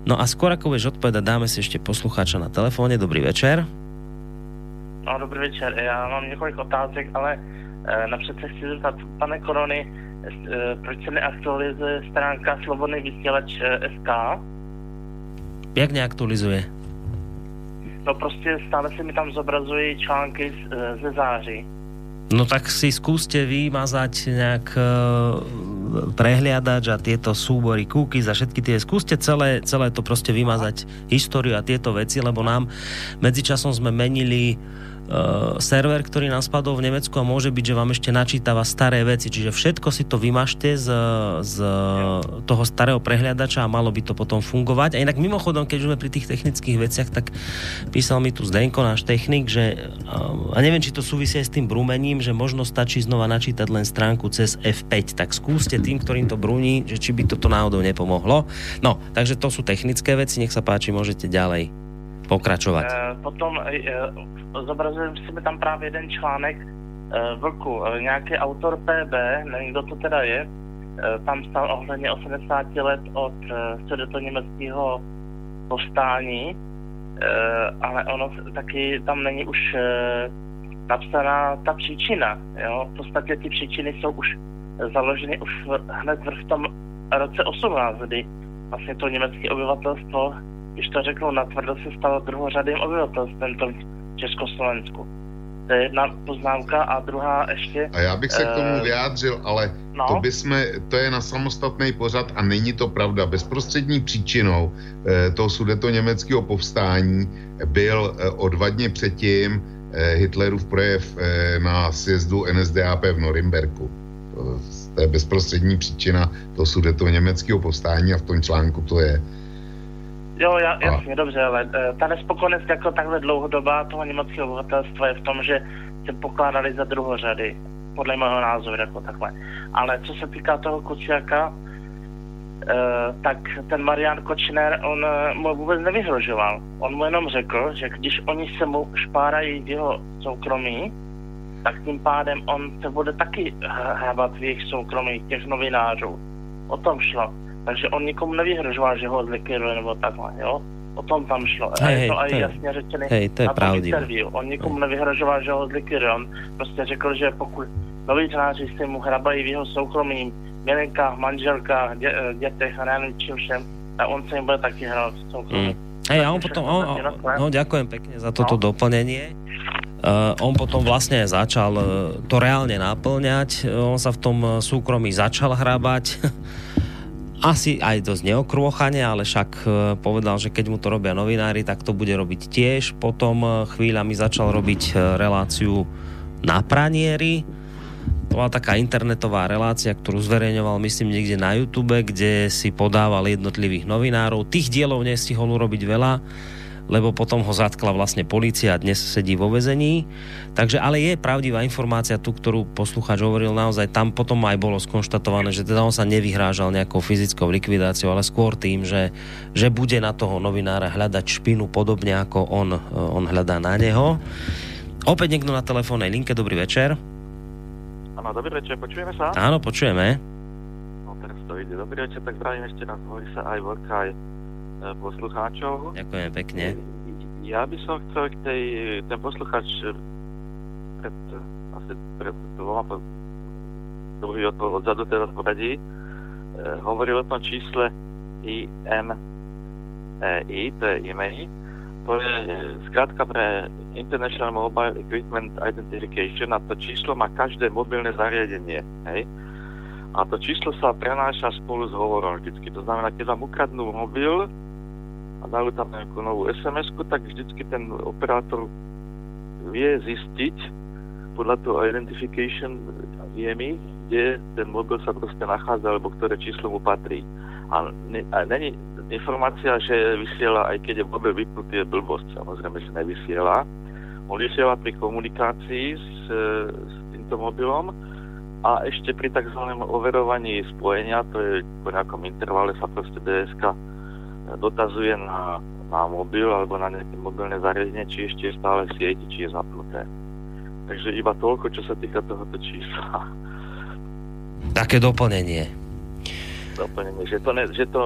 No a skôr ako budeš odpovedať, dáme si ešte poslucháča na telefóne. Dobrý večer. No, dobrý večer. Já mám několik otázek, ale e, napřed se chci zeptat, pane Korony, proč se neaktualizuje stránka Slobodný vysílač eh, SK? Jak neaktualizuje? No prostě stále se mi tam zobrazují články eh, ze září. No tak si skúste vymazať nejak prehliadač a tieto súbory cookies a všetky tie, skúste celé, celé to proste vymazať históriu a tieto veci, lebo nám medzičasom sme menili server, ktorý nám spadol v Nemecku a môže byť, že vám ešte načítava staré veci. Čiže všetko si to vymažte z, z toho starého prehľadača a malo by to potom fungovať. A inak mimochodom, keď už sme pri tých technických veciach, tak písal mi tu Zdenko, náš technik, že uh, a neviem, či to súvisí aj s tým brúmením, že možno stačí znova načítať len stránku cez F5. Tak skúste tým, ktorým to brúni, že či by toto náhodou nepomohlo. No, takže to sú technické veci, nech sa páči, môžete ďalej pokračovať. E, potom e, zobrazujeme si tam právě jeden článek e, Vlku, e, nějaký autor PB, nevím, kdo to teda je, e, tam stal ohledně 80 let od e, německého povstání, e, ale ono taky tam není už e, napsaná ta příčina. Jo? V podstatě ty příčiny jsou už založeny už hned v tom roce 18, kdy vlastně to německé obyvatelstvo když to řeknu natvrdo, se stalo druhořadým obyvatelstvem v Československu. To je jedna poznámka a druhá ještě... A já bych se k tomu uh, vyjádřil, ale no? to, jsme, to je na samostatný pořad a není to pravda. Bezprostřední příčinou eh, toho sudeto německého povstání byl eh, o dva dny předtím eh, Hitlerův projev eh, na sjezdu NSDAP v Norimberku. To, to je bezprostřední příčina toho sudeto německého povstání a v tom článku to je. Jo, já, jasně, dobře, ale uh, ta nespokojenost jako takhle dlouhodobá toho německého obyvatelstva je v tom, že se pokládali za druhořady, podle mého názoru, jako takhle. Ale co se týká toho Kuciaka, uh, tak ten Marian Kočner, on uh, mu vůbec nevyhrožoval. On mu jenom řekl, že když oni se mu špárají v jeho soukromí, tak tím pádem on se bude taky hrabat v jejich soukromí, těch novinářů. O tom šlo. Takže on nikomu nevyhrožoval, že ho zlikviduje nebo takhle, jo? O tom tam šlo. Hej, a je to hej, aj to je- jasně řečené hej, to je na tom interview. On nikomu nevyhrožoval, že ho zlikviduje. On prostě řekl, že pokud novináři si mu hrabají v jeho soukromí, milenkách, manželkách, dě, eh, dětech a nevím čím všem, tak on se jim bude taky hrát v soukromí. Mm. Hej, a on potom, on, on, no, ďakujem pekne za toto doplnenie. Uh, on potom vlastne začal uh, to reálne naplňať, uh, on sa v tom súkromí začal hrabať, asi aj dosť neokrôchane, ale však povedal, že keď mu to robia novinári, tak to bude robiť tiež. Potom chvíľami začal robiť reláciu na pranieri, to bola taká internetová relácia, ktorú zverejňoval, myslím, niekde na YouTube, kde si podával jednotlivých novinárov. Tých dielov nestihol urobiť veľa, lebo potom ho zatkla vlastne policia a dnes sedí vo vezení. Takže, ale je pravdivá informácia tu, ktorú poslucháč hovoril naozaj, tam potom aj bolo skonštatované, že teda on sa nevyhrážal nejakou fyzickou likvidáciou, ale skôr tým, že, že bude na toho novinára hľadať špinu podobne ako on, on hľadá na neho. Opäť niekto na telefónnej linke, dobrý večer. Áno, dobrý večer, počujeme sa? Áno, počujeme. No teraz to ide. Dobrý večer, tak zdravím ešte raz, hovorí sa aj Vorka, aj poslucháčov. Ďakujem pekne. Ja by som chcel k tej, ten poslucháč e, pred, e, asi pred dvoma, druhý od, odzadu teraz poradí, e, hovoril o tom čísle IMEI, to je IMEI, to je e, skrátka pre International Mobile Equipment Identification a to číslo má každé mobilné zariadenie, hej? A to číslo sa prenáša spolu s hovorom vždycky. To znamená, keď vám ukradnú mobil a dajú tam nejakú novú sms tak vždycky ten operátor vie zistiť podľa toho identification IMI, kde ten mobil sa proste nachádza, alebo ktoré číslo mu patrí. A, ne, a není informácia, že vysiela, aj keď je mobil vypnutý, je blbosť, samozrejme, že nevysiela. On vysiela pri komunikácii s, s týmto mobilom a ešte pri tzv. overovaní spojenia, to je po nejakom intervale sa proste DSK dotazuje na, na mobil alebo na nejaké mobilné zariadenie, či ešte je stále v sieti, či je zapnuté. Takže iba toľko, čo sa týka tohoto čísla. Také doplnenie. Doplnenie, že to, ne, že, to,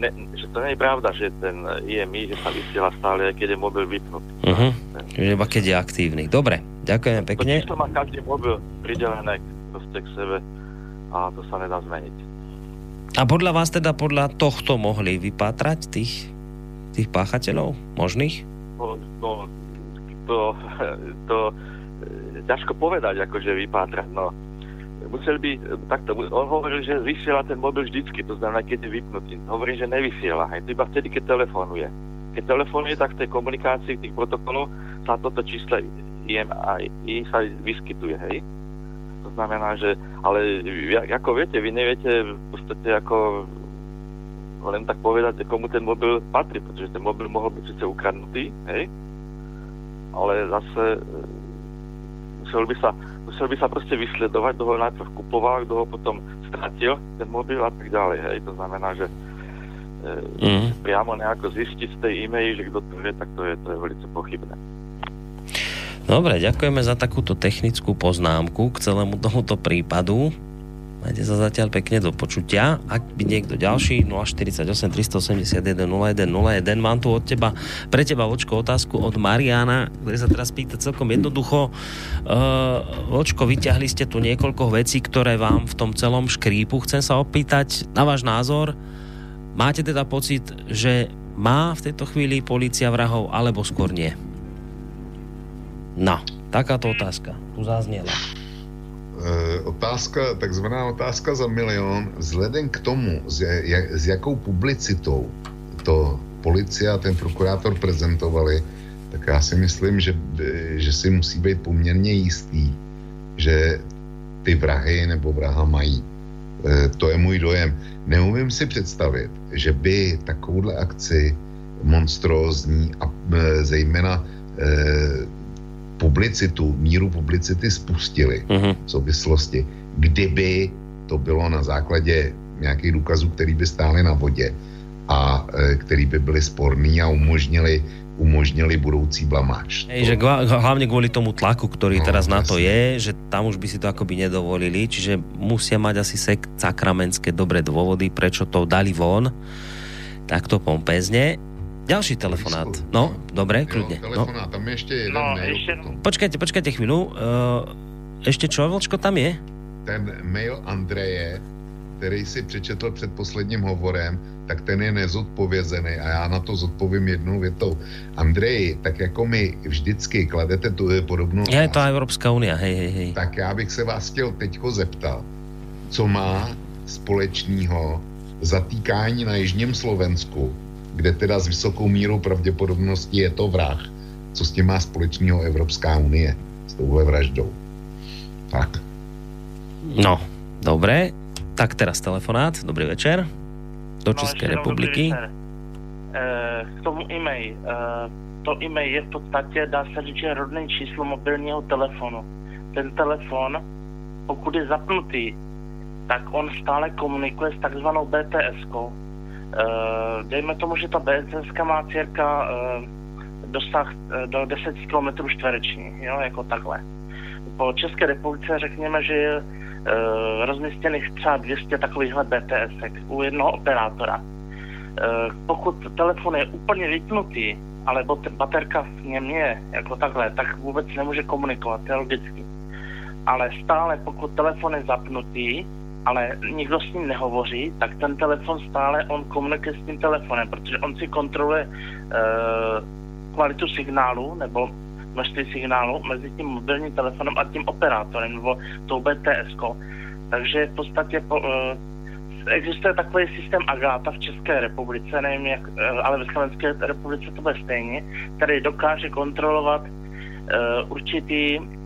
ne, že to nie je pravda, že ten IMI, že sa vysiela stále, aj keď je mobil vypnutý. Uh-huh. Čiže iba keď je aktívny. Dobre, ďakujem To pekne. číslo má každý mobil pridelené k sebe a to sa nedá zmeniť. A podľa vás teda podľa tohto mohli vypátrať tých, tých páchateľov možných? No, to, to e, ťažko povedať, akože vypátrať, no. Musel by, takto, on hovoril, že vysiela ten mobil vždycky, to znamená, keď je vypnutý. Hovorí, že nevysiela, aj to iba vtedy, keď telefonuje. Keď telefonuje, tak v tej komunikácii, tých protokoloch sa toto číslo IMI sa vyskytuje, hej. To znamená, že, ale ako viete, vy neviete v podstate ako len tak povedať, komu ten mobil patrí, pretože ten mobil mohol byť síce ukradnutý, hej, ale zase e, musel by sa, musel by sa proste vysledovať, kto ho najprv kupoval, kto ho potom stratil, ten mobil a tak ďalej, hej, to znamená, že e, Mm. priamo nejako zistiť z tej e-maily, že kto to je, tak to je, to je veľmi pochybné. Dobre, ďakujeme za takúto technickú poznámku k celému tomuto prípadu. Majte sa zatiaľ pekne do počutia. Ak by niekto ďalší, 048 381 0101, mám tu od teba, pre teba Vočko otázku od Mariana, ktorý sa teraz pýta celkom jednoducho. Uh, Vočko, vyťahli ste tu niekoľko vecí, ktoré vám v tom celom škrípu. Chcem sa opýtať na váš názor. Máte teda pocit, že má v tejto chvíli policia vrahov, alebo skôr nie? No, takáto otázka tu zaznela. Eh, otázka, takzvaná otázka za milion, vzhledem k tomu, s, jak, s jakou publicitou to policia a ten prokurátor prezentovali, tak já si myslím, že, eh, že si musí být poměrně jistý, že ty vrahy nebo vraha mají. Eh, To je můj dojem. Neumím si představit, že by takovouhle akci monstrózní a e, zejména e, publicitu, míru publicity spustili uh-huh. v souvislosti, kdyby to bylo na základě nějakých důkazů, který by stály na vodě a e, který by byly sporný a umožnili umožnili budoucí blamáž. Hej, že hlavne kvôli tomu tlaku, ktorý no, teraz na to je, že tam už by si to akoby nedovolili, čiže musia mať asi sek sakramentské dobré dôvody, prečo to dali von takto pompezne. Ďalší telefonát. No, dobre, kľudne. No. Tam ešte jeden no, mail. Ešte... Počkajte, počkajte chvíľu. Uh, ešte čo, Vlčko, tam je? Ten mail Andreje, který si přečetl před posledním hovorem, tak ten je nezodpovězený a já na to zodpovím jednou větou. Andrej, tak jako mi vždycky kladete tu podobnou... Je to Evropská unie, hej, hej, hej. Tak já bych se vás chtěl teďko zeptat, co má společného zatýkání na Jižním Slovensku, kde teda s vysokou mírou pravděpodobnosti je to vrah, co s tím má společného Evropská unie s touhle vraždou. Tak. No, dobre. Tak teraz telefonát. Dobrý večer do České no, republiky. E, k tomu e-mail. E, to e-mail je v podstatě, dá se říct, že rodné číslo mobilního telefonu. Ten telefon, pokud je zapnutý, tak on stále komunikuje s takzvanou BTS-kou. E, dejme tomu, že ta BTS má cirka e, dosah e, do 10 km čtvereční, jo, jako takhle. Po České republice řekněme, že je rozmístěných třeba 200 takovýchhle BTS u jednoho operátora. Pokud telefon je úplně vypnutý, ale baterka v něm je jako takhle, tak vůbec nemůže komunikovat, to je logicky. Ale stále, pokud telefon je zapnutý, ale nikdo s ním nehovoří, tak ten telefon stále on komunikuje s tím telefonem, protože on si kontroluje e, kvalitu signálu nebo množství signálu mezi tím mobilním telefonem a tím operátorem nebo tou BTS. -kou. Takže v podstatě po, uh, existuje takový systém Agáta v České republice, nevím jak, uh, ale ve Slovenské republice to bude stejně, který dokáže kontrolovat uh, určitý uh,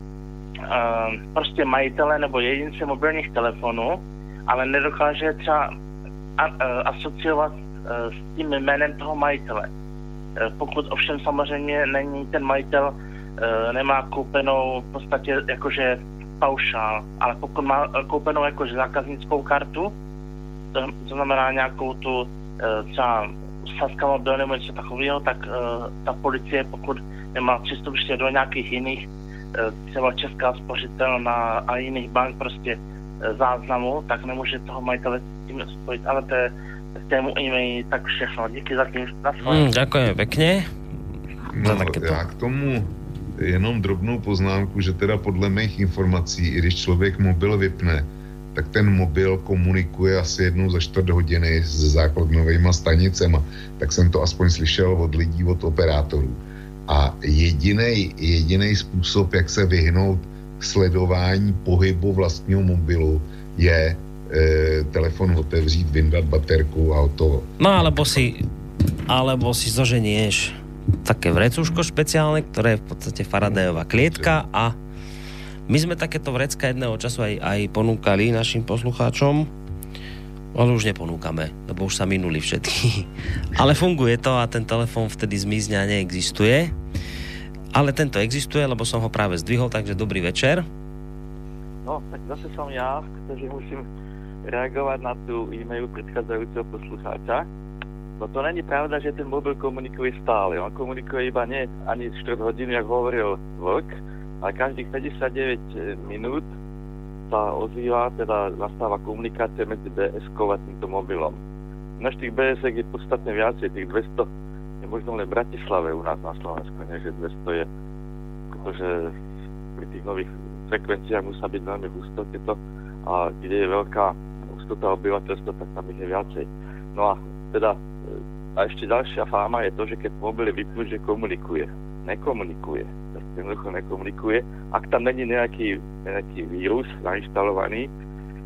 prostě majitele nebo jedince mobilních telefonů, ale nedokáže třeba uh, asociovat uh, s tím jménem toho majitele. Pokud ovšem samozřejmě není ten majitel E, nemá koupenou v podstatě jakože paušál, ale pokud má koupenou jakože zákaznickou kartu, to, to znamená nějakou tu e, třeba Saska mobil nebo něco takového, tak e, ta policie, pokud nemá přístup ještě do nějakých jiných, třeba Česká spořitelna a jiných bank prostě záznamu, tak nemůže toho majitele s tím spojit, ale to je k tému e-mail tak všechno. Díky za tím. Mm, ďakujem pekne. No, já k tomu jenom drobnou poznámku, že teda podle mých informací, i když člověk mobil vypne, tak ten mobil komunikuje asi jednou za čtvrt hodiny s základnovými stanicema. Tak jsem to aspoň slyšel od lidí, od operátorů. A jediný způsob, jak se vyhnout sledování pohybu vlastního mobilu, je e, telefon otevřít, vyndat baterku a hotovo. No alebo si, alebo si zoženieš také vrecúško špeciálne, ktoré je v podstate Faradajová klietka a my sme takéto vrecka jedného času aj, aj ponúkali našim poslucháčom, ale už neponúkame, lebo už sa minuli všetky. ale funguje to a ten telefon vtedy zmizne a neexistuje. Ale tento existuje, lebo som ho práve zdvihol, takže dobrý večer. No, tak zase som ja, ktorý musím reagovať na tú e-mailu predchádzajúceho poslucháča No to není pravda, že ten mobil komunikuje stále. On komunikuje iba nie ani 4 hodiny, jak hovoril Vlk, ale každých 59 eh, minút sa ozýva, teda nastáva komunikácia medzi BSK a týmto mobilom. Naš tých BSK je podstatne viacej, tých 200 je možno len v Bratislave u nás na Slovensku, nie že 200 je, pretože pri tých nových frekvenciách musí byť veľmi husto tieto a kde je veľká hustota obyvateľstva, tak tam ich je viacej. No a teda a ešte ďalšia fáma je to, že keď mobil je vypnúť, že komunikuje. Nekomunikuje. Jednoducho nekomunikuje. Ak tam není nejaký, nejaký vírus nainštalovaný,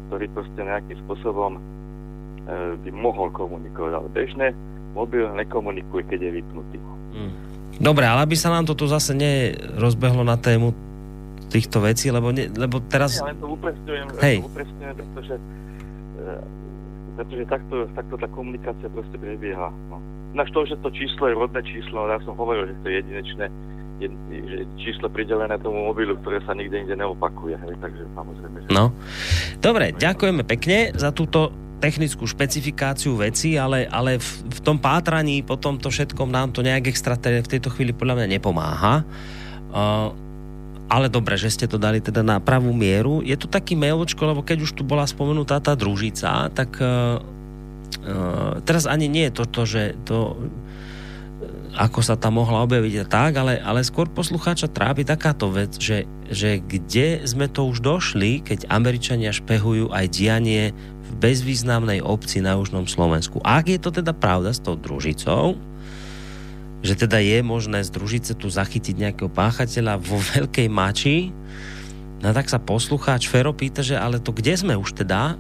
ktorý proste nejakým spôsobom e, by mohol komunikovať. Ale bežne mobil nekomunikuje, keď je vypnutý. Hmm. Dobre, ale aby sa nám to tu zase nerozbehlo na tému týchto vecí, lebo, ne, lebo teraz... Ja len to upresňujem, Hej. to upresňujem pretože e, pretože takto, takto tá komunikácia proste prebieha. No. Naš to, že to číslo je rodné číslo, ja som hovoril, že to je jedinečné, jed, že číslo pridelené tomu mobilu, ktoré sa nikde inde neopakuje. Hej, takže samozrejme, že... No. Dobre, ďakujeme pekne za túto technickú špecifikáciu veci, ale, ale v, v tom pátraní po tomto všetkom nám to nejak extra v tejto chvíli podľa mňa nepomáha. Uh, ale dobre, že ste to dali teda na pravú mieru. Je to taký mailočko, lebo keď už tu bola spomenutá tá družica, tak uh, teraz ani nie je to, že to ako sa tam mohla objaviť a tak, ale, ale skôr poslucháča trápi takáto vec, že, že kde sme to už došli, keď Američania špehujú aj dianie v bezvýznamnej obci na Južnom Slovensku. Ak je to teda pravda s tou družicou, že teda je možné z družice tu zachytiť nejakého páchateľa vo veľkej mači, no tak sa poslucháč Fero pýta, že ale to kde sme už teda?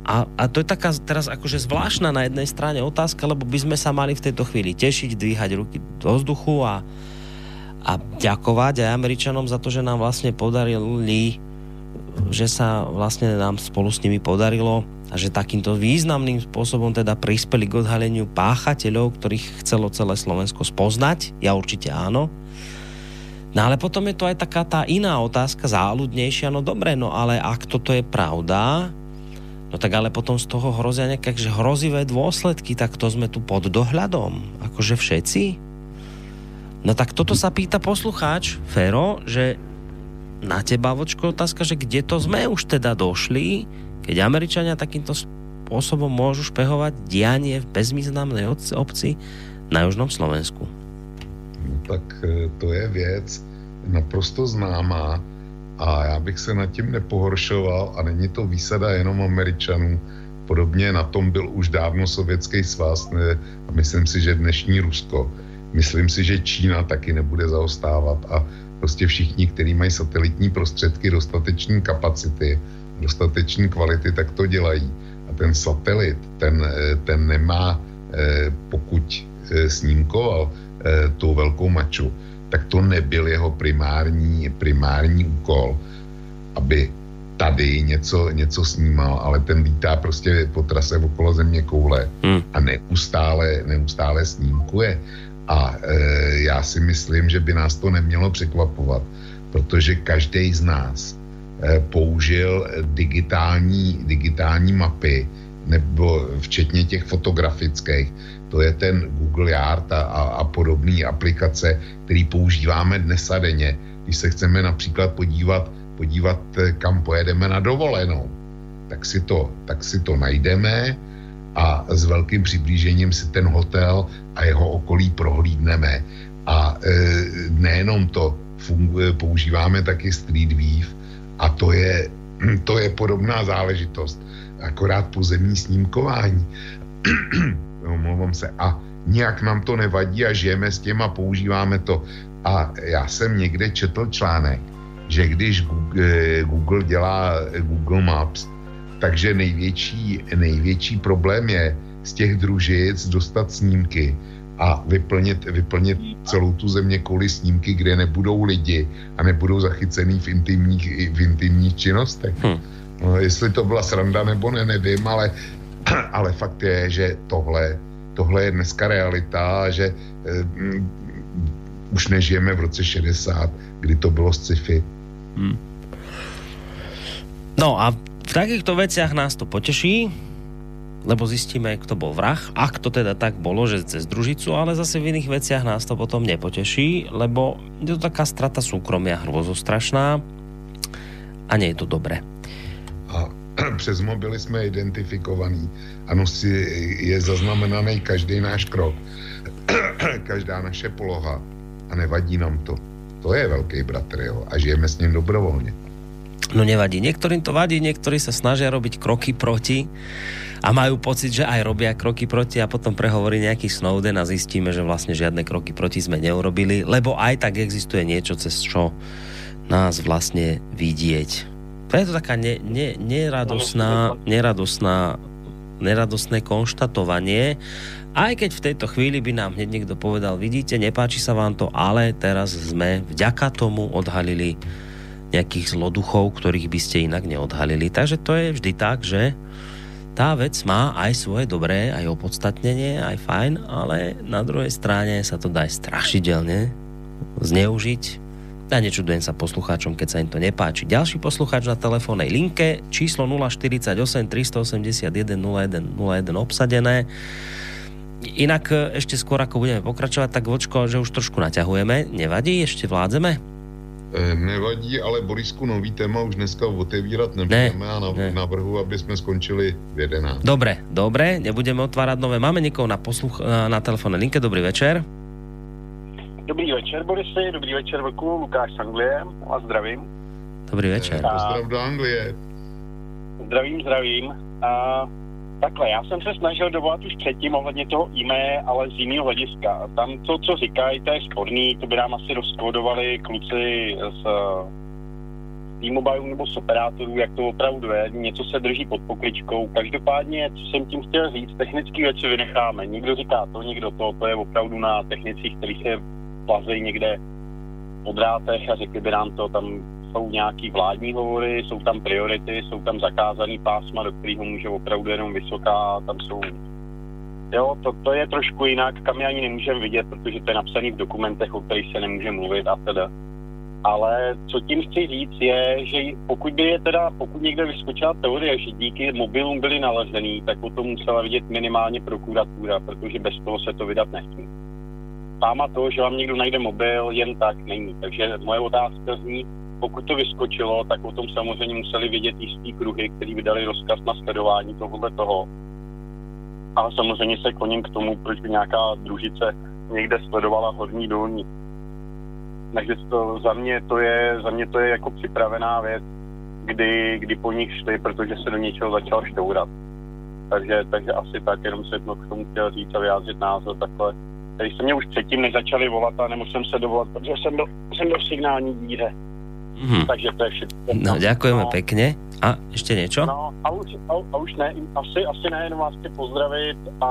A, a to je taká teraz akože zvláštna na jednej strane otázka, lebo by sme sa mali v tejto chvíli tešiť, dvíhať ruky do vzduchu a, a ďakovať aj Američanom za to, že nám vlastne podarili že sa vlastne nám spolu s nimi podarilo a že takýmto významným spôsobom teda prispeli k odhaleniu páchateľov, ktorých chcelo celé Slovensko spoznať. Ja určite áno. No ale potom je to aj taká tá iná otázka, záľudnejšia. No dobre, no ale ak toto je pravda, no tak ale potom z toho hrozia nejaké hrozivé dôsledky, tak to sme tu pod dohľadom. Akože všetci? No tak toto sa pýta poslucháč, Fero, že na teba, Vočko, otázka, že kde to sme už teda došli, keď Američania takýmto spôsobom môžu špehovať dianie v bezvýznamnej obci na Južnom Slovensku. Tak e, to je věc naprosto známá a já bych se nad tím nepohoršoval a není to výsada jenom Američanů. Podobně na tom byl už dávno Sovětský svaz ne, a myslím si, že dnešní Rusko. Myslím si, že Čína taky nebude zaostávat a prostě všichni, kteří mají satelitní prostředky, dostatečné kapacity, dostatečné kvality, tak to dělají. A ten satelit, ten, eh, ten nemá, eh, pokud eh, snímkoval tu velkou maču, tak to nebyl jeho primární, primární úkol, aby tady něco, něco snímal, ale ten lítá prostě po trase okolo země koule hmm. a neustále, neustále snímkuje. A e, já si myslím, že by nás to nemělo překvapovat, protože každý z nás e, použil digitální, digitální mapy, nebo včetně těch fotografických, to je ten Google Yard a, a, a podobné aplikace, které používáme dnes a denně, když se chceme například podívat, podívat, e, kam pojedeme na dovolenou, tak si to, tak si to najdeme, a s velkým přiblížením si ten hotel a jeho okolí prohlídneme. A e, nejenom to, funguje, používáme taky Street View a to je, to je podobná záležitost, akorát pozemní snímkování. Omlouvám se. A nijak nám to nevadí a žijeme s tím a používáme to. A já jsem někde četl článek, že když Google, Google dělá Google Maps, takže největší, největší problém je z těch družic dostat snímky a vyplnit, vyplnit celou tu země kvůli snímky, kde nebudou lidi a nebudou zachycený v intimních, v intimních činnostech. Hmm. No, jestli to byla sranda nebo ne, nevím, ale, ale fakt je, že tohle, tohle je dneska realita a že eh, už nežijeme v roce 60, kdy to bylo sci-fi. Hmm. No a v takýchto veciach nás to poteší, lebo zistíme, kto bol vrah. Ak to teda tak bolo, že cez družicu, ale zase v iných veciach nás to potom nepoteší, lebo je to taká strata súkromia hrozostrašná a nie je to dobré. A přes mobily jsme identifikovaní a nosí, je zaznamenaný každý náš krok, každá naše poloha a nevadí nám to. To je velký bratr, jo, a žijeme s ním dobrovolně. No nevadí. Niektorým to vadí, niektorí sa snažia robiť kroky proti a majú pocit, že aj robia kroky proti a potom prehovorí nejaký Snowden a zistíme, že vlastne žiadne kroky proti sme neurobili, lebo aj tak existuje niečo, cez čo nás vlastne vidieť. To je to taká ne, ne, neradosná, neradosná, neradosné konštatovanie, aj keď v tejto chvíli by nám hneď niekto povedal, vidíte, nepáči sa vám to, ale teraz sme vďaka tomu odhalili nejakých zloduchov, ktorých by ste inak neodhalili. Takže to je vždy tak, že tá vec má aj svoje dobré, aj opodstatnenie, aj fajn, ale na druhej strane sa to dá aj strašidelne zneužiť. Ja nečudujem sa poslucháčom, keď sa im to nepáči. Ďalší poslucháč na telefónnej linke, číslo 048 381 01 01 obsadené. Inak e, ešte skôr, ako budeme pokračovať, tak Vočko, že už trošku naťahujeme. Nevadí? Ešte vládzeme? E, nevadí, ale Borisku, nový téma už dneska otevírat nebudeme ne, a nav- ne. navrhu, aby jsme skončili v 11. Dobre, dobre, nebudeme otvárať nové. Máme niekoho na, posluch- na telefónnej linke. Dobrý večer. Dobrý večer, Borisy, dobrý večer, Vlku, Lukáš z Anglie, a zdravím. Dobrý večer. A... Pozdrav do Anglie. Zdravím, zdravím. A takhle, já jsem se snažil dovolat už předtím ohledně toho e ale z jiného hlediska. Tam to, co říkají, to je sporný, to by nám asi rozkodovali kluci z T-Mobile nebo z operátorů, jak to opravdu je, něco se drží pod pokličkou. Každopádně, co jsem tím chtěl říct, technické věci vynecháme. Někdo říká to, někdo to, to je opravdu na technicích, kterých se plazejí někde po drátech a řekli by nám to, tam jsou nějaký vládní hovory, jsou tam priority, jsou tam zakázaný pásma, do kterého může opravdu jenom vysoká, tam jsou Jo, to, to je trošku jinak, kam je ani nemůžeme vidět, protože to je napsané v dokumentech, o kterých se nemůže mluvit a teda. Ale co tím chci říct je, že pokud by je teda, pokud někde vyskočila teorie, že díky mobilům byly nalezený, tak o tom musela vidět minimálně prokuratura, protože bez toho se to vydat nechce fáma toho, že vám někdo najde mobil, jen tak není. Takže moje otázka zní, pokud to vyskočilo, tak o tom samozřejmě museli vidět jistý kruhy, který vydali rozkaz na sledování tohohle toho. A samozřejmě se kloním k tomu, proč by nějaká družice někde sledovala horní dolní. Takže to, za, mě to je, za mě to je jako připravená věc, kdy, kdy po nich šli, protože se do něčeho začal štourat. Takže, takže asi tak, jenom se k tomu chtěl říct a vyjádřit názor takhle který se mě už předtím nezačali volat a nemusím se dovolat, protože jsem byl, jsem byl v signální díře. Hmm. Takže to je všetko. No, ďakujeme no. pekne. A ešte niečo? No, a už, a, a už ne, asi, asi ne, jenom vás chci pozdravit a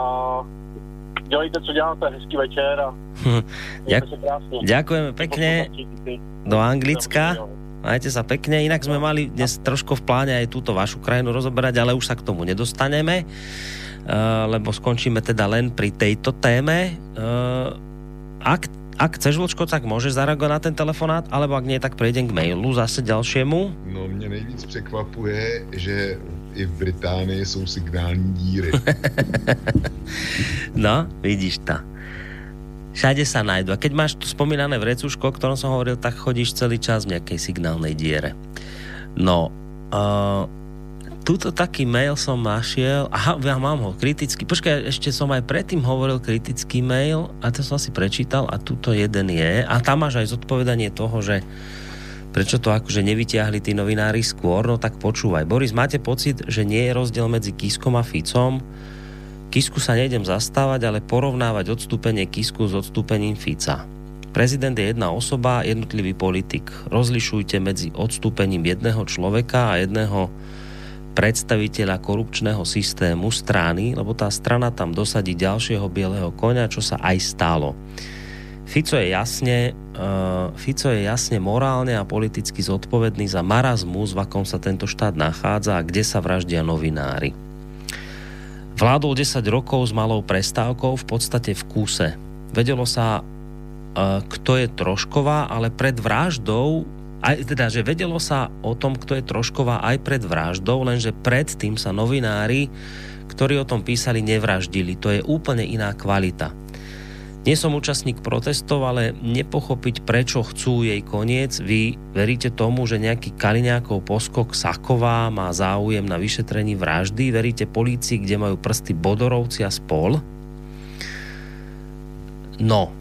dělejte, co děláte, hezký večer a Ďak, Ďakujeme pekne do Anglicka. Majte sa pekne, inak sme mali dnes trošku v pláne aj túto vašu krajinu rozoberať, ale už sa k tomu nedostaneme. Eh, lebo skončíme teda len pri tejto téme. Eh, ak, ak chceš, Vlčko, tak môžeš zareagovať na ten telefonát, alebo ak nie, tak prejdem k mailu zase ďalšiemu. No, mě nejvíc překvapuje, že i v Británii jsou signální díry. no, vidíš to. Všade sa nájdu. A keď máš tu spomínané vrecuško, o ktorom som hovoril, tak chodíš celý čas v nejakej signálnej diere. No, uh, Tuto taký mail som našiel. Aha, ja mám ho kritický. Počkaj, ešte som aj predtým hovoril kritický mail a to som si prečítal a tuto jeden je. A tam máš aj zodpovedanie toho, že prečo to akože nevyťahli tí novinári skôr, no tak počúvaj. Boris, máte pocit, že nie je rozdiel medzi Kiskom a Ficom? Kisku sa nejdem zastávať, ale porovnávať odstúpenie Kisku s odstúpením Fica. Prezident je jedna osoba, jednotlivý politik. Rozlišujte medzi odstúpením jedného človeka a jedného predstaviteľa korupčného systému strany, lebo tá strana tam dosadí ďalšieho bieleho konia, čo sa aj stalo. Fico je jasne, uh, Fico je jasne morálne a politicky zodpovedný za marazmus, v akom sa tento štát nachádza a kde sa vraždia novinári. Vládol 10 rokov s malou prestávkou v podstate v kúse. Vedelo sa, uh, kto je Trošková, ale pred vraždou aj, teda, že vedelo sa o tom, kto je Trošková aj pred vraždou, lenže predtým sa novinári, ktorí o tom písali, nevraždili. To je úplne iná kvalita. Nie som účastník protestov, ale nepochopiť, prečo chcú jej koniec. Vy veríte tomu, že nejaký Kaliňákov poskok Saková má záujem na vyšetrení vraždy? Veríte polícii, kde majú prsty Bodorovci a spol? No,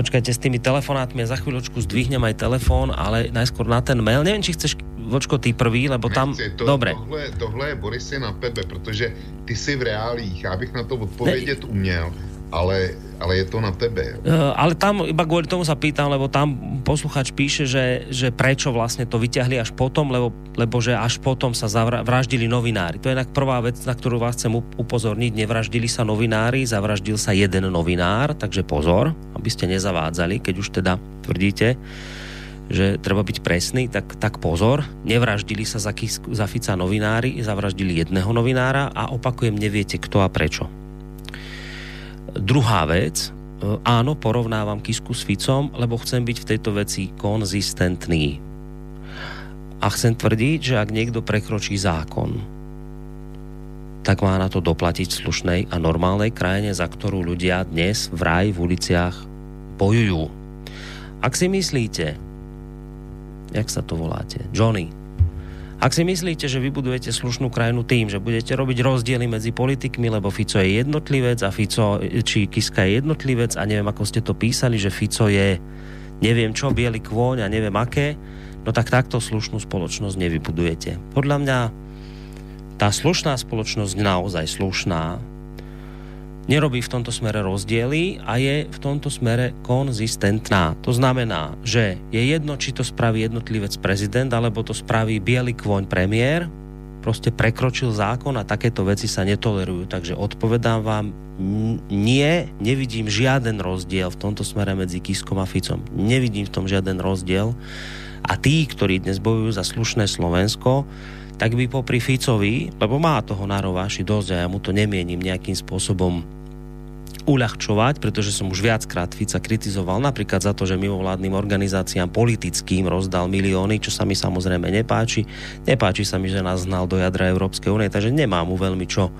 Počkajte s tými telefonátmi, ja za chvíľočku zdvihnem aj telefón, ale najskôr na ten mail. Neviem, či chceš Vočko, ty prvý, lebo tam... Nechci, to, Dobre. Tohle, tohle je Borisy na tebe, protože ty si v reálích, já bych na to odpovědět ne... uměl, ale ale je to na tebe. Uh, ale tam iba kvôli tomu sa pýtam, lebo tam posluchač píše, že, že prečo vlastne to vyťahli až potom, lebo, lebo že až potom sa zavraždili novinári. To je tak prvá vec, na ktorú vás chcem upozorniť. Nevraždili sa novinári, zavraždil sa jeden novinár, takže pozor, aby ste nezavádzali, keď už teda tvrdíte, že treba byť presný, tak, tak pozor, nevraždili sa za, za Fica novinári, zavraždili jedného novinára a opakujem, neviete kto a prečo. Druhá vec, e, áno, porovnávam Kisku s Ficom, lebo chcem byť v tejto veci konzistentný. A chcem tvrdiť, že ak niekto prekročí zákon, tak má na to doplatiť slušnej a normálnej krajine, za ktorú ľudia dnes v raj v uliciach bojujú. Ak si myslíte, jak sa to voláte, Johnny, ak si myslíte, že vybudujete slušnú krajinu tým, že budete robiť rozdiely medzi politikmi, lebo Fico je jednotlivec a Fico, či Kiska je jednotlivec a neviem, ako ste to písali, že Fico je neviem čo, biely kvôň a neviem aké, no tak takto slušnú spoločnosť nevybudujete. Podľa mňa tá slušná spoločnosť naozaj slušná nerobí v tomto smere rozdiely a je v tomto smere konzistentná. To znamená, že je jedno, či to spraví jednotlivec prezident, alebo to spraví biely kvoň premiér, proste prekročil zákon a takéto veci sa netolerujú. Takže odpovedám vám, nie, nevidím žiaden rozdiel v tomto smere medzi Kiskom a Ficom. Nevidím v tom žiaden rozdiel. A tí, ktorí dnes bojujú za slušné Slovensko, tak by popri Ficovi, lebo má toho na rováši dosť a ja mu to nemienim nejakým spôsobom uľahčovať, pretože som už viackrát Fica kritizoval napríklad za to, že mimovládnym organizáciám politickým rozdal milióny, čo sa mi samozrejme nepáči. Nepáči sa mi, že nás znal do jadra Európskej únie, takže nemám mu veľmi čo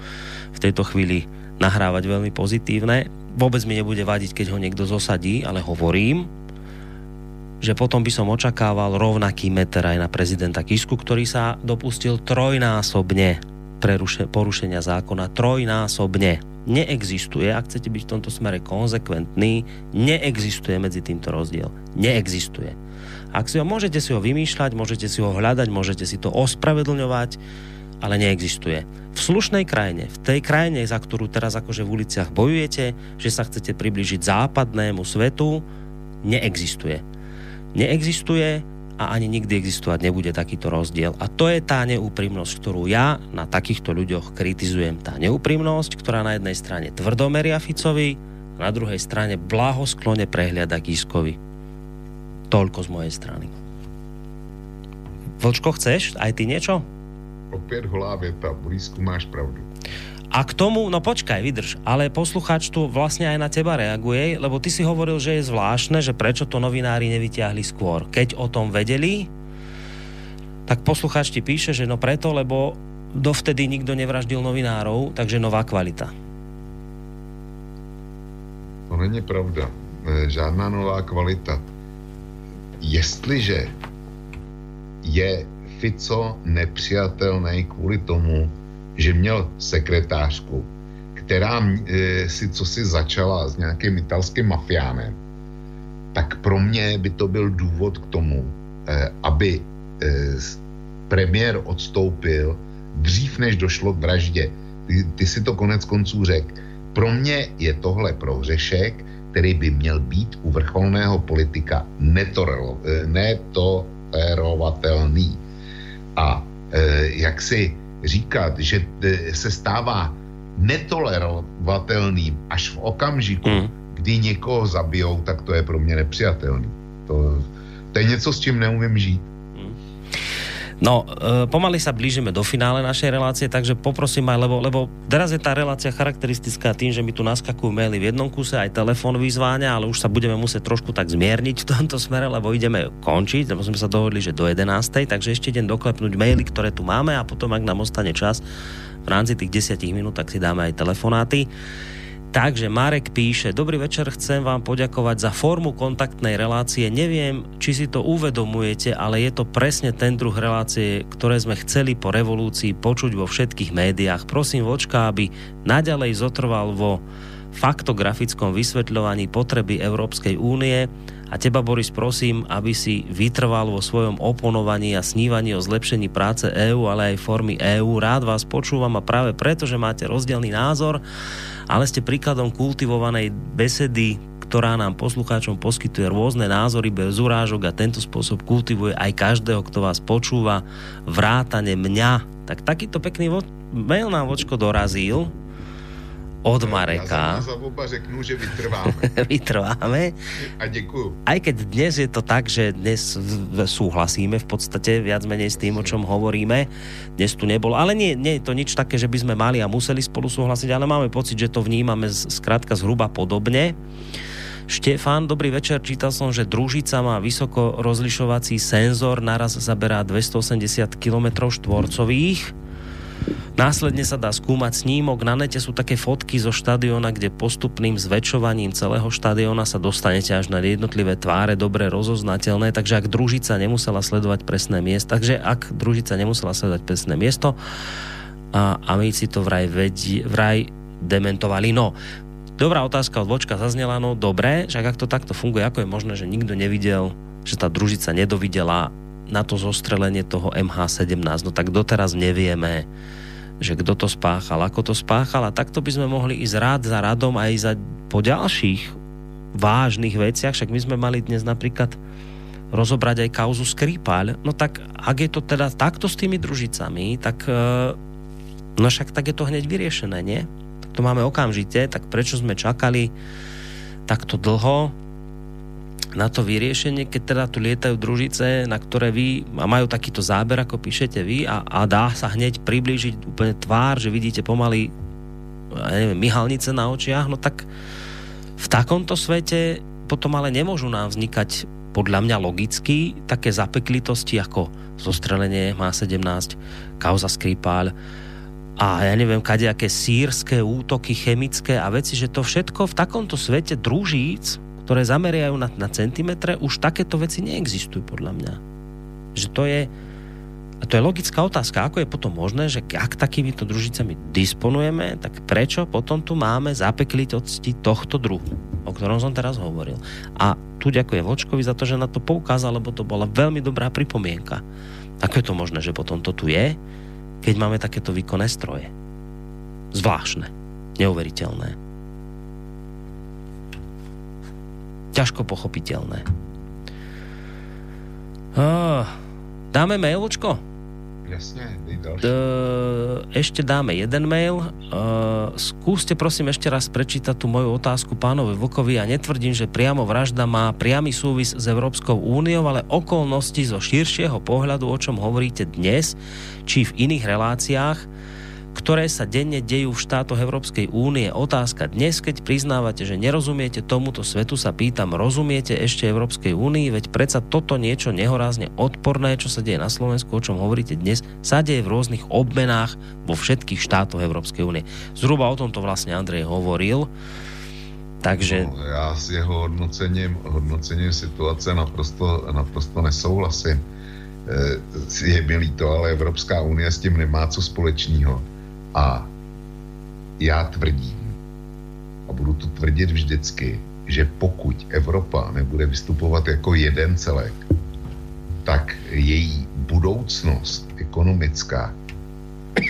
v tejto chvíli nahrávať veľmi pozitívne. Vôbec mi nebude vadiť, keď ho niekto zosadí, ale hovorím, že potom by som očakával rovnaký meter aj na prezidenta Kisku, ktorý sa dopustil trojnásobne porušenia zákona, trojnásobne neexistuje, ak chcete byť v tomto smere konzekventný, neexistuje medzi týmto rozdiel. Neexistuje. Ak si ho môžete si ho vymýšľať, môžete si ho hľadať, môžete si to ospravedlňovať, ale neexistuje. V slušnej krajine, v tej krajine, za ktorú teraz akože v uliciach bojujete, že sa chcete približiť západnému svetu, neexistuje. Neexistuje a ani nikdy existovať nebude takýto rozdiel. A to je tá neúprimnosť, ktorú ja na takýchto ľuďoch kritizujem. Tá neúprimnosť, ktorá na jednej strane tvrdomeria Ficovi, a na druhej strane blahosklone prehliada Kiskovi. Toľko z mojej strany. Vlčko, chceš aj ty niečo? Opäť holá veta, blízku máš pravdu. A k tomu, no počkaj, vydrž, ale poslucháč tu vlastne aj na teba reaguje, lebo ty si hovoril, že je zvláštne, že prečo to novinári nevyťahli skôr. Keď o tom vedeli, tak poslucháč ti píše, že no preto, lebo dovtedy nikto nevraždil novinárov, takže nová kvalita. To není pravda. E, žádná nová kvalita. Jestliže je Fico nepřijatelný kvůli tomu, že měl sekretářku, která e, si co si začala s nějakým italským mafiánem, tak pro mě by to byl důvod k tomu, e, aby e, premiér odstoupil dřív, než došlo k vraždě. Ty, ty si to konec konců řekl. Pro mě je tohle prohřešek, který by měl být u vrcholného politika netolerovatelný. A e, jak si říkat, že e, se stává netolerovatelným až v okamžiku, mm. kdy někoho zabijou, tak to je pro mě nepřijatelný. To, to je něco, s čím neumím žít. No, e, pomaly sa blížime do finále našej relácie, takže poprosím aj, lebo, lebo teraz je tá relácia charakteristická tým, že mi tu naskakujú maily v jednom kuse, aj telefón vyzváňa, ale už sa budeme musieť trošku tak zmierniť v tomto smere, lebo ideme končiť, lebo sme sa dohodli, že do 11. Takže ešte idem doklepnúť maily, ktoré tu máme a potom, ak nám ostane čas, v rámci tých 10 minút, tak si dáme aj telefonáty. Takže Marek píše, dobrý večer, chcem vám poďakovať za formu kontaktnej relácie. Neviem, či si to uvedomujete, ale je to presne ten druh relácie, ktoré sme chceli po revolúcii počuť vo všetkých médiách. Prosím Vočka, aby naďalej zotrval vo faktografickom vysvetľovaní potreby Európskej únie a teba, Boris, prosím, aby si vytrval vo svojom oponovaní a snívaní o zlepšení práce EÚ, ale aj formy EÚ. Rád vás počúvam a práve preto, že máte rozdielný názor, ale ste príkladom kultivovanej besedy, ktorá nám poslucháčom poskytuje rôzne názory bez urážok a tento spôsob kultivuje aj každého, kto vás počúva, vrátane mňa. Tak takýto pekný mail nám vočko dorazil od Mareka. Ja za oba řeknu, že vytrváme. vytrváme. A děkuju. Aj keď dnes je to tak, že dnes súhlasíme v podstate viac menej s tým, o čom hovoríme. Dnes tu nebolo. Ale nie, nie je to nič také, že by sme mali a museli spolu súhlasiť, ale máme pocit, že to vnímame skrátka zhruba podobne. Štefán, dobrý večer. Čítal som, že družica má vysoko rozlišovací senzor, naraz zaberá 280 km štvorcových Následne sa dá skúmať snímok. Na nete sú také fotky zo štadiona, kde postupným zväčšovaním celého štadiona sa dostanete až na jednotlivé tváre, dobre rozoznateľné. Takže ak družica nemusela sledovať presné miesto, takže ak družica nemusela sledovať presné miesto, a amici to vraj, vedí, vraj dementovali. No, dobrá otázka od Vočka zaznela, no dobre, však ak to takto funguje, ako je možné, že nikto nevidel, že tá družica nedovidela na to zostrelenie toho MH17, no tak doteraz nevieme, že kto to spáchal, ako to spáchal. A takto by sme mohli ísť rád za radom aj za, po ďalších vážnych veciach, však my sme mali dnes napríklad rozobrať aj kauzu Skripal, no tak ak je to teda takto s tými družicami, tak e, no však tak je to hneď vyriešené, nie? Tak to máme okamžite, tak prečo sme čakali takto dlho, na to vyriešenie, keď teda tu lietajú družice, na ktoré vy, a majú takýto záber, ako píšete vy, a, a dá sa hneď priblížiť úplne tvár, že vidíte pomaly ja neviem, myhalnice na očiach, no tak v takomto svete potom ale nemôžu nám vznikať podľa mňa logicky také zapeklitosti ako zostrelenie má 17, kauza Skripal a ja neviem, kadejaké sírske útoky, chemické a veci, že to všetko v takomto svete družíc ktoré zameriajú na, na centimetre, už takéto veci neexistujú podľa mňa. Že to je, a to je logická otázka, ako je potom možné, že ak takýmito družicami disponujeme, tak prečo potom tu máme zapeklitosti tohto druhu, o ktorom som teraz hovoril. A tu ďakujem Vočkovi za to, že na to poukázal, lebo to bola veľmi dobrá pripomienka. Ako je to možné, že potom to tu je, keď máme takéto výkonné stroje? Zvláštne, neuveriteľné. Ťažko pochopiteľné. Dáme mailočko? Jasne, Ešte dáme jeden mail. Skúste prosím ešte raz prečítať tú moju otázku pánovi Vlkovi. Ja netvrdím, že priamo vražda má priamy súvis s Európskou úniou, ale okolnosti zo širšieho pohľadu, o čom hovoríte dnes, či v iných reláciách, ktoré sa denne dejú v štátoch Európskej únie. Otázka dnes, keď priznávate, že nerozumiete tomuto svetu, sa pýtam, rozumiete ešte Európskej únii, veď predsa toto niečo nehorázne odporné, čo sa deje na Slovensku, o čom hovoríte dnes, sa deje v rôznych obmenách vo všetkých štátoch Európskej únie. Zhruba o tomto vlastne Andrej hovoril. Takže... No, já s jeho hodnocením, hodnocením situace naprosto, naprosto nesouhlasím. E, je mi líto, ale Evropská unie s tím nemá co společného a já tvrdím, a budu to tvrdit vždycky, že pokud Evropa nebude vystupovat jako jeden celek, tak její budoucnost ekonomická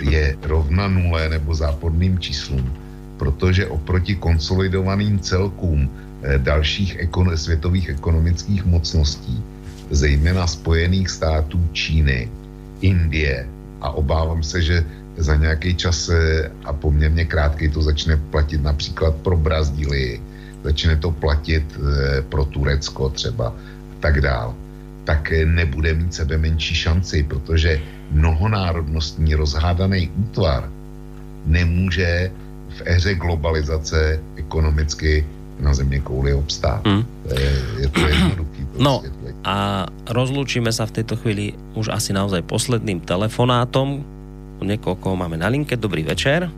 je rovna nule nebo záporným číslům, protože oproti konsolidovaným celkům eh, dalších ekon- světových ekonomických mocností, zejména Spojených států, Číny, Indie a obávám se, že za nějaký čas eh, a poměrně krátký to začne platit například pro Brazílii, začne to platit eh, pro Turecko třeba a tak dál, tak eh, nebude mít sebe menší šanci, protože mnohonárodnostní rozhádaný útvar nemůže v éře globalizace ekonomicky na země kouli obstát. Mm. Je, je to jednoduchý. No a rozlúčime sa v tejto chvíli už asi naozaj posledným telefonátom, niekoho, koho máme na linke. Dobrý večer.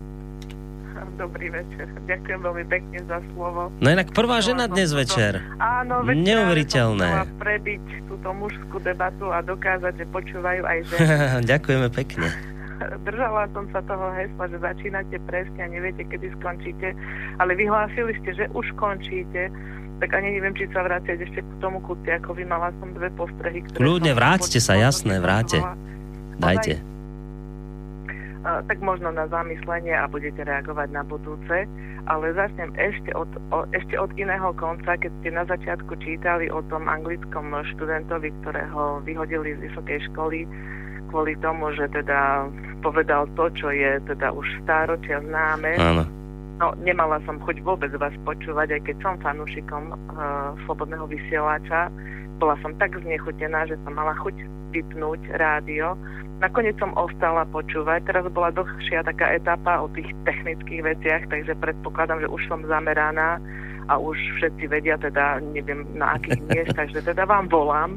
Dobrý večer. Ďakujem veľmi pekne za slovo. No inak prvá žena dnes večer. Áno, veď Neuveriteľné. Som prebiť túto mužskú debatu a dokázať, že počúvajú aj ženy. Ďakujeme pekne. Držala som sa toho hesla, že začínate presne a neviete, kedy skončíte, ale vyhlásili ste, že už končíte tak ani neviem, či sa vrátiť ešte k tomu Kuciakovi. Mala som dve postrehy, ktoré... Kľudne, vráťte sa, jasné, vráte. Dajte tak možno na zamyslenie a budete reagovať na budúce. Ale začnem ešte od, o, ešte od iného konca, keď ste na začiatku čítali o tom anglickom študentovi, ktorého vyhodili z vysokej školy kvôli tomu, že teda povedal to, čo je teda už stáročia známe. Áno. No, nemala som chuť vôbec vás počúvať, aj keď som fanúšikom uh, Slobodného vysielača. Bola som tak znechutená, že som mala chuť vypnúť rádio. Nakoniec som ostala počúvať. Teraz bola dlhšia taká etapa o tých technických veciach, takže predpokladám, že už som zameraná a už všetci vedia teda, neviem na akých miestach, že teda vám volám.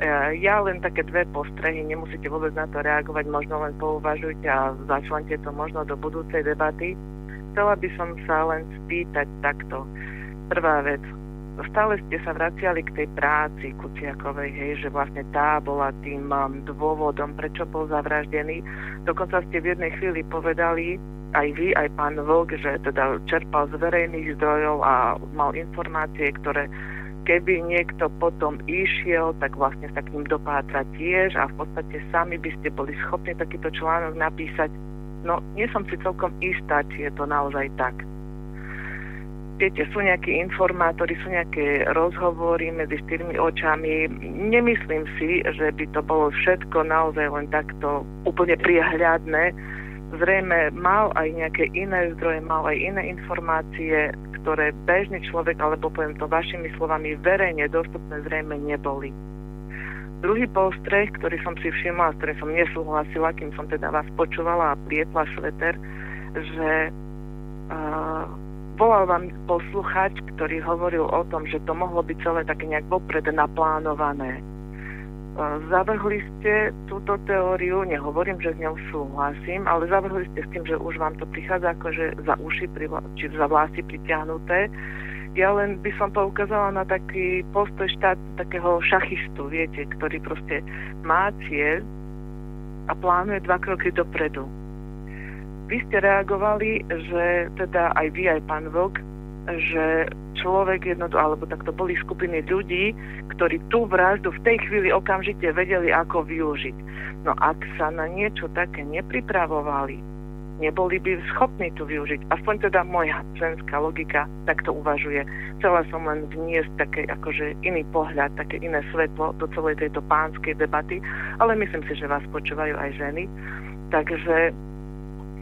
E, ja len také dve postrehy, nemusíte vôbec na to reagovať, možno len pouvažujte a začlente to možno do budúcej debaty. Chcela by som sa len spýtať takto. Prvá vec, stále ste sa vraciali k tej práci Kuciakovej, hej, že vlastne tá bola tým um, dôvodom, prečo bol zavraždený. Dokonca ste v jednej chvíli povedali, aj vy, aj pán Vlk, že teda čerpal z verejných zdrojov a mal informácie, ktoré keby niekto potom išiel, tak vlastne sa k ním dopátra tiež a v podstate sami by ste boli schopní takýto článok napísať. No, nie som si celkom istá, či je to naozaj tak viete, sú nejakí informátori, sú nejaké rozhovory medzi štyrmi očami. Nemyslím si, že by to bolo všetko naozaj len takto úplne priehľadné. Zrejme mal aj nejaké iné zdroje, mal aj iné informácie, ktoré bežný človek, alebo poviem to vašimi slovami, verejne dostupné zrejme neboli. Druhý postreh, ktorý som si všimla, s ktorým som nesúhlasila, kým som teda vás počúvala a plietla sveter, že uh, volal vám posluchač, ktorý hovoril o tom, že to mohlo byť celé také nejak vopred naplánované. E, zavrhli ste túto teóriu, nehovorím, že s ňou súhlasím, ale zavrhli ste s tým, že už vám to prichádza akože za uši, či za vlasy pritiahnuté. Ja len by som poukázala na taký postoj štát, takého šachistu, viete, ktorý proste má cieľ a plánuje dva kroky dopredu vy ste reagovali, že teda aj vy, aj pán Vlk, že človek jednoto, alebo takto boli skupiny ľudí, ktorí tú vraždu v tej chvíli okamžite vedeli, ako využiť. No ak sa na niečo také nepripravovali, neboli by schopní to využiť. Aspoň teda moja ženská logika takto uvažuje. Chcela som len vniesť také akože iný pohľad, také iné svetlo do celej tejto pánskej debaty, ale myslím si, že vás počúvajú aj ženy. Takže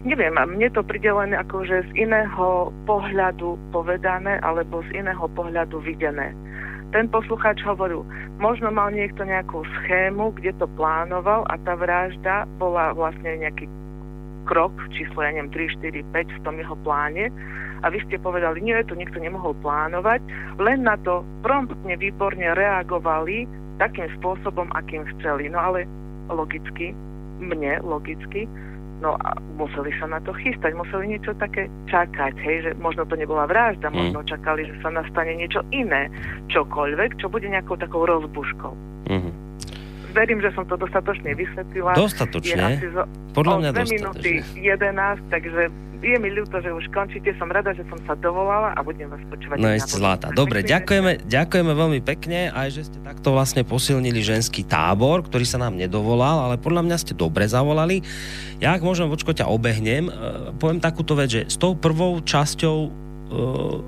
neviem, mne to pridelené akože z iného pohľadu povedané alebo z iného pohľadu videné. Ten poslucháč hovoril, možno mal niekto nejakú schému, kde to plánoval a tá vražda bola vlastne nejaký krok, číslo, ja neviem, 3, 4, 5 v tom jeho pláne a vy ste povedali, nie, to nikto nemohol plánovať, len na to promptne, výborne reagovali takým spôsobom, akým chceli. No ale logicky, mne logicky, No a museli sa na to chystať, museli niečo také čakať, hej, že možno to nebola vražda, mm. možno čakali, že sa nastane niečo iné, čokoľvek, čo bude nejakou takou rozbuškou. Mm. Verím, že som to dostatočne vysvetlila. Dostatočne? Je zo, Podľa mňa dostatočne. minúty 11, takže je mi ľúto, že už končíte. Som rada, že som sa dovolala a budem vás počúvať. No ste zlatá. Dobre, ďakujeme, ďakujeme veľmi pekne aj, že ste takto vlastne posilnili ženský tábor, ktorý sa nám nedovolal, ale podľa mňa ste dobre zavolali. Ja, ak môžem, vočko, ťa obehnem, e, poviem takúto vec, že s tou prvou časťou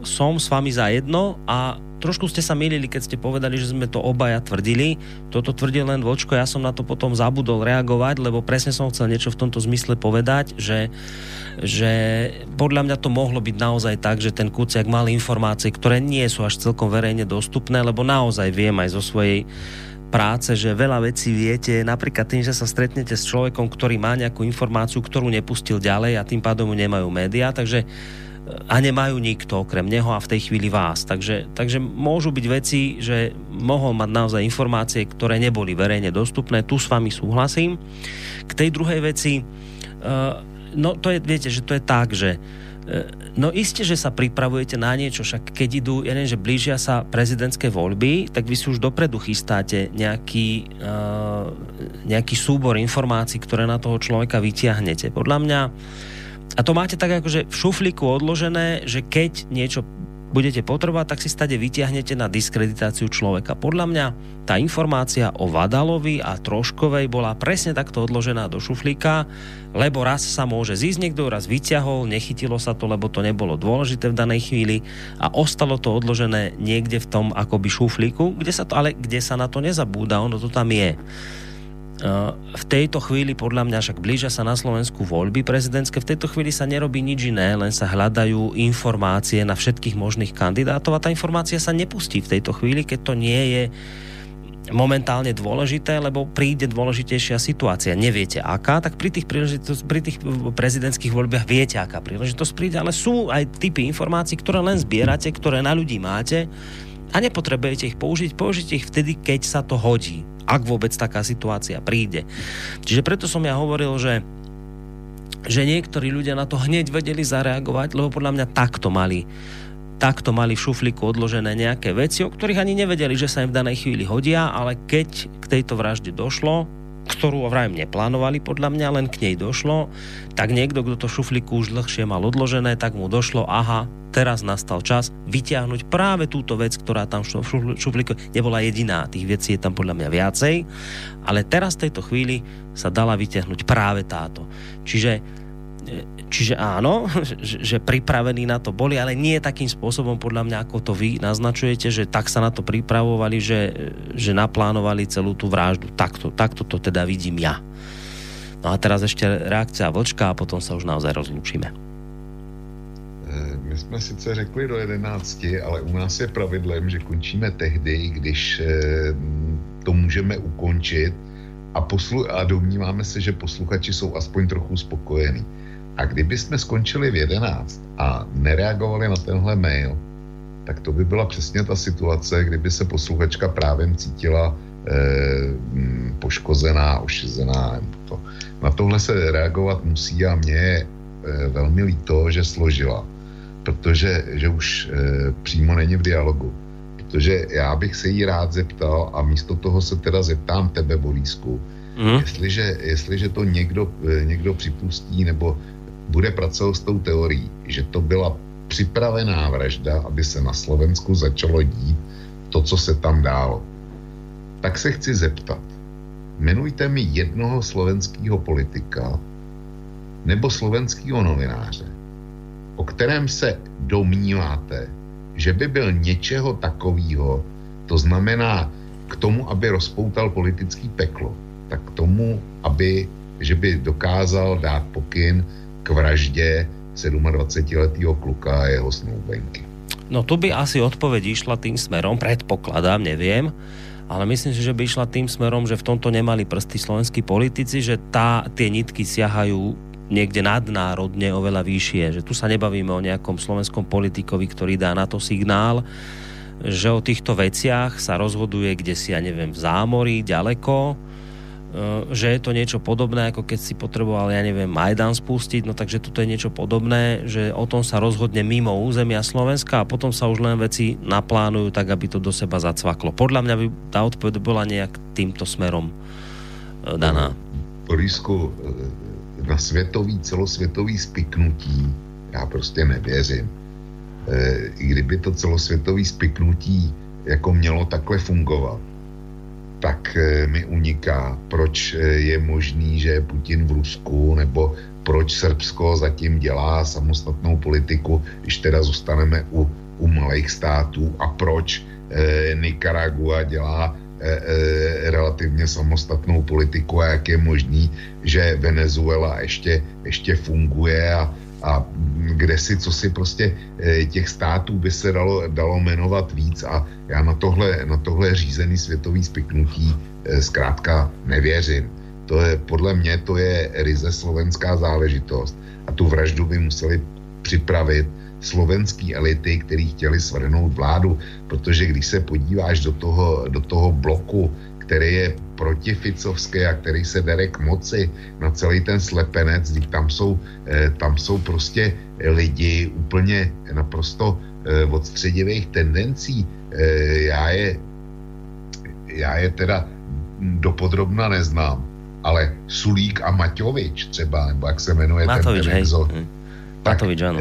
som s vami za jedno a trošku ste sa milili, keď ste povedali, že sme to obaja tvrdili. Toto tvrdil len Vočko, ja som na to potom zabudol reagovať, lebo presne som chcel niečo v tomto zmysle povedať, že, že podľa mňa to mohlo byť naozaj tak, že ten Kuciak mal informácie, ktoré nie sú až celkom verejne dostupné, lebo naozaj viem aj zo svojej práce, že veľa vecí viete, napríklad tým, že sa stretnete s človekom, ktorý má nejakú informáciu, ktorú nepustil ďalej a tým pádom nemajú médiá, takže a nemajú nikto okrem neho a v tej chvíli vás. Takže, takže môžu byť veci, že mohol mať naozaj informácie, ktoré neboli verejne dostupné. Tu s vami súhlasím. K tej druhej veci, uh, no to je, viete, že to je tak, že uh, no iste, že sa pripravujete na niečo, však keď idú, ja neviem, že blížia sa prezidentské voľby, tak vy si už dopredu chystáte nejaký, uh, nejaký súbor informácií, ktoré na toho človeka vytiahnete. Podľa mňa a to máte tak akože v šuflíku odložené, že keď niečo budete potrebovať, tak si stade vyťahnete na diskreditáciu človeka. Podľa mňa tá informácia o Vadalovi a Troškovej bola presne takto odložená do šuflíka, lebo raz sa môže zísť niekto, raz vyťahol, nechytilo sa to, lebo to nebolo dôležité v danej chvíli a ostalo to odložené niekde v tom akoby šuflíku, kde sa to, ale kde sa na to nezabúda, ono to tam je. V tejto chvíli podľa mňa však blížia sa na Slovensku voľby prezidentské, v tejto chvíli sa nerobí nič iné, len sa hľadajú informácie na všetkých možných kandidátov a tá informácia sa nepustí v tejto chvíli, keď to nie je momentálne dôležité, lebo príde dôležitejšia situácia. Neviete aká, tak pri tých, pri tých prezidentských voľbách viete, aká príležitosť príde, ale sú aj typy informácií, ktoré len zbierate, ktoré na ľudí máte a nepotrebujete ich použiť, použite ich vtedy, keď sa to hodí ak vôbec taká situácia príde. Čiže preto som ja hovoril, že že niektorí ľudia na to hneď vedeli zareagovať, lebo podľa mňa takto mali takto mali v šuflíku odložené nejaké veci, o ktorých ani nevedeli, že sa im v danej chvíli hodia, ale keď k tejto vražde došlo, ktorú vrajím neplánovali podľa mňa, len k nej došlo, tak niekto, kto to šuflíku už dlhšie mal odložené, tak mu došlo, aha, teraz nastal čas vyťahnuť práve túto vec, ktorá tam v šuflíku nebola jediná. Tých vecí je tam podľa mňa viacej, ale teraz v tejto chvíli sa dala vyťahnuť práve táto. Čiže Čiže áno, že, že pripravení na to boli, ale nie takým spôsobom podľa mňa, ako to vy naznačujete, že tak sa na to pripravovali, že, že naplánovali celú tú vraždu. Takto, takto to teda vidím ja. No a teraz ešte reakcia Vlčka a potom sa už naozaj rozlúčime. Eh, my jsme sice řekli do 11, ale u nás je pravidlem, že končíme tehdy, když eh, to můžeme ukončit a, poslu- a domníváme se, že posluchači jsou aspoň trochu spokojení. A kdyby jsme skončili v 11 a nereagovali na tenhle mail, tak to by byla přesně ta situace, kdyby se posluchačka právě cítila eh, poškozená, ošezená. To. Na tohle se reagovat musí a mě je eh, velmi líto, že složila, protože že už eh, přímo není v dialogu. Protože já bych se jí rád zeptal a místo toho se teda zeptám tebe, Borísku, mm. jestliže, jestliže to někdo, eh, někdo připustí nebo bude pracovat s tou teorií, že to byla připravená vražda, aby se na Slovensku začalo dít to, co se tam dálo. Tak se chci zeptat, jmenujte mi jednoho slovenského politika nebo slovenského novináře, o kterém se domníváte, že by byl něčeho takového, to znamená k tomu, aby rozpoutal politický peklo, tak k tomu, aby, že by dokázal dát pokyn k vraždě 27-letého kluka a jeho snoubenky. No tu by asi odpoveď išla tým smerom, predpokladám, neviem, ale myslím si, že by išla tým smerom, že v tomto nemali prsty slovenskí politici, že tá, tie nitky siahajú niekde nadnárodne oveľa vyššie. Že tu sa nebavíme o nejakom slovenskom politikovi, ktorý dá na to signál, že o týchto veciach sa rozhoduje kde si, ja neviem, v zámorí, ďaleko, že je to niečo podobné, ako keď si potreboval, ja neviem, Majdan spustiť, no takže toto je niečo podobné, že o tom sa rozhodne mimo územia Slovenska a potom sa už len veci naplánujú tak, aby to do seba zacvaklo. Podľa mňa by tá odpoveď bola nejak týmto smerom eh, daná. Borisku, eh, na světový, celosvětový spiknutí já prostě nevěřím. I kdyby to celosvětový spiknutí jako mělo takhle fungovat, tak eh, mi uniká, proč eh, je možný, že Putin v Rusku, nebo proč Srbsko zatím dělá samostatnou politiku, když teda zůstaneme u, u malých států a proč eh, Nicaragua dělá eh, eh, relativně samostatnou politiku a jak je možný, že Venezuela ještě, ještě funguje a, a kde si, co si prostě eh, těch států by se dalo, dalo jmenovat víc a já na tohle, na tohle řízený světový spiknutí eh, zkrátka nevěřím. To je, podle mě to je ryze slovenská záležitost a tu vraždu by museli připravit slovenský elity, který chtěli svrhnout vládu, protože když se podíváš do toho, do toho bloku který je protificovský a který se dere k moci na celý ten slepenec, tam jsou, eh, tam jsou prostě lidi úplně naprosto eh, odstředivých tendencí. Eh, já je, já je teda dopodrobna neznám, ale Sulík a Maťovič třeba, nebo jak se jmenuje Matovič, ten, ten exot, hm. tak, Matovič, ano.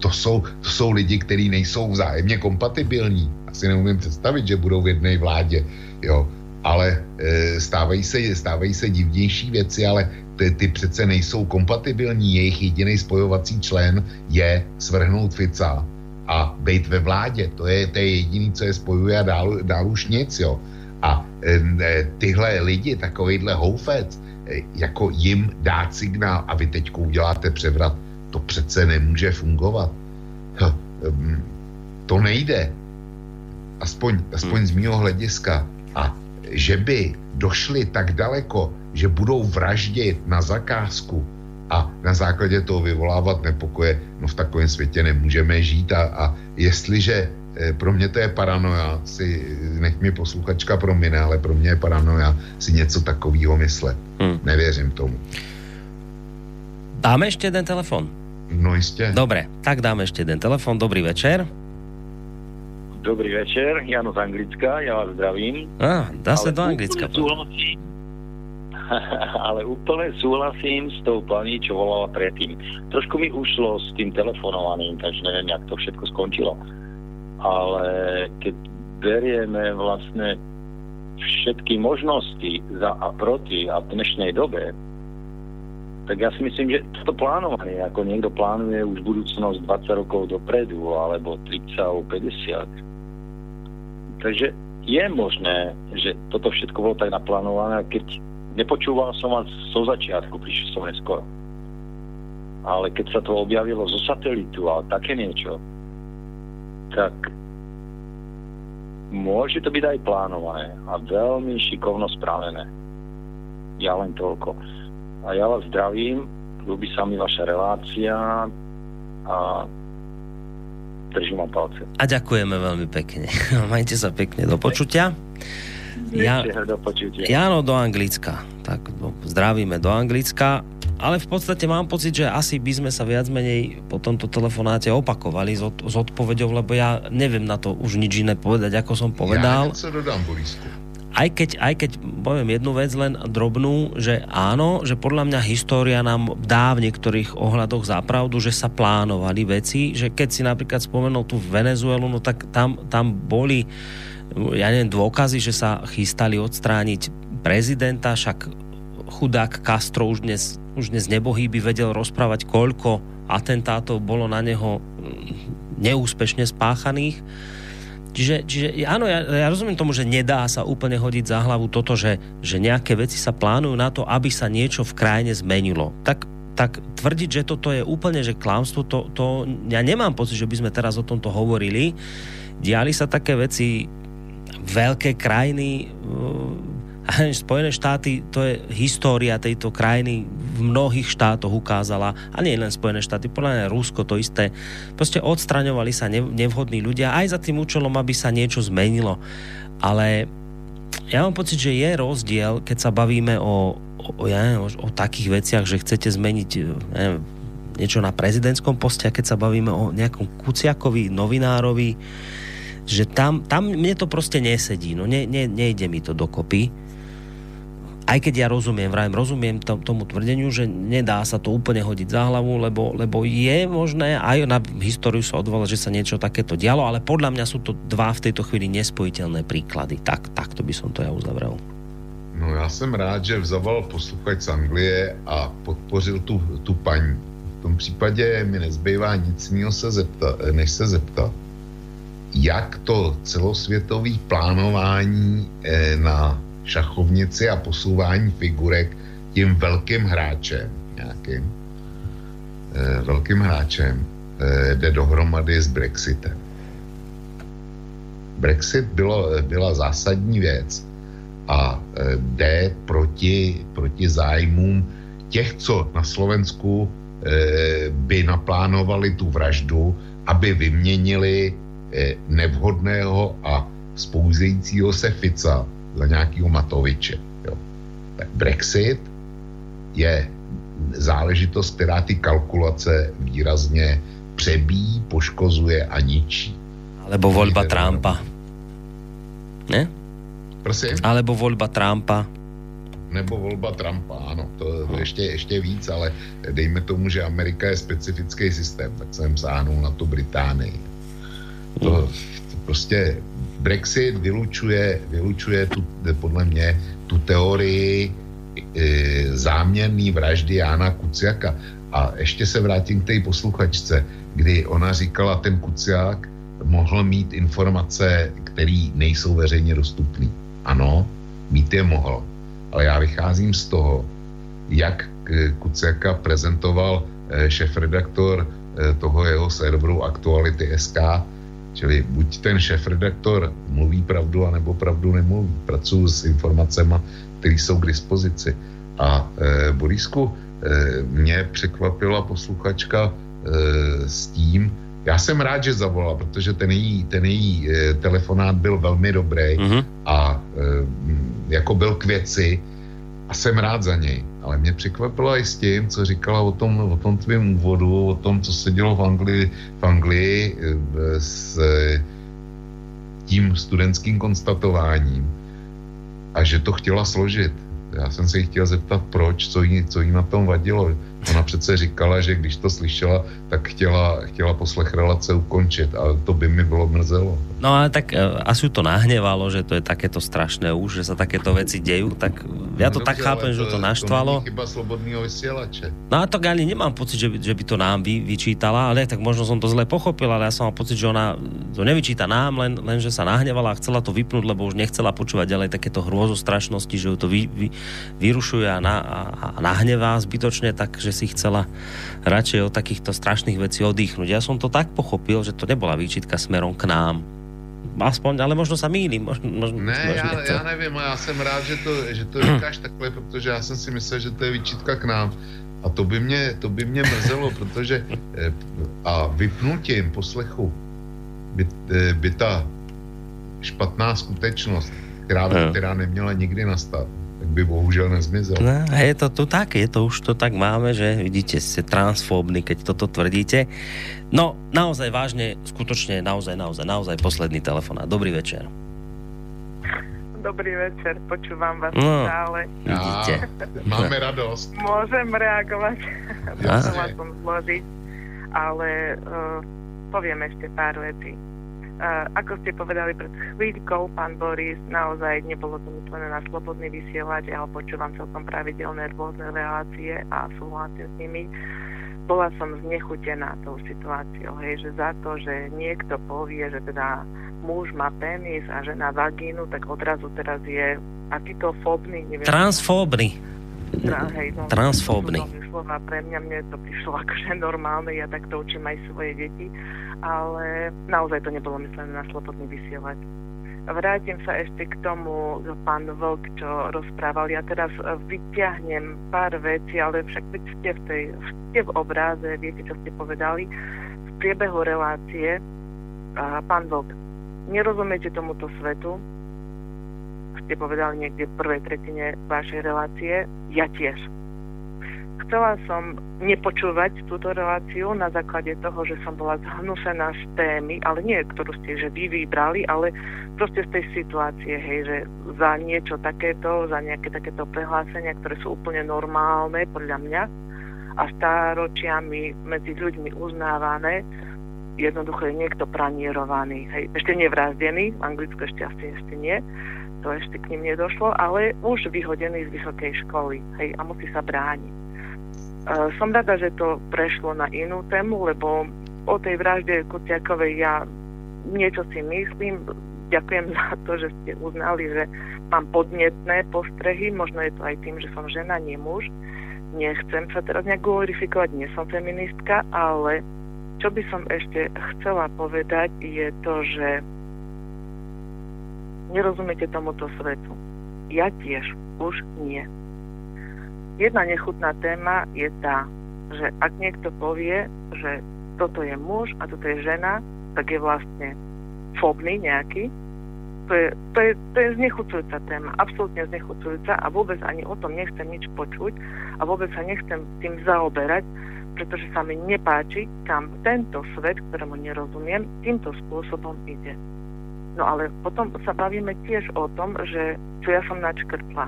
to jsou, to jsou lidi, kteří nejsou vzájemně kompatibilní. Asi neumím představit, že budou v jedné vládě jo. Ale e, stávají, se, stávají se divnější věci, ale ty, ty přece nejsou kompatibilní. Jejich jediný spojovací člen je svrhnout Fica a být ve vládě. To je, to je jediný, co je spojuje a dál, dál už nic, jo. A e, tyhle lidi, takovýhle houfec, e, jako jim dát signál a vy teď uděláte převrat, to přece nemůže fungovat. H, to nejde. Aspoň, aspoň z mého hlediska. A že by došli tak daleko, že budou vraždit na zakázku a na základě toho vyvolávat nepokoje, no v takovém světě nemůžeme žít a, a jestliže Eh, pro mě to je paranoja, si, nech mi posluchačka promine, ale pro mě je paranoja si něco takového myslet. Hmm. Nevěřím tomu. Dáme ešte jeden telefon? No jistě. Dobre, tak dáme ešte jeden telefon. Dobrý večer. Dobrý večer, Jano z Anglicka, ja vás zdravím. Á, dá sa do Anglicka. Súhlasím, ale úplne súhlasím s tou pani, čo volala predtým. Trošku mi ušlo s tým telefonovaným, takže neviem, jak to všetko skončilo ale keď berieme vlastne všetky možnosti za a proti a v dnešnej dobe, tak ja si myslím, že toto plánovanie, ako niekto plánuje už budúcnosť 20 rokov dopredu, alebo 30 alebo 50. Takže je možné, že toto všetko bolo tak naplánované, keď nepočúval som vás zo začiatku, prišiel som neskoro. Ale keď sa to objavilo zo satelitu a také niečo, tak môže to byť aj plánované a veľmi šikovno spravené. Ja len toľko. A ja vás zdravím, ľúbi sa mi vaša relácia a držím vám palce. A ďakujeme veľmi pekne. Majte sa pekne do počutia. Ja, do počutia. Jano do Anglicka. Tak zdravíme do Anglicka ale v podstate mám pocit, že asi by sme sa viac menej po tomto telefonáte opakovali s, od, s odpovedou, lebo ja neviem na to už nič iné povedať, ako som povedal. Ja dodám, Borisku. Aj keď, aj keď poviem jednu vec len drobnú, že áno, že podľa mňa história nám dá v niektorých ohľadoch zapravdu, že sa plánovali veci, že keď si napríklad spomenul tú Venezuelu, no tak tam, tam boli ja neviem, dôkazy, že sa chystali odstrániť prezidenta, však chudák Castro už dnes, už dnes nebohý by vedel rozprávať, koľko atentátov bolo na neho neúspešne spáchaných. Čiže, čiže áno, ja, ja rozumiem tomu, že nedá sa úplne hodiť za hlavu toto, že, že nejaké veci sa plánujú na to, aby sa niečo v krajine zmenilo. Tak, tak tvrdiť, že toto je úplne že klamstvo, to, to ja nemám pocit, že by sme teraz o tomto hovorili. Diali sa také veci, veľké krajiny Spojené štáty, to je história tejto krajiny v mnohých štátoch ukázala, a nie len Spojené štáty, podľa mňa Rusko to isté. Proste odstraňovali sa nevhodní ľudia aj za tým účelom, aby sa niečo zmenilo. Ale ja mám pocit, že je rozdiel, keď sa bavíme o, o, ja neviem, o, o takých veciach, že chcete zmeniť neviem, niečo na prezidentskom poste a keď sa bavíme o nejakom Kuciakovi, novinárovi, že tam, tam mne to proste nesedí, no ne, ne, nejde mi to dokopy aj keď ja rozumiem, vrajem, rozumiem to, tomu tvrdeniu, že nedá sa to úplne hodiť za hlavu, lebo, lebo je možné aj na históriu sa odvolať, že sa niečo takéto dialo, ale podľa mňa sú to dva v tejto chvíli nespojiteľné príklady. Tak, takto by som to ja uzavrel. No já jsem rád, že vzal posluchač z Anglie a podpořil tu, tu paní. V tom případě mi nezbývá nic jiného se zeptat, než se zeptat, jak to celosvětové plánování eh, na šachovnici a posouvání figurek tím velkým hráčem nějakým e, velkým hráčem e, jde dohromady s Brexitem. Brexit bylo, byla zásadní věc a e, jde proti, proti zájmům těch, co na Slovensku e, by naplánovali tu vraždu, aby vyměnili e, nevhodného a spouzejícího se Fica za nějakého Matoviče. Jo. Tak Brexit je záležitost, která ty kalkulace výrazně přebíjí, poškozuje a ničí. Alebo voľba Trumpa. Ne? Prosím? Alebo voľba Trumpa. Nebo volba Trumpa, ano, to, to ještě, ještě víc, ale dejme tomu, že Amerika je specifický systém, tak jsem sáhnul na tu Británii. To, to prostě Brexit vylučuje, vylučuje tu, podle mě tu teorii e, záměrný vraždy Jána Kuciaka. A ještě se vrátím k té posluchačce, kdy ona říkala, ten Kuciak mohl mít informace, které nejsou veřejně dostupné. Ano, mít je mohl. Ale já vycházím z toho, jak Kuciaka prezentoval šéf-redaktor toho jeho serveru Aktuality SK, čili buď ten šéf-redaktor mluví pravdu, anebo pravdu nemluví. Pracuji s informacemi, které jsou k dispozici. A e, Borisku, e, mě překvapila posluchačka e, s tím, já jsem rád, že zavolala, protože ten její, ten její e, telefonát byl velmi dobrý mm-hmm. a e, jako byl k věci a jsem rád za něj. Ale mě překvapilo i s tím, co říkala o tom, o tom tvým úvodu, o tom, co se dělo v Anglii, v Anglii e, s e, tím studentským konstatováním a že to chtěla složit já jsem se jí chtěl zeptat, proč, co jí, co jí na tom vadilo. Ona přece říkala, že když to slyšela, tak chtěla, chtěla poslech relace ukončit a to by mi bylo mrzelo. No a tak uh, asi to nahnevalo, že to je takéto strašné už, že sa takéto veci dejú, tak ja to no, tak chápem, že to naštvalo. To chyba slobodného vysielače. No a to ani nemám pocit, že by, že by to nám vy, vyčítala, ale tak možno som to zle pochopil, ale ja som mal pocit, že ona to nevyčíta nám, len, len že sa nahnevala a chcela to vypnúť, lebo už nechcela počúvať ďalej takéto hrôzostrašnosti, že ju to vy, vy, vyrušuje a, na, a, a nahnevá zbytočne, tak že si chcela radšej od takýchto strašných vecí oddychnúť. Ja som to tak pochopil, že to nebola výčitka smerom k nám. Aspoň, ale možno sa mýlim. Možno, možno, ne, možno já, to... já nevím, já jsem rád, že to, že to říkáš takhle, protože já jsem si myslel, že to je výčitka k nám. A to by mě, to by mě mrzelo, protože eh, a vypnutím poslechu by, eh, by ta špatná skutečnost, která, která neměla nikdy nastat, by bohužel nezmizel. No, je to tu tak, je to už to tak máme, že vidíte, ste transfóbni, keď toto tvrdíte. No, naozaj vážne, skutočne, naozaj, naozaj, naozaj posledný telefonát. Dobrý večer. Dobrý večer, počúvam vás no, stále. Vidíte. Máme radosť. Môžem reagovať. Musela som zložiť, ale uh, poviem ešte pár vecí ako ste povedali pred chvíľkou, pán Boris, naozaj nebolo to myslené na slobodný vysielať, ja ho počúvam celkom pravidelné rôzne relácie a súhlasím s nimi. Bola som znechutená tou situáciou, hej, že za to, že niekto povie, že teda muž má penis a žena vagínu, tak odrazu teraz je akýto fóbny, neviem. Transfóbny. Tra, hej, no, Transfóbny. Slova pre mňa, mne to prišlo akože normálne, ja takto učím aj svoje deti ale naozaj to nebolo myslené na slobodný vysielať. Vrátim sa ešte k tomu, pán Vlk, čo rozprával. Ja teraz vyťahnem pár vecí, ale však keď ste v, tej, ste v obráze, viete, čo ste povedali. V priebehu relácie, a pán Vlk, nerozumiete tomuto svetu, ste povedali niekde v prvej tretine vašej relácie, ja tiež. Chcela som nepočúvať túto reláciu na základe toho, že som bola zhnusená z témy, ale nie, ktorú ste že vy vybrali, ale proste z tej situácie, hej, že za niečo takéto, za nejaké takéto prehlásenia, ktoré sú úplne normálne podľa mňa a stáročiami medzi ľuďmi uznávané, jednoducho je niekto pranierovaný, hej, ešte nevrazdený, ešte asi ešte nie, to ešte k ním nedošlo, ale už vyhodený z vysokej školy, hej, a musí sa brániť. Som rada, že to prešlo na inú tému, lebo o tej vražde Kuciakovej ja niečo si myslím. Ďakujem za to, že ste uznali, že mám podnetné postrehy. Možno je to aj tým, že som žena, nie muž. Nechcem sa teraz nejak glorifikovať, nie som feministka, ale čo by som ešte chcela povedať je to, že nerozumiete tomuto svetu. Ja tiež už nie jedna nechutná téma je tá, že ak niekto povie, že toto je muž a toto je žena, tak je vlastne fobný nejaký. To je, to, je, to je znechucujúca téma, absolútne znechucujúca a vôbec ani o tom nechcem nič počuť a vôbec sa nechcem tým zaoberať, pretože sa mi nepáči, kam tento svet, ktorému nerozumiem, týmto spôsobom ide. No ale potom sa bavíme tiež o tom, že čo ja som načkrtla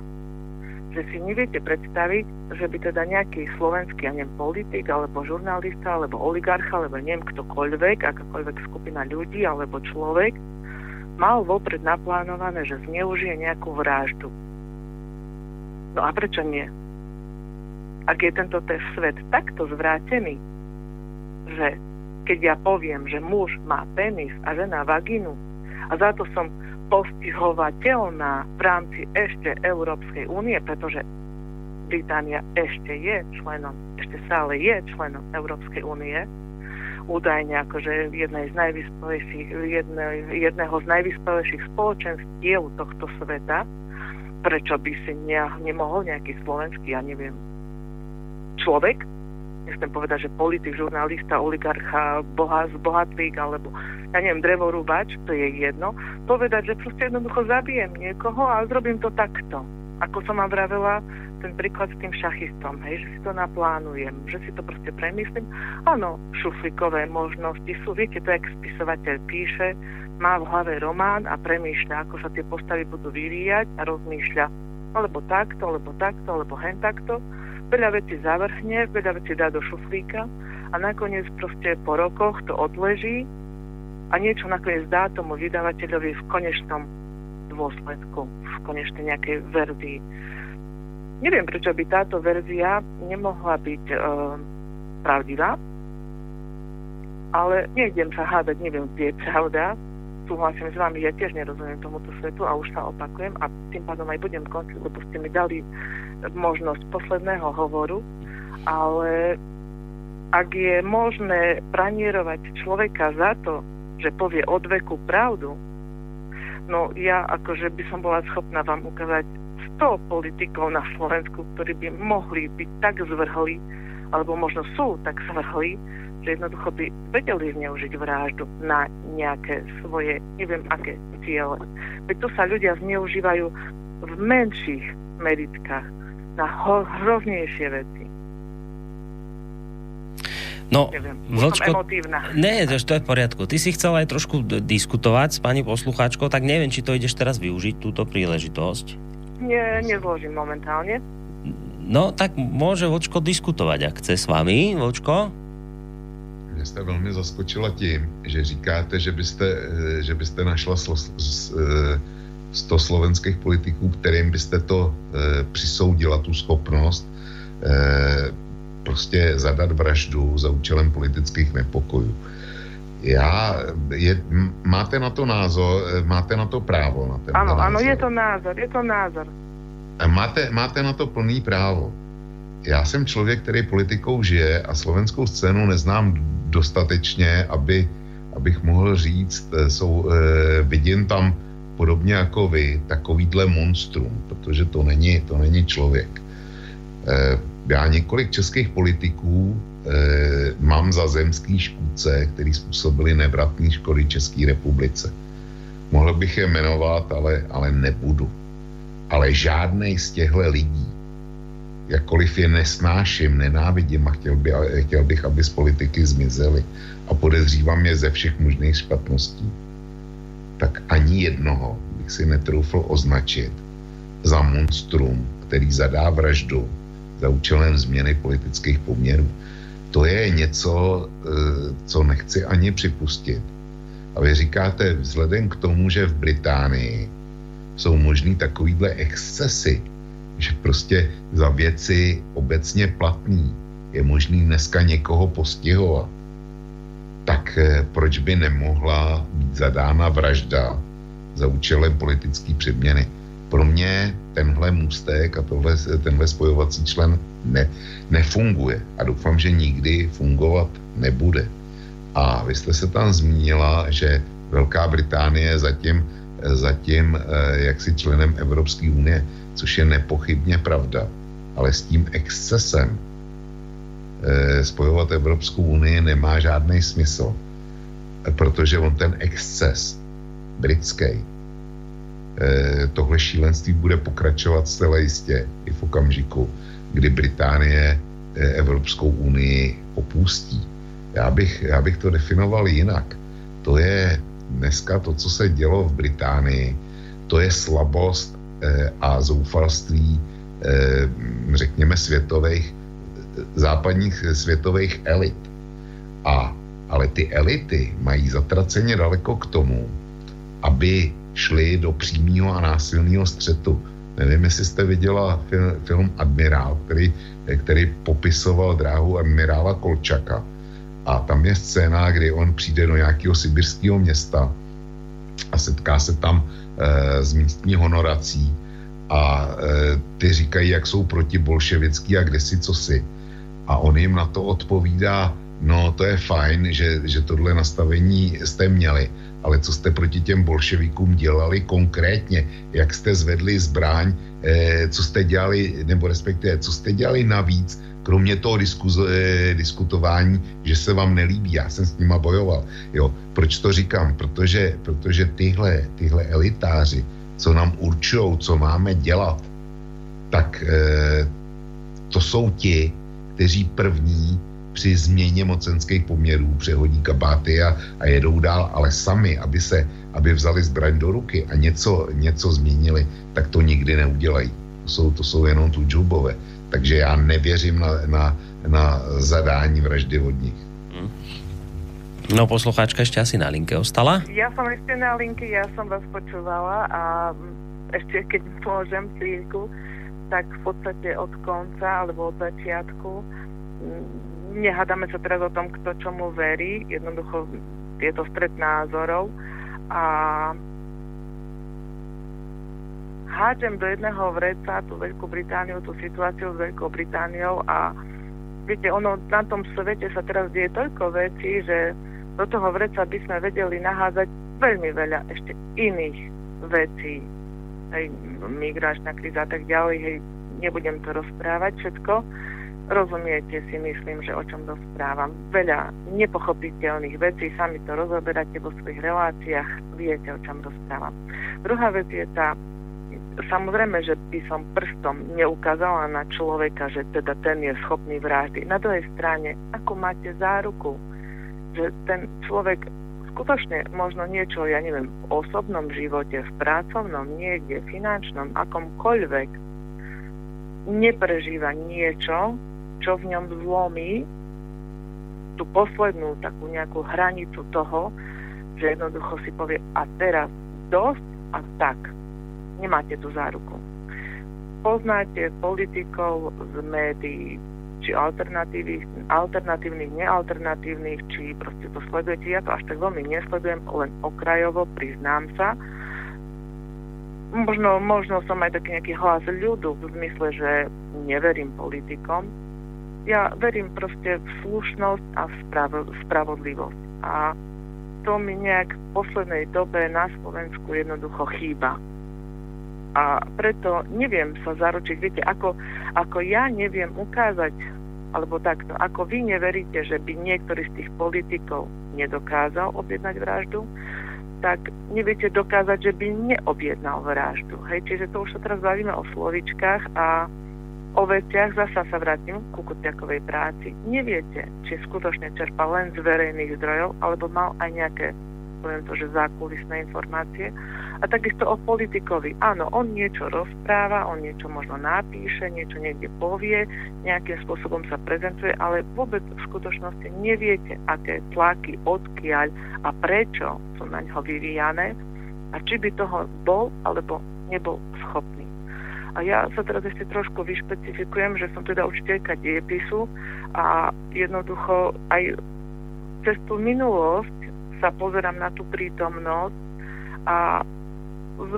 že si neviete predstaviť, že by teda nejaký slovenský, ja neviem, politik, alebo žurnalista, alebo oligarcha, alebo neviem ktokoľvek, akákoľvek skupina ľudí, alebo človek, mal vopred naplánované, že zneužije nejakú vraždu. No a prečo nie? Ak je tento svet takto zvrátený, že keď ja poviem, že muž má penis a žena vaginu a za to som postihovateľná v rámci ešte Európskej únie, pretože Británia ešte je členom, ešte stále je členom Európskej únie, údajne akože jednej z jedne, jedného z najvyspelejších spoločenstiev tohto sveta, prečo by si ne, nemohol nejaký slovenský, ja neviem, človek, nechcem povedať, že politik, žurnalista, oligarcha, boha, bohatlík, alebo ja neviem, drevorúbač, to je jedno, povedať, že proste jednoducho zabijem niekoho a zrobím to takto. Ako som vám vravela, ten príklad s tým šachistom, hej, že si to naplánujem, že si to proste premyslím. Áno, šuflikové možnosti sú, viete, to jak spisovateľ píše, má v hlave román a premýšľa, ako sa tie postavy budú vyvíjať a rozmýšľa, alebo takto, alebo takto, alebo hen takto. Veľa vecí zavrhne, veľa vecí dá do šuflíka a nakoniec proste po rokoch to odleží a niečo nakoniec dá tomu vydavateľovi v konečnom dôsledku, v konečnej nejakej verzii. Neviem, prečo by táto verzia nemohla byť e, pravdivá, ale nejdem sa hádať, neviem, kde je pravda. Súhlasím s vami, ja tiež nerozumiem tomuto svetu a už sa opakujem a tým pádom aj budem končiť, lebo ste mi dali možnosť posledného hovoru, ale ak je možné pranierovať človeka za to, že povie od veku pravdu, no ja akože by som bola schopná vám ukázať 100 politikov na Slovensku, ktorí by mohli byť tak zvrhli, alebo možno sú tak zvrhli, že jednoducho by vedeli zneužiť vraždu na nejaké svoje, neviem aké ciele. Veď tu sa ľudia zneužívajú v menších meritkách na ho- hroznejšie veci. No, Neviem, Vlčko, nie, to, to je v poriadku. Ty si chcel aj trošku diskutovať s pani poslucháčkou, tak neviem, či to ideš teraz využiť, túto príležitosť. Nie, nezložím momentálne. No, tak môže Vočko diskutovať, ak chce s vami, Vočko. Mě jste velmi zaskočila tím, že říkáte, že byste, eh, že byste našla slo, s, eh, 100 slovenských politiků, kterým byste to e, přisoudila, tu schopnost e, prostě zadat vraždu za účelem politických nepokojů. Já, je, máte na to názor, máte na to právo. Na ten áno, názor. je to názor, je to názor. Máte, máte na to plný právo. Já jsem člověk, který politikou žije a slovenskou scénu neznám dostatečně, aby, abych mohl říct, eh, jsou, eh, vidím tam podobně jako vy, takovýhle monstrum, protože to není, to není člověk. Eh, já několik českých politiků eh, mám za zemský škůdce, který způsobili nevratné škody České republice. Mohl bych je jmenovat, ale, ale nebudu. Ale žádnej z těchto lidí, jakkoliv je nesnáším, nenávidím a chtěl, by, chtěl bych, aby z politiky zmizeli a podezřívám je ze všech možných špatností, tak ani jednoho bych si netroufl označit za monstrum, který zadá vraždu za účelem změny politických poměrů. To je něco, eh, co nechci ani připustit. A vy říkáte, vzhledem k tomu, že v Británii jsou možný takovýhle excesy, že prostě za věci obecně platný je možný dneska někoho postihovat, tak eh, proč by nemohla být zadána vražda za účelem politické předměny? Pro mě tenhle můstek a tohle, tenhle spojovací člen ne, nefunguje a doufám, že nikdy fungovat nebude. A vy jste se tam zmínila, že Velká Británie zatím, zatím eh, jaksi členem Evropské unie, což je nepochybně pravda. Ale s tím excesem eh, spojovat Evropskou unii nemá žádný smysl, protože on ten exces britský, eh, tohle šílenství bude pokračovat zcela jistě i v okamžiku, kdy Británie Evropskou unii opustí. Já bych, já bych to definoval jinak. To je dneska to, co se dělo v Británii, to je slabost eh, a zoufalství, eh, řekněme, světových, západních světových elit. A, ale ty elity mají zatraceně daleko k tomu, aby šli do přímého a násilného střetu. Nevím, jestli jste viděla film, film Admirál, který, který popisoval dráhu admirála Kolčaka. A tam je scéna, kdy on přijde do nějakého sibirského města a setká se tam e, z místní honorací a e, ty říkají, jak jsou proti bolševický a kde si co si. A on jim na to odpovídá, no to je fajn, že, že tohle nastavení jste měli, ale co jste proti těm bolševikům dělali konkrétně, jak jste zvedli zbraň, eh, co jste dělali, nebo respektive, co jste dělali navíc, kromě toho diskuz, eh, diskutování, že se vám nelíbí, já jsem s nima bojoval. Jo, proč to říkám? Protože, protože tyhle, tyhle elitáři, co nám určují, co máme dělat, tak eh, to jsou ti, kteří první při změně mocenských poměrů přehodí kabáty a, a jedou dál, ale sami, aby se, aby vzali zbraň do ruky a něco, něco změnili, tak to nikdy neudělají. To jsou, to jsou jenom tu džubové. Takže já nevěřím na, na, na zadání vraždy od nich. Hm. No, poslucháčka ešte asi na linke ostala. Ja som ešte na linke, ja som vás počúvala a ešte keď môžem chvíľku, tak v podstate od konca alebo od začiatku nehádame sa teraz o tom, kto čomu verí, jednoducho je to stred názorov a hádžem do jedného vreca tú Veľkú Britániu, tú situáciu s Veľkou Britániou a viete, ono na tom svete sa teraz deje toľko vecí, že do toho vreca by sme vedeli nahádzať veľmi veľa ešte iných vecí. Hej, migračná kríza a tak ďalej, hej, nebudem to rozprávať všetko, rozumiete si, myslím, že o čom rozprávam. Veľa nepochopiteľných vecí, sami to rozoberáte vo svojich reláciách, viete, o čom rozprávam. Druhá vec je tá, samozrejme, že by som prstom neukázala na človeka, že teda ten je schopný vraždy. Na druhej strane, ako máte záruku, že ten človek skutočne možno niečo, ja neviem, v osobnom živote, v pracovnom, niekde, finančnom, akomkoľvek, neprežíva niečo, čo v ňom zlomí tú poslednú takú nejakú hranicu toho, že jednoducho si povie a teraz dosť a tak. Nemáte tú záruku. Poznáte politikov z médií, či alternatívnych, alternatívnych, nealternatívnych, či proste to sledujete. Ja to až tak veľmi nesledujem, len okrajovo, priznám sa. Možno, možno som aj taký nejaký hlas ľudu v zmysle, že neverím politikom, ja verím proste v slušnosť a v spravo- spravodlivosť. A to mi nejak v poslednej dobe na Slovensku jednoducho chýba. A preto neviem sa zaručiť, viete, ako, ako ja neviem ukázať, alebo takto, ako vy neveríte, že by niektorý z tých politikov nedokázal objednať vraždu, tak neviete dokázať, že by neobjednal vraždu. Hej? Čiže to už sa teraz bavíme o slovičkách a o veciach, zasa sa vrátim ku Kuciakovej práci, neviete, či skutočne čerpal len z verejných zdrojov, alebo mal aj nejaké, poviem to, že zákulisné informácie. A takisto o politikovi. Áno, on niečo rozpráva, on niečo možno napíše, niečo niekde povie, nejakým spôsobom sa prezentuje, ale vôbec v skutočnosti neviete, aké tlaky, odkiaľ a prečo sú na ňo vyvíjane a či by toho bol alebo nebol schopný. A ja sa teraz ešte trošku vyšpecifikujem, že som teda učiteľka diepisu a jednoducho aj cez tú minulosť sa pozerám na tú prítomnosť a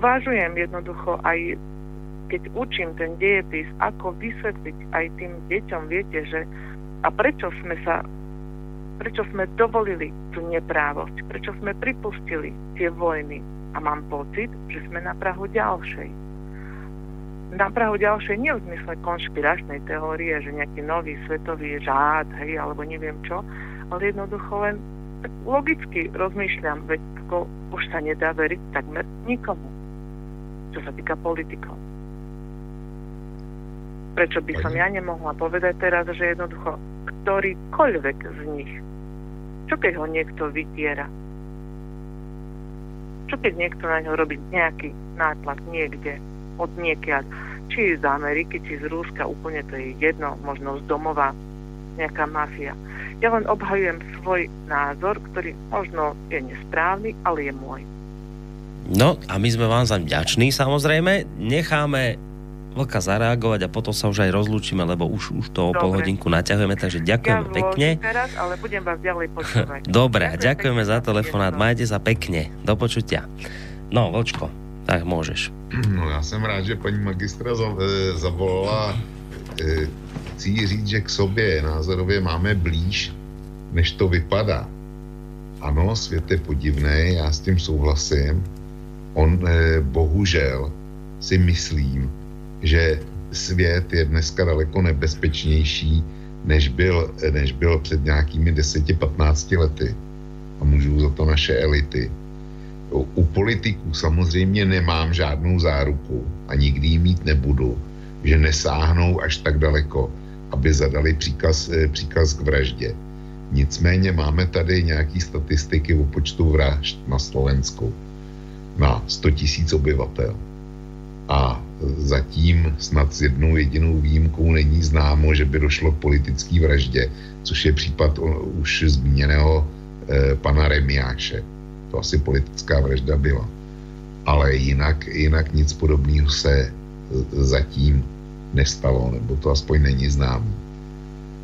zvážujem jednoducho aj keď učím ten diepis, ako vysvetliť aj tým deťom, viete, že a prečo sme sa prečo sme dovolili tú neprávosť, prečo sme pripustili tie vojny. A mám pocit, že sme na Prahu ďalšej na Prahu ďalšej nie v zmysle konšpiračnej teórie, že nejaký nový svetový žád, hej, alebo neviem čo, ale jednoducho len tak logicky rozmýšľam, veď ako už sa nedá veriť takmer nikomu, čo sa týka politikov. Prečo by som ja nemohla povedať teraz, že jednoducho ktorýkoľvek z nich, čo keď ho niekto vytiera, čo keď niekto na ňo robí nejaký nátlak niekde, od niekiaľ. Či z Ameriky, či z Rúska, úplne to je jedno, možno z domova, nejaká mafia. Ja len obhajujem svoj názor, ktorý možno je nesprávny, ale je môj. No a my sme vám za vďační samozrejme. Necháme Vlka zareagovať a potom sa už aj rozlúčime, lebo už, už to o pol hodinku naťahujeme, takže ďakujem ja pekne. teraz, ale budem vás ďalej počúvať. Dobre, ďakujeme za telefonát, majte sa pekne. Do počutia. No, Vočko, Tak můžeš. No já jsem rád, že paní magistra e, zavolala. E, chci říct, že k sobě názorově máme blíž, než to vypadá. Ano, svět je podivný, já s tím souhlasím. On e, bohužel si myslím, že svět je dneska daleko nebezpečnější, než byl, než byl před nějakými 10-15 lety. A můžou za to naše elity. U politiků samozřejmě nemám žádnou záruku a nikdy ji mít nebudu, že nesáhnou až tak daleko, aby zadali příkaz, eh, příkaz k vraždě. Nicméně máme tady nějaké statistiky o počtu vražd na Slovensku na 100 tisíc obyvatel. A zatím snad s jednou jedinou výjimkou není známo, že by došlo k politické vraždě, což je případ už zmíněného eh, pana Remiáše. To asi politická vražda byla. Ale jinak, jinak nic podobného se eh, zatím nestalo, nebo to aspoň není známo.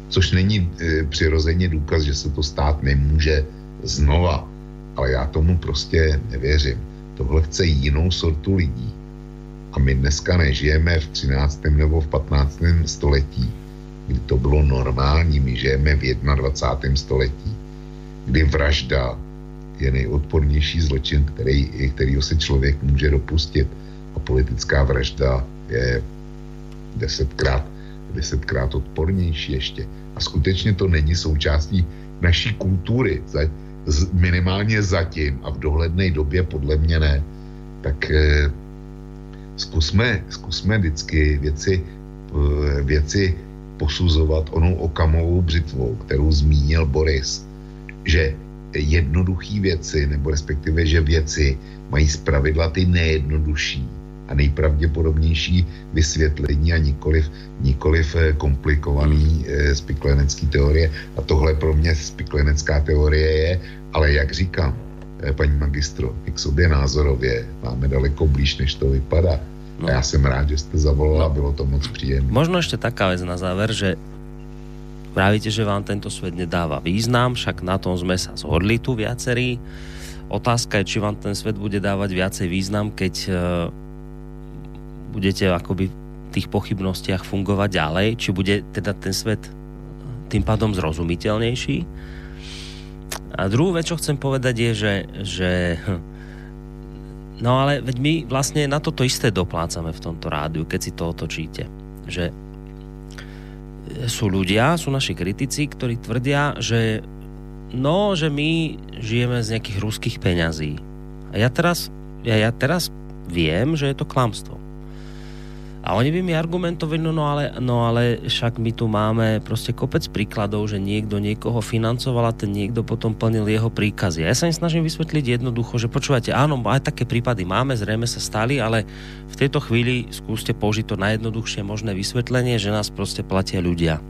Což není e, přirozeně důkaz, že se to stát nemůže znova. Ale já tomu prostě nevěřím. Tohle chce jinou sortu lidí a my dneska nežijeme v 13. nebo v 15. století, kdy to bylo normální, my žijeme v 21. století, kdy vražda je nejodpornější zločin, který, kterýho se člověk může dopustit. A politická vražda je desetkrát, desetkrát odpornější ještě. A skutečně to není součástí naší kultury, minimálně zatím a v dohledné době podle mě ne. Tak eh, zkusme, zkusme vždycky věci, eh, věci posuzovat onou okamovou břitvou, kterou zmínil Boris, že jednoduché věci, nebo respektive, že věci mají zpravidla ty nejjednodušší a nejpravděpodobnější vysvětlení a nikoliv, nikoliv eh, komplikovaný e, spiklenecký teorie. A tohle pro mě spiklenecká teorie je, ale jak říkám, paní magistro, k sobě názorově máme daleko blíž, než to vypadá. No. A já jsem rád, že jste zavolala, no. bylo to moc příjemné. Možno ještě taká vec na záver, že pravíte, že vám tento svet nedáva význam, však na tom sme sa zhodli tu viacerí. Otázka je, či vám ten svet bude dávať viacej význam, keď budete akoby v tých pochybnostiach fungovať ďalej, či bude teda ten svet tým pádom zrozumiteľnejší. A druhú vec, čo chcem povedať je, že, že No ale veď my vlastne na toto isté doplácame v tomto rádiu, keď si to otočíte. Že sú ľudia, sú naši kritici, ktorí tvrdia, že no, že my žijeme z nejakých ruských peňazí. A ja teraz, ja, ja teraz viem, že je to klamstvo. A oni by mi argumentovali, no, no, ale, no ale však my tu máme prostě kopec príkladov, že niekto niekoho financoval a ten niekto potom plnil jeho príkazy. Ja sa im snažím vysvetliť jednoducho, že počúvate, áno, aj také prípady máme, zrejme sa stali, ale v tejto chvíli skúste použiť to najjednoduchšie možné vysvetlenie, že nás prostě platia ľudia.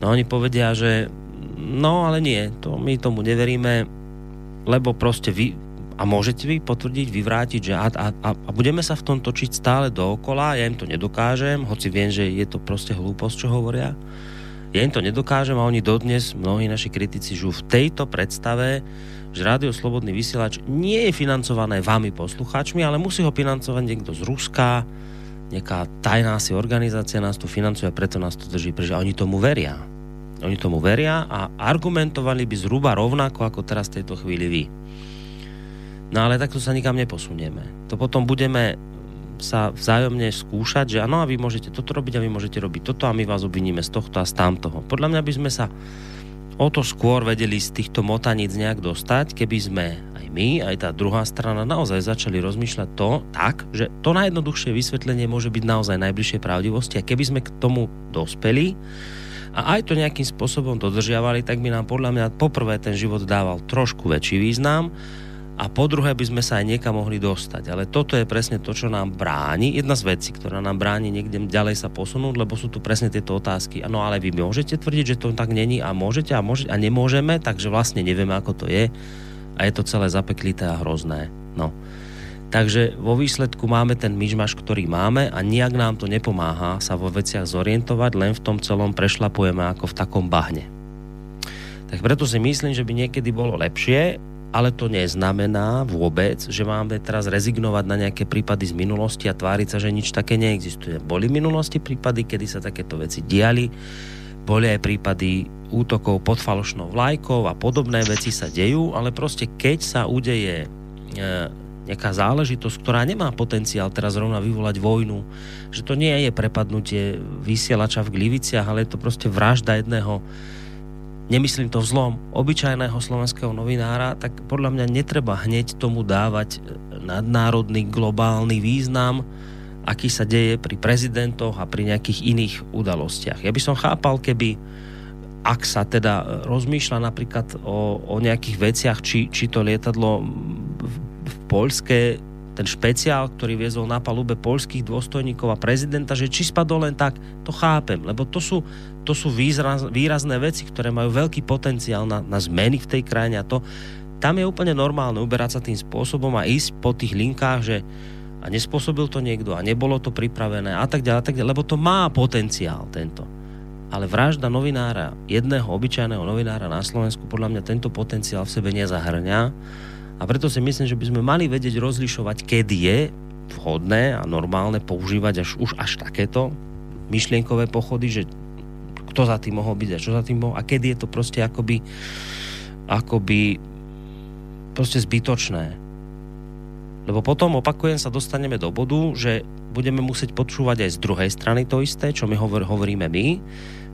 No oni povedia, že no ale nie, to my tomu neveríme, lebo prostě vy, a môžete vy potvrdiť, vyvrátiť, že a, a, a budeme sa v tom točiť stále dookola, ja im to nedokážem, hoci viem, že je to prostě hlúposť, čo hovoria. Ja im to nedokážem a oni dodnes, mnohí naši kritici, žijú v tejto predstave, že Rádio Slobodný vysielač nie je financované vami poslucháčmi, ale musí ho financovať niekto z Ruska, nejaká tajná si organizácia nás tu financuje, preto nás to drží pretože oni tomu veria. Oni tomu veria a argumentovali by zhruba rovnako, ako teraz v tejto chvíli vy. No ale takto sa nikam neposunieme. To potom budeme sa vzájomne skúšať, že ano, a vy môžete toto robiť a vy môžete robiť toto a my vás obviníme z tohto a z tamtoho. Podľa mňa by sme sa o to skôr vedeli z týchto motaníc nejak dostať, keby sme aj my, aj tá druhá strana naozaj začali rozmýšľať to tak, že to najjednoduchšie vysvetlenie môže byť naozaj najbližšie pravdivosti a keby sme k tomu dospeli a aj to nejakým spôsobom dodržiavali, tak by nám podľa mňa poprvé ten život dával trošku väčší význam a po druhé by sme sa aj niekam mohli dostať. Ale toto je presne to, čo nám bráni, jedna z vecí, ktorá nám bráni niekde ďalej sa posunúť, lebo sú tu presne tieto otázky. No ale vy môžete tvrdiť, že to tak není a môžete a, môžete, a nemôžeme, takže vlastne nevieme, ako to je a je to celé zapeklité a hrozné. No. Takže vo výsledku máme ten myšmaš, ktorý máme a nijak nám to nepomáha sa vo veciach zorientovať, len v tom celom prešlapujeme ako v takom bahne. Tak preto si myslím, že by niekedy bolo lepšie ale to neznamená vôbec, že máme teraz rezignovať na nejaké prípady z minulosti a tváriť sa, že nič také neexistuje. Boli v minulosti prípady, kedy sa takéto veci diali, boli aj prípady útokov pod falošnou vlajkou a podobné veci sa dejú, ale proste keď sa udeje e, nejaká záležitosť, ktorá nemá potenciál teraz rovna vyvolať vojnu, že to nie je prepadnutie vysielača v Gliviciach, ale je to proste vražda jedného nemyslím to vzlom obyčajného slovenského novinára, tak podľa mňa netreba hneď tomu dávať nadnárodný globálny význam, aký sa deje pri prezidentoch a pri nejakých iných udalostiach. Ja by som chápal, keby ak sa teda rozmýšľa napríklad o, o nejakých veciach, či, či to lietadlo v, v Poľske ten špeciál, ktorý viezol na palube poľských dôstojníkov a prezidenta, že či spadol len tak, to chápem, lebo to sú, to sú výraz, výrazné veci, ktoré majú veľký potenciál na, na zmeny v tej krajine a to tam je úplne normálne uberať sa tým spôsobom a ísť po tých linkách, že a nespôsobil to niekto a nebolo to pripravené a tak ďalej, a tak ďalej, lebo to má potenciál tento. Ale vražda novinára, jedného obyčajného novinára na Slovensku, podľa mňa tento potenciál v sebe nezahrňa a preto si myslím, že by sme mali vedieť rozlišovať, kedy je vhodné a normálne používať až, už až takéto myšlienkové pochody, že kto za tým mohol byť a čo za tým mohol a kedy je to proste akoby akoby proste zbytočné. Lebo potom, opakujem, sa dostaneme do bodu, že budeme musieť počúvať aj z druhej strany to isté, čo my hovor, hovoríme my,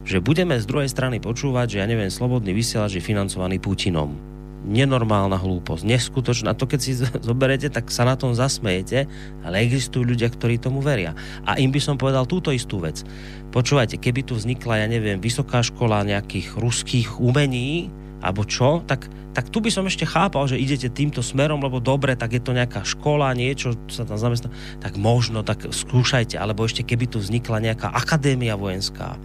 že budeme z druhej strany počúvať, že ja neviem, slobodný vysielač je financovaný Putinom nenormálna hlúposť, neskutočná. To keď si zoberete, tak sa na tom zasmejete, ale existujú ľudia, ktorí tomu veria. A im by som povedal túto istú vec. Počúvajte, keby tu vznikla, ja neviem, vysoká škola nejakých ruských umení, alebo čo, tak, tak tu by som ešte chápal, že idete týmto smerom, lebo dobre, tak je to nejaká škola, niečo sa tam zamestná, tak možno, tak skúšajte, alebo ešte keby tu vznikla nejaká akadémia vojenská,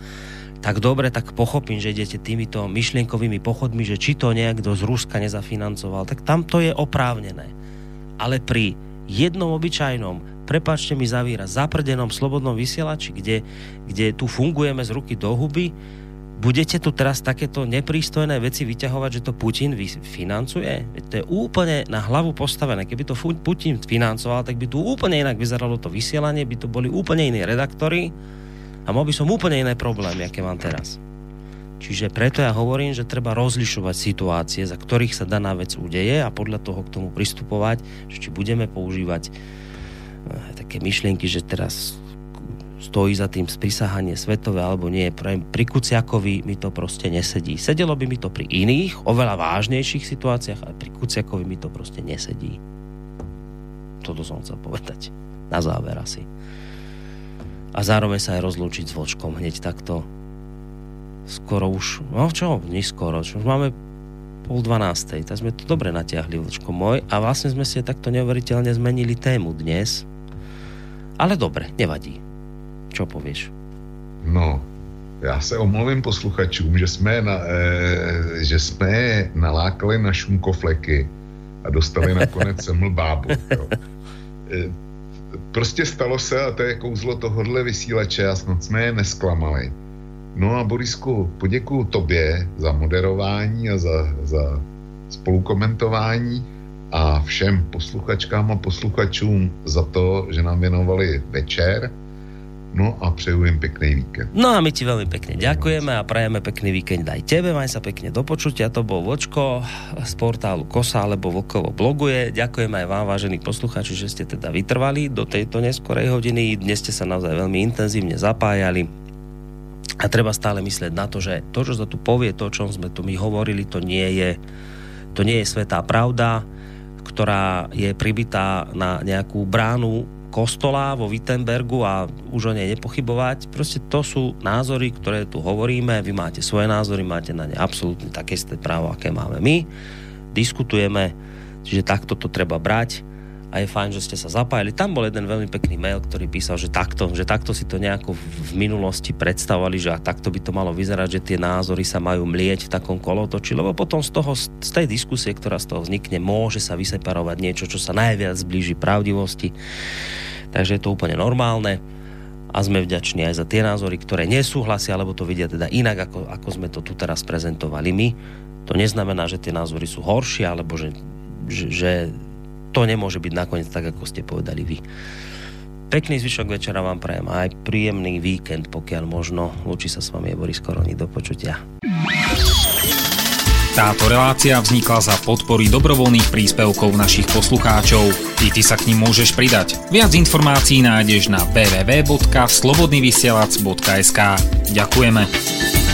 tak dobre, tak pochopím, že idete týmito myšlienkovými pochodmi, že či to niekto z Ruska nezafinancoval, tak tam to je oprávnené. Ale pri jednom obyčajnom, prepačte mi za výraz, zaprdenom slobodnom vysielači, kde, kde tu fungujeme z ruky do huby, budete tu teraz takéto neprístojné veci vyťahovať, že to Putin financuje? To je úplne na hlavu postavené. Keby to Putin financoval, tak by tu úplne inak vyzeralo to vysielanie, by to boli úplne iní redaktori, a mal by som úplne iné problémy, aké mám teraz. Čiže preto ja hovorím, že treba rozlišovať situácie, za ktorých sa daná vec udeje a podľa toho k tomu pristupovať, že či budeme používať eh, také myšlienky, že teraz stojí za tým sprisahanie svetové alebo nie. Pri, Kuciakovi mi to proste nesedí. Sedelo by mi to pri iných, oveľa vážnejších situáciách, ale pri Kuciakovi mi to proste nesedí. Toto som chcel povedať. Na záver asi a zároveň sa aj rozlúčiť s vočkom hneď takto skoro už, no čo, neskoro, čo už máme pol dvanástej, tak sme to dobre natiahli, vočko môj, a vlastne sme si takto neuveriteľne zmenili tému dnes. Ale dobre, nevadí. Čo povieš? No, já se omluvím posluchačům, že jsme, na, e, že jsme nalákali na šunkofleky a dostali nakonec seml bábu. Jo. E, prostě stalo se a to je kouzlo tohohle vysílače a snad jsme je nesklamali. No a Borisku, poděkuju tobě za moderování a za, za spolukomentování a všem posluchačkám a posluchačům za to, že nám věnovali večer No a přeju im pekný víkend. No a my ti veľmi pekne ďakujeme a prajeme pekný víkend aj tebe. Maj sa pekne do počutia. To bol Vočko z portálu Kosa alebo Vokovo bloguje. Ďakujem aj vám, vážení poslucháči, že ste teda vytrvali do tejto neskorej hodiny. Dnes ste sa naozaj veľmi intenzívne zapájali. A treba stále myslieť na to, že to, čo sa tu povie, to, čo sme tu my hovorili, to nie je, to nie je svetá pravda, ktorá je pribitá na nejakú bránu kostola vo Wittenbergu a už o nej nepochybovať. Proste to sú názory, ktoré tu hovoríme, vy máte svoje názory, máte na ne absolútne také isté právo, aké máme my. Diskutujeme, čiže takto to treba brať a je fajn, že ste sa zapájali. Tam bol jeden veľmi pekný mail, ktorý písal, že takto, že takto si to nejako v minulosti predstavovali, že takto by to malo vyzerať, že tie názory sa majú mlieť v takom kolotoči, lebo potom z, toho, z tej diskusie, ktorá z toho vznikne, môže sa vyseparovať niečo, čo sa najviac zblíži pravdivosti Takže je to úplne normálne a sme vďační aj za tie názory, ktoré nesúhlasia, alebo to vidia teda inak, ako, ako sme to tu teraz prezentovali my. To neznamená, že tie názory sú horšie, alebo že že, že to nemôže byť nakoniec tak, ako ste povedali vy. Pekný zvyšok večera vám prajem aj príjemný víkend, pokiaľ možno. Lúči sa s vami je Boris Koroni. Do počutia. Táto relácia vznikla za podpory dobrovoľných príspevkov našich poslucháčov. I ty sa k ním môžeš pridať. Viac informácií nájdeš na www.slobodnyvysielac.sk Ďakujeme.